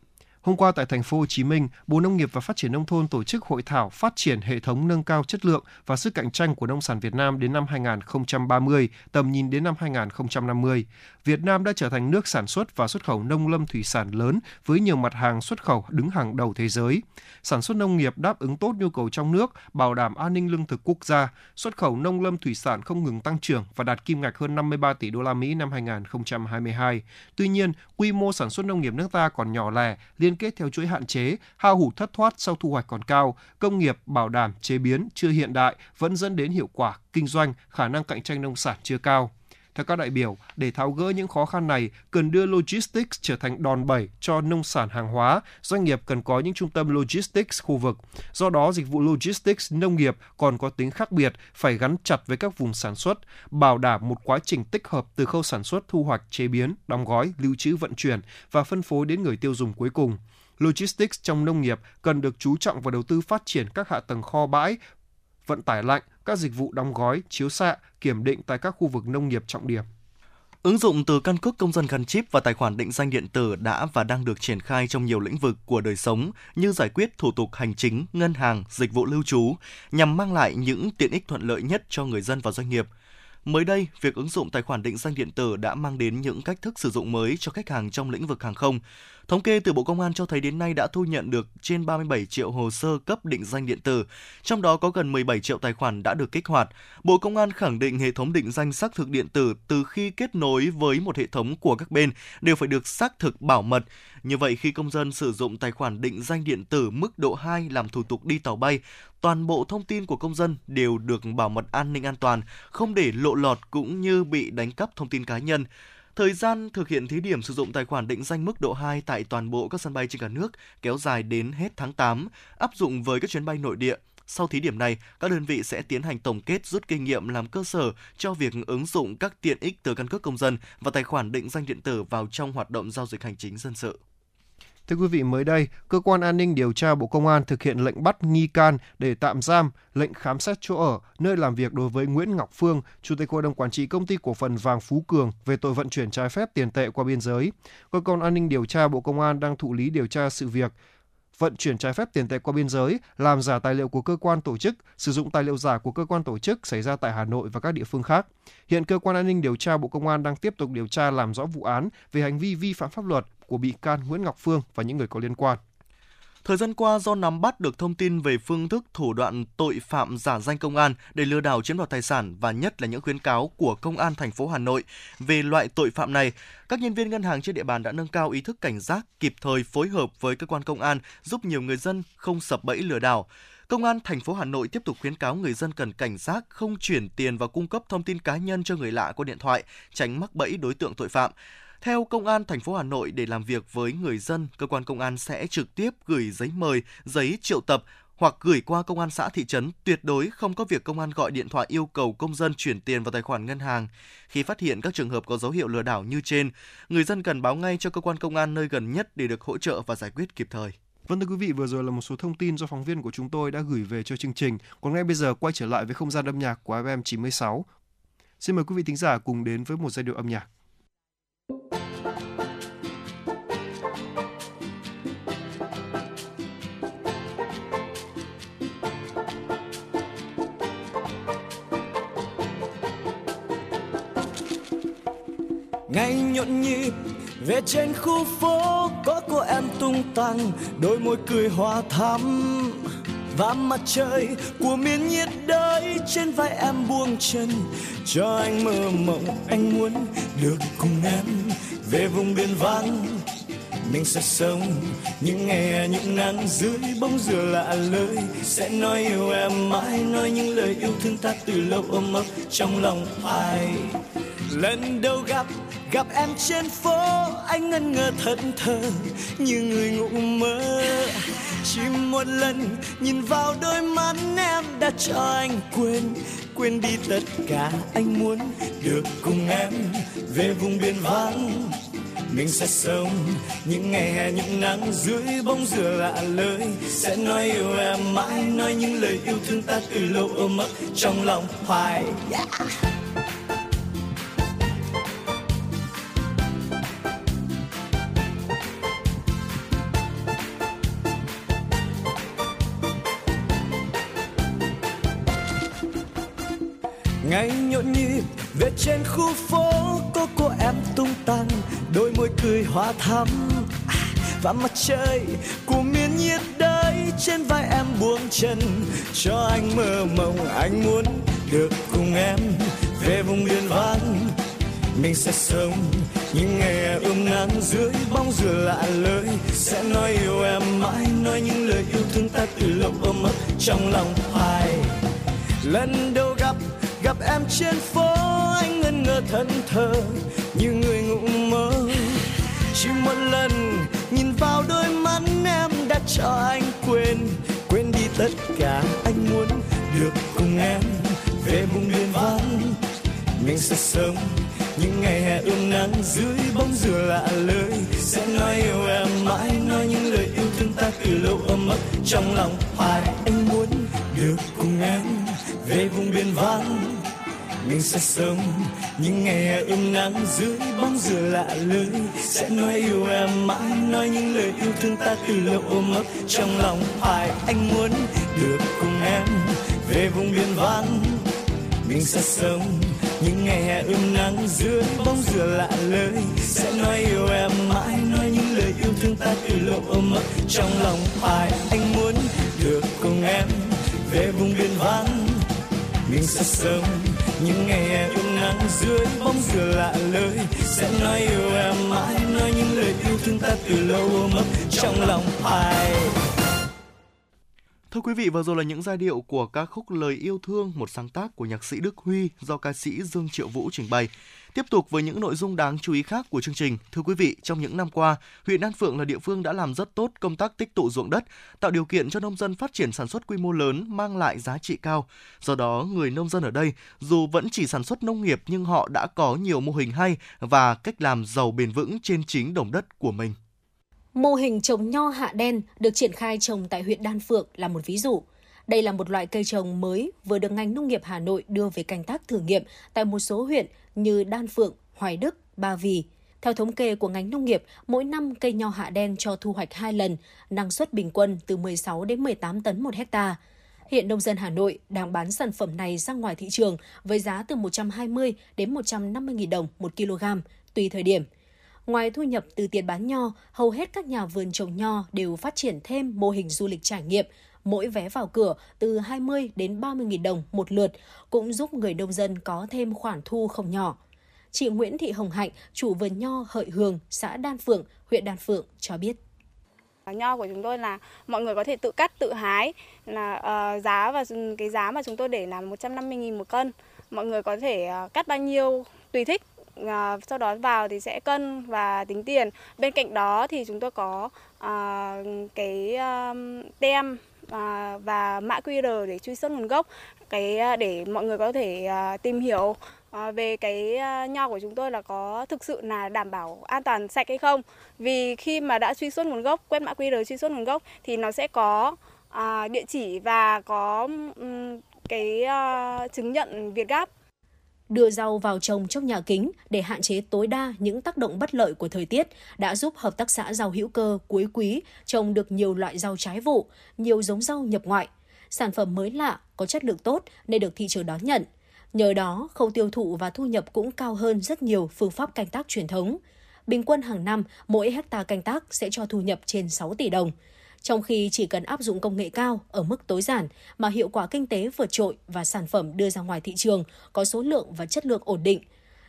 Hôm qua tại thành phố Hồ Chí Minh, Bộ Nông nghiệp và Phát triển nông thôn tổ chức hội thảo phát triển hệ thống nâng cao chất lượng và sức cạnh tranh của nông sản Việt Nam đến năm 2030, tầm nhìn đến năm 2050. Việt Nam đã trở thành nước sản xuất và xuất khẩu nông lâm thủy sản lớn với nhiều mặt hàng xuất khẩu đứng hàng đầu thế giới. Sản xuất nông nghiệp đáp ứng tốt nhu cầu trong nước, bảo đảm an ninh lương thực quốc gia. Xuất khẩu nông lâm thủy sản không ngừng tăng trưởng và đạt kim ngạch hơn 53 tỷ đô la Mỹ năm 2022. Tuy nhiên, quy mô sản xuất nông nghiệp nước ta còn nhỏ lẻ, liên kết theo chuỗi hạn chế, hao hụt thất thoát sau thu hoạch còn cao, công nghiệp bảo đảm chế biến chưa hiện đại vẫn dẫn đến hiệu quả kinh doanh, khả năng cạnh tranh nông sản chưa cao. Theo các đại biểu, để tháo gỡ những khó khăn này, cần đưa logistics trở thành đòn bẩy cho nông sản hàng hóa, doanh nghiệp cần có những trung tâm logistics khu vực. Do đó, dịch vụ logistics nông nghiệp còn có tính khác biệt, phải gắn chặt với các vùng sản xuất, bảo đảm một quá trình tích hợp từ khâu sản xuất, thu hoạch, chế biến, đóng gói, lưu trữ vận chuyển và phân phối đến người tiêu dùng cuối cùng. Logistics trong nông nghiệp cần được chú trọng vào đầu tư phát triển các hạ tầng kho bãi, vận tải lạnh, các dịch vụ đóng gói, chiếu xạ, kiểm định tại các khu vực nông nghiệp trọng điểm.
Ứng dụng từ căn cước công dân gắn chip và tài khoản định danh điện tử đã và đang được triển khai trong nhiều lĩnh vực của đời sống như giải quyết thủ tục hành chính, ngân hàng, dịch vụ lưu trú nhằm mang lại những tiện ích thuận lợi nhất cho người dân và doanh nghiệp. Mới đây, việc ứng dụng tài khoản định danh điện tử đã mang đến những cách thức sử dụng mới cho khách hàng trong lĩnh vực hàng không. Thống kê từ Bộ Công an cho thấy đến nay đã thu nhận được trên 37 triệu hồ sơ cấp định danh điện tử, trong đó có gần 17 triệu tài khoản đã được kích hoạt. Bộ Công an khẳng định hệ thống định danh xác thực điện tử từ khi kết nối với một hệ thống của các bên đều phải được xác thực bảo mật. Như vậy, khi công dân sử dụng tài khoản định danh điện tử mức độ 2 làm thủ tục đi tàu bay, toàn bộ thông tin của công dân đều được bảo mật an ninh an toàn, không để lộ lọt cũng như bị đánh cắp thông tin cá nhân. Thời gian thực hiện thí điểm sử dụng tài khoản định danh mức độ 2 tại toàn bộ các sân bay trên cả nước kéo dài đến hết tháng 8, áp dụng với các chuyến bay nội địa. Sau thí điểm này, các đơn vị sẽ tiến hành tổng kết rút kinh nghiệm làm cơ sở cho việc ứng dụng các tiện ích từ căn cước công dân và tài khoản định danh điện tử vào trong hoạt động giao dịch hành chính dân sự.
Thưa quý vị, mới đây, Cơ quan An ninh Điều tra Bộ Công an thực hiện lệnh bắt nghi can để tạm giam, lệnh khám xét chỗ ở, nơi làm việc đối với Nguyễn Ngọc Phương, Chủ tịch Hội đồng Quản trị Công ty Cổ phần Vàng Phú Cường về tội vận chuyển trái phép tiền tệ qua biên giới. Cơ quan An ninh Điều tra Bộ Công an đang thụ lý điều tra sự việc vận chuyển trái phép tiền tệ qua biên giới, làm giả tài liệu của cơ quan tổ chức, sử dụng tài liệu giả của cơ quan tổ chức xảy ra tại Hà Nội và các địa phương khác. Hiện cơ quan an ninh điều tra Bộ Công an đang tiếp tục điều tra làm rõ vụ án về hành vi vi phạm pháp luật của bị can Nguyễn Ngọc Phương và những người có liên quan.
Thời gian qua do nắm bắt được thông tin về phương thức thủ đoạn tội phạm giả danh công an để lừa đảo chiếm đoạt tài sản và nhất là những khuyến cáo của công an thành phố Hà Nội về loại tội phạm này, các nhân viên ngân hàng trên địa bàn đã nâng cao ý thức cảnh giác, kịp thời phối hợp với cơ quan công an giúp nhiều người dân không sập bẫy lừa đảo. Công an thành phố Hà Nội tiếp tục khuyến cáo người dân cần cảnh giác không chuyển tiền và cung cấp thông tin cá nhân cho người lạ qua điện thoại, tránh mắc bẫy đối tượng tội phạm. Theo Công an thành phố Hà Nội để làm việc với người dân, cơ quan công an sẽ trực tiếp gửi giấy mời, giấy triệu tập hoặc gửi qua công an xã thị trấn, tuyệt đối không có việc công an gọi điện thoại yêu cầu công dân chuyển tiền vào tài khoản ngân hàng. Khi phát hiện các trường hợp có dấu hiệu lừa đảo như trên, người dân cần báo ngay cho cơ quan công an nơi gần nhất để được hỗ trợ và giải quyết kịp thời.
Vâng thưa quý vị, vừa rồi là một số thông tin do phóng viên của chúng tôi đã gửi về cho chương trình. Còn ngay bây giờ quay trở lại với không gian âm nhạc của FM 96. Xin mời quý vị thính giả cùng đến với một giai điệu âm nhạc
ngày nhộn nhịp, về trên khu phố có cô em tung tăng, đôi môi cười hoa thắm và mặt trời của miền nhiệt đới trên vai em buông chân. Cho anh mơ mộng, anh muốn được cùng em về vùng biển vắng. Mình sẽ sống những ngày những nắng dưới bóng dừa lạ lơi. Sẽ nói yêu em mãi, nói những lời yêu thương ta từ lâu ôm ấp trong lòng ai lần đầu gặp gặp em trên phố, anh ngân ngơ thẫn thờ như người ngủ mơ. Chỉ một lần, nhìn vào đôi mắt em đã cho anh quên quên đi tất cả anh muốn được cùng em về vùng biển vắng. Mình sẽ sống những ngày hè, những nắng dưới bóng dừa lạ lời sẽ nói yêu em mãi, nói những lời yêu thương ta từ lâu ôm ấp trong lòng hoài. Yeah. Ngày nhộn nhịp về trên khu phố có cô em tung tăng, đôi môi cười hoa thắm. À, và mặt trời, của miền nhiệt đới, trên vai em buông chân, cho anh mơ mộng, anh muốn được cùng em về vùng biển vắng mình sẽ sống những ngày ươm nắng dưới bóng dừa lạ lời sẽ nói yêu em mãi, nói những lời yêu thương ta từ lâu ôm ấp trong lòng hoài. Lần đầu gặp em trên phố, anh ngân ngơ thân thờ như người ngủ mơ. Chỉ một lần nhìn vào đôi mắt em đã cho anh quên quên đi tất cả anh muốn được cùng em về vùng biên vắng. Mình sẽ sống những ngày hè ươm nắng dưới bóng dừa lạ lời sẽ nói yêu em mãi, nói những lời yêu thương ta từ lâu ấm ấp trong lòng. Hoài anh muốn được cùng em về vùng biên vắng? Mình sẽ sống. Những ngày hè ươm nắng dưới bóng dừa lạ lưới, sẽ nói yêu em mãi, nói những lời yêu thương ta từ lâu ôm ấp. Trong lòng phải anh muốn được cùng em về vùng biên vắng? Mình sẽ sống. Những ngày hè ươm nắng dưới bóng dừa lạ lơi sẽ nói yêu em mãi, nói những lời yêu thương ta từ lâu ôm ấp. Trong lòng ai anh muốn được cùng em về vùng biên vắng? Mình sẽ sống những ngày em yêu nắng dưới bóng dừa lạ lời sẽ nói yêu em mãi nói những lời yêu thương ta từ lâu mất trong lòng hoài
Thưa quý vị, vừa rồi là những giai điệu của ca khúc Lời yêu thương, một sáng tác của nhạc sĩ Đức Huy do ca sĩ Dương Triệu Vũ trình bày. Tiếp tục với những nội dung đáng chú ý khác của chương trình. Thưa quý vị, trong những năm qua, huyện An Phượng là địa phương đã làm rất tốt công tác tích tụ ruộng đất, tạo điều kiện cho nông dân phát triển sản xuất quy mô lớn, mang lại giá trị cao. Do đó, người nông dân ở đây dù vẫn chỉ sản xuất nông nghiệp nhưng họ đã có nhiều mô hình hay và cách làm giàu bền vững trên chính đồng đất của mình.
Mô hình trồng nho hạ đen được triển khai trồng tại huyện Đan Phượng là một ví dụ. Đây là một loại cây trồng mới vừa được ngành nông nghiệp Hà Nội đưa về canh tác thử nghiệm tại một số huyện như Đan Phượng, Hoài Đức, Ba Vì. Theo thống kê của ngành nông nghiệp, mỗi năm cây nho hạ đen cho thu hoạch 2 lần, năng suất bình quân từ 16 đến 18 tấn một hecta. Hiện nông dân Hà Nội đang bán sản phẩm này ra ngoài thị trường với giá từ 120 đến 150 000 đồng một kg, tùy thời điểm. Ngoài thu nhập từ tiền bán nho, hầu hết các nhà vườn trồng nho đều phát triển thêm mô hình du lịch trải nghiệm, mỗi vé vào cửa từ 20 đến 30 000 đồng một lượt, cũng giúp người nông dân có thêm khoản thu không nhỏ. Chị Nguyễn Thị Hồng Hạnh, chủ vườn nho Hợi Hường, xã Đan Phượng, huyện Đan Phượng cho biết.
Nho của chúng tôi là mọi người có thể tự cắt, tự hái, là uh, giá và cái giá mà chúng tôi để là 150.000 một cân. Mọi người có thể uh, cắt bao nhiêu tùy thích, uh, sau đó vào thì sẽ cân và tính tiền. Bên cạnh đó thì chúng tôi có uh, cái uh, tem À, và mã QR để truy xuất nguồn gốc, cái à, để mọi người có thể à, tìm hiểu về cái nho của chúng tôi là có thực sự là đảm bảo an toàn sạch hay không. Vì khi mà đã truy xuất nguồn gốc, quét mã QR truy xuất nguồn gốc thì nó sẽ có địa chỉ và có cái chứng nhận Việt Gáp
đưa rau vào trồng trong nhà kính để hạn chế tối đa những tác động bất lợi của thời tiết đã giúp hợp tác xã rau hữu cơ cuối quý trồng được nhiều loại rau trái vụ, nhiều giống rau nhập ngoại. Sản phẩm mới lạ, có chất lượng tốt nên được thị trường đón nhận. Nhờ đó, khâu tiêu thụ và thu nhập cũng cao hơn rất nhiều phương pháp canh tác truyền thống. Bình quân hàng năm, mỗi hecta canh tác sẽ cho thu nhập trên 6 tỷ đồng trong khi chỉ cần áp dụng công nghệ cao ở mức tối giản mà hiệu quả kinh tế vượt trội và sản phẩm đưa ra ngoài thị trường có số lượng và chất lượng ổn định.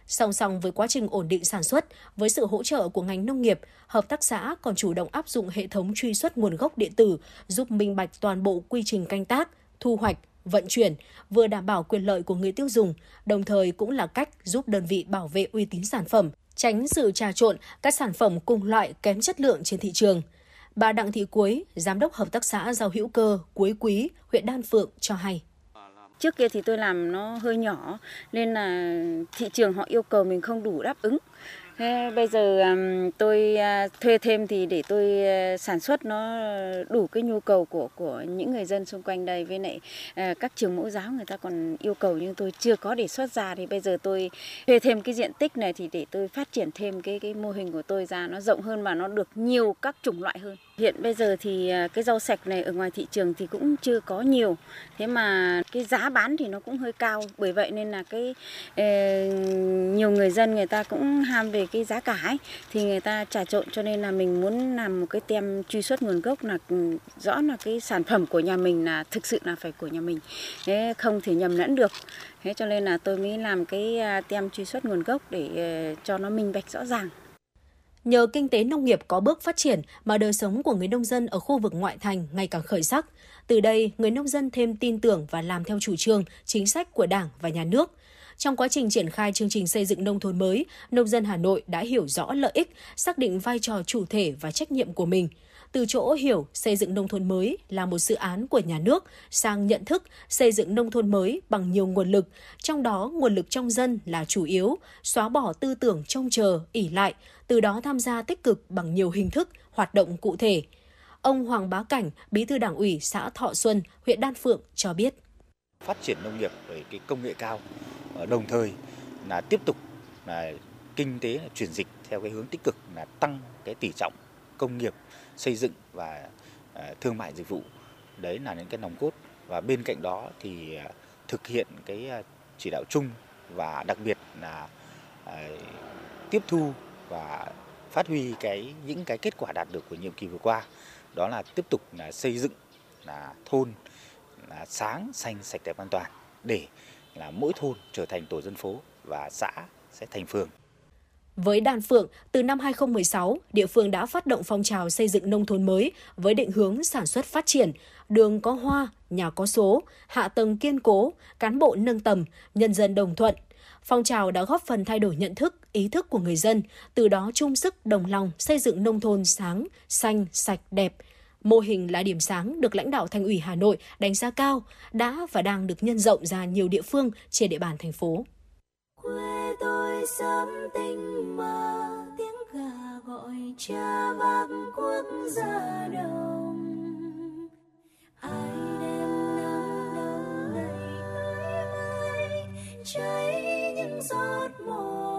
Song song với quá trình ổn định sản xuất, với sự hỗ trợ của ngành nông nghiệp, hợp tác xã còn chủ động áp dụng hệ thống truy xuất nguồn gốc điện tử, giúp minh bạch toàn bộ quy trình canh tác, thu hoạch, vận chuyển, vừa đảm bảo quyền lợi của người tiêu dùng, đồng thời cũng là cách giúp đơn vị bảo vệ uy tín sản phẩm, tránh sự trà trộn các sản phẩm cùng loại kém chất lượng trên thị trường – Bà Đặng Thị Cuối, Giám đốc Hợp tác xã Rau hữu cơ Cuối Quý, huyện Đan Phượng cho hay.
Trước kia thì tôi làm nó hơi nhỏ nên là thị trường họ yêu cầu mình không đủ đáp ứng. Thế bây giờ tôi à, thuê thêm thì để tôi à, sản xuất nó đủ cái nhu cầu của của những người dân xung quanh đây với lại à, các trường mẫu giáo người ta còn yêu cầu nhưng tôi chưa có để xuất ra thì bây giờ tôi thuê thêm cái diện tích này thì để tôi phát triển thêm cái cái mô hình của tôi ra nó rộng hơn và nó được nhiều các chủng loại hơn. Hiện bây giờ thì à, cái rau sạch này ở ngoài thị trường thì cũng chưa có nhiều. Thế mà cái giá bán thì nó cũng hơi cao. Bởi vậy nên là cái ờ, nhiều người dân người ta cũng ham về cái giá cả ấy, thì người ta trà trộn cho nên là mình muốn làm một cái tem truy xuất nguồn gốc là ừ, rõ là cái sản phẩm của nhà mình là thực sự là phải của nhà mình. Thế không thể nhầm lẫn được. Thế cho nên là tôi mới làm cái à, tem truy xuất nguồn gốc để ờ, cho nó minh bạch rõ ràng.
Nhờ kinh tế nông nghiệp có bước phát triển mà đời sống của người nông dân ở khu vực ngoại thành ngày càng khởi sắc. Từ đây, người nông dân thêm tin tưởng và làm theo chủ trương, chính sách của Đảng và Nhà nước – trong quá trình triển khai chương trình xây dựng nông thôn mới, nông dân Hà Nội đã hiểu rõ lợi ích, xác định vai trò chủ thể và trách nhiệm của mình. Từ chỗ hiểu xây dựng nông thôn mới là một dự án của nhà nước sang nhận thức xây dựng nông thôn mới bằng nhiều nguồn lực, trong đó nguồn lực trong dân là chủ yếu, xóa bỏ tư tưởng trông chờ, ỉ lại, từ đó tham gia tích cực bằng nhiều hình thức, hoạt động cụ thể. Ông Hoàng Bá Cảnh, Bí thư Đảng ủy xã Thọ Xuân, huyện Đan Phượng cho biết.
Phát triển nông nghiệp với cái công nghệ cao ờ, đồng thời là tiếp tục là kinh tế là chuyển dịch theo cái hướng tích cực là tăng cái tỷ trọng công nghiệp xây dựng và ờ, thương mại dịch vụ đấy là những cái nòng cốt và bên cạnh đó thì ờ, thực hiện cái chỉ đạo chung và đặc biệt là tiếp thu và phát huy cái những cái kết quả đạt được của nhiệm kỳ vừa qua đó là tiếp tục là xây dựng là thôn là sáng xanh sạch đẹp an toàn để là mỗi thôn trở thành tổ dân phố và xã sẽ thành phường.
Với Đan Phượng, từ năm 2016, địa phương đã phát động phong trào xây dựng nông thôn mới với định hướng sản xuất phát triển, đường có hoa, nhà có số, hạ tầng kiên cố, cán bộ nâng tầm, nhân dân đồng thuận. Phong trào đã góp phần thay đổi nhận thức, ý thức của người dân, từ đó chung sức đồng lòng xây dựng nông thôn sáng, xanh, sạch, đẹp, Mô hình là điểm sáng được lãnh đạo Thành ủy Hà Nội đánh giá cao, đã và đang được nhân rộng ra nhiều địa phương trên địa bàn thành phố.
Quê tôi sớm tinh mơ tiếng gà gọi cha vang quốc gia đồng. Ai cháy những giọt mồ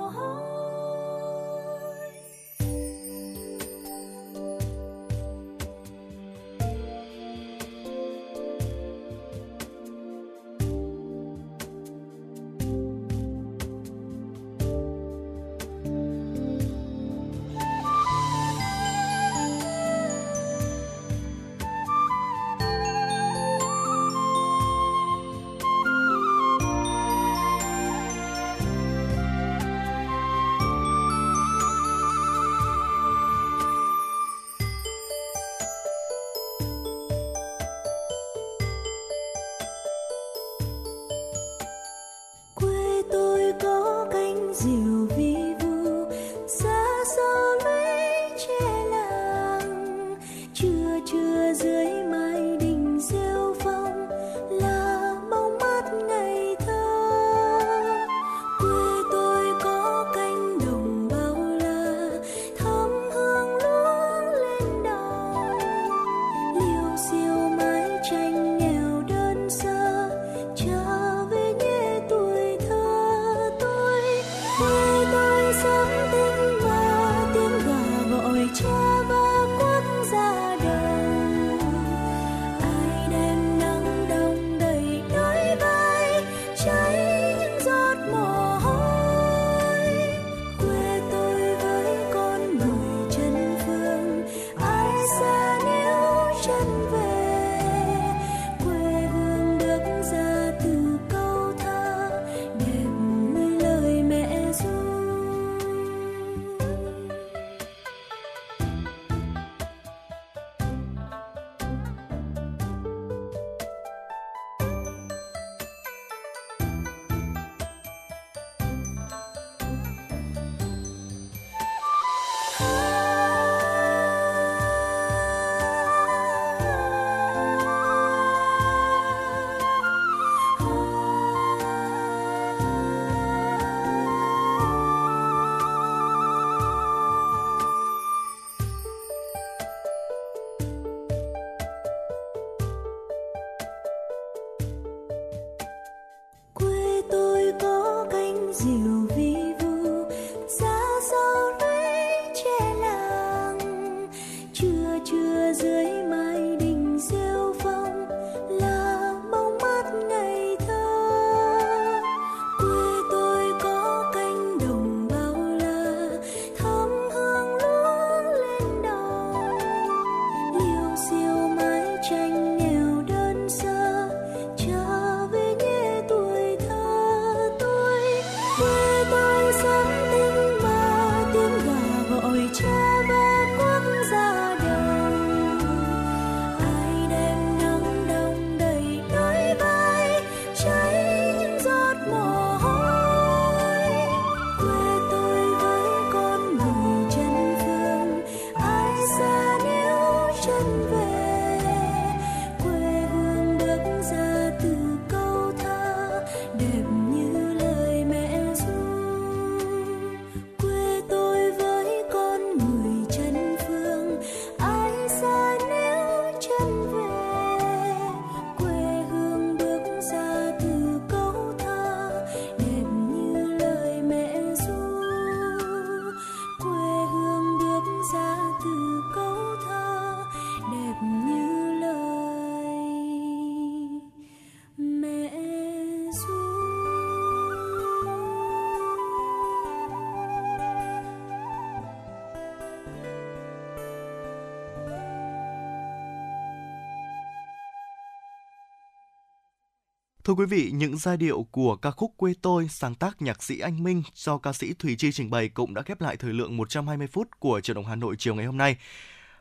Thưa quý vị, những giai điệu của ca khúc Quê tôi sáng tác nhạc sĩ Anh Minh do ca sĩ Thùy Chi trình bày cũng đã khép lại thời lượng 120 phút của Truyền động Hà Nội chiều ngày hôm nay.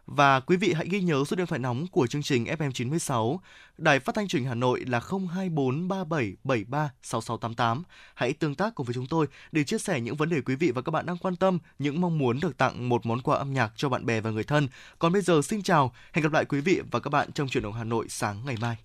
Và quý vị hãy ghi nhớ số điện thoại nóng của chương trình FM96, Đài Phát thanh Truyền hình Hà Nội là 02437736688. Hãy tương tác cùng với chúng tôi để chia sẻ những vấn đề quý vị và các bạn đang quan tâm, những mong muốn được tặng một món quà âm nhạc cho bạn bè và người thân. Còn bây giờ xin chào, hẹn gặp lại quý vị và các bạn trong Truyền động Hà Nội sáng ngày mai.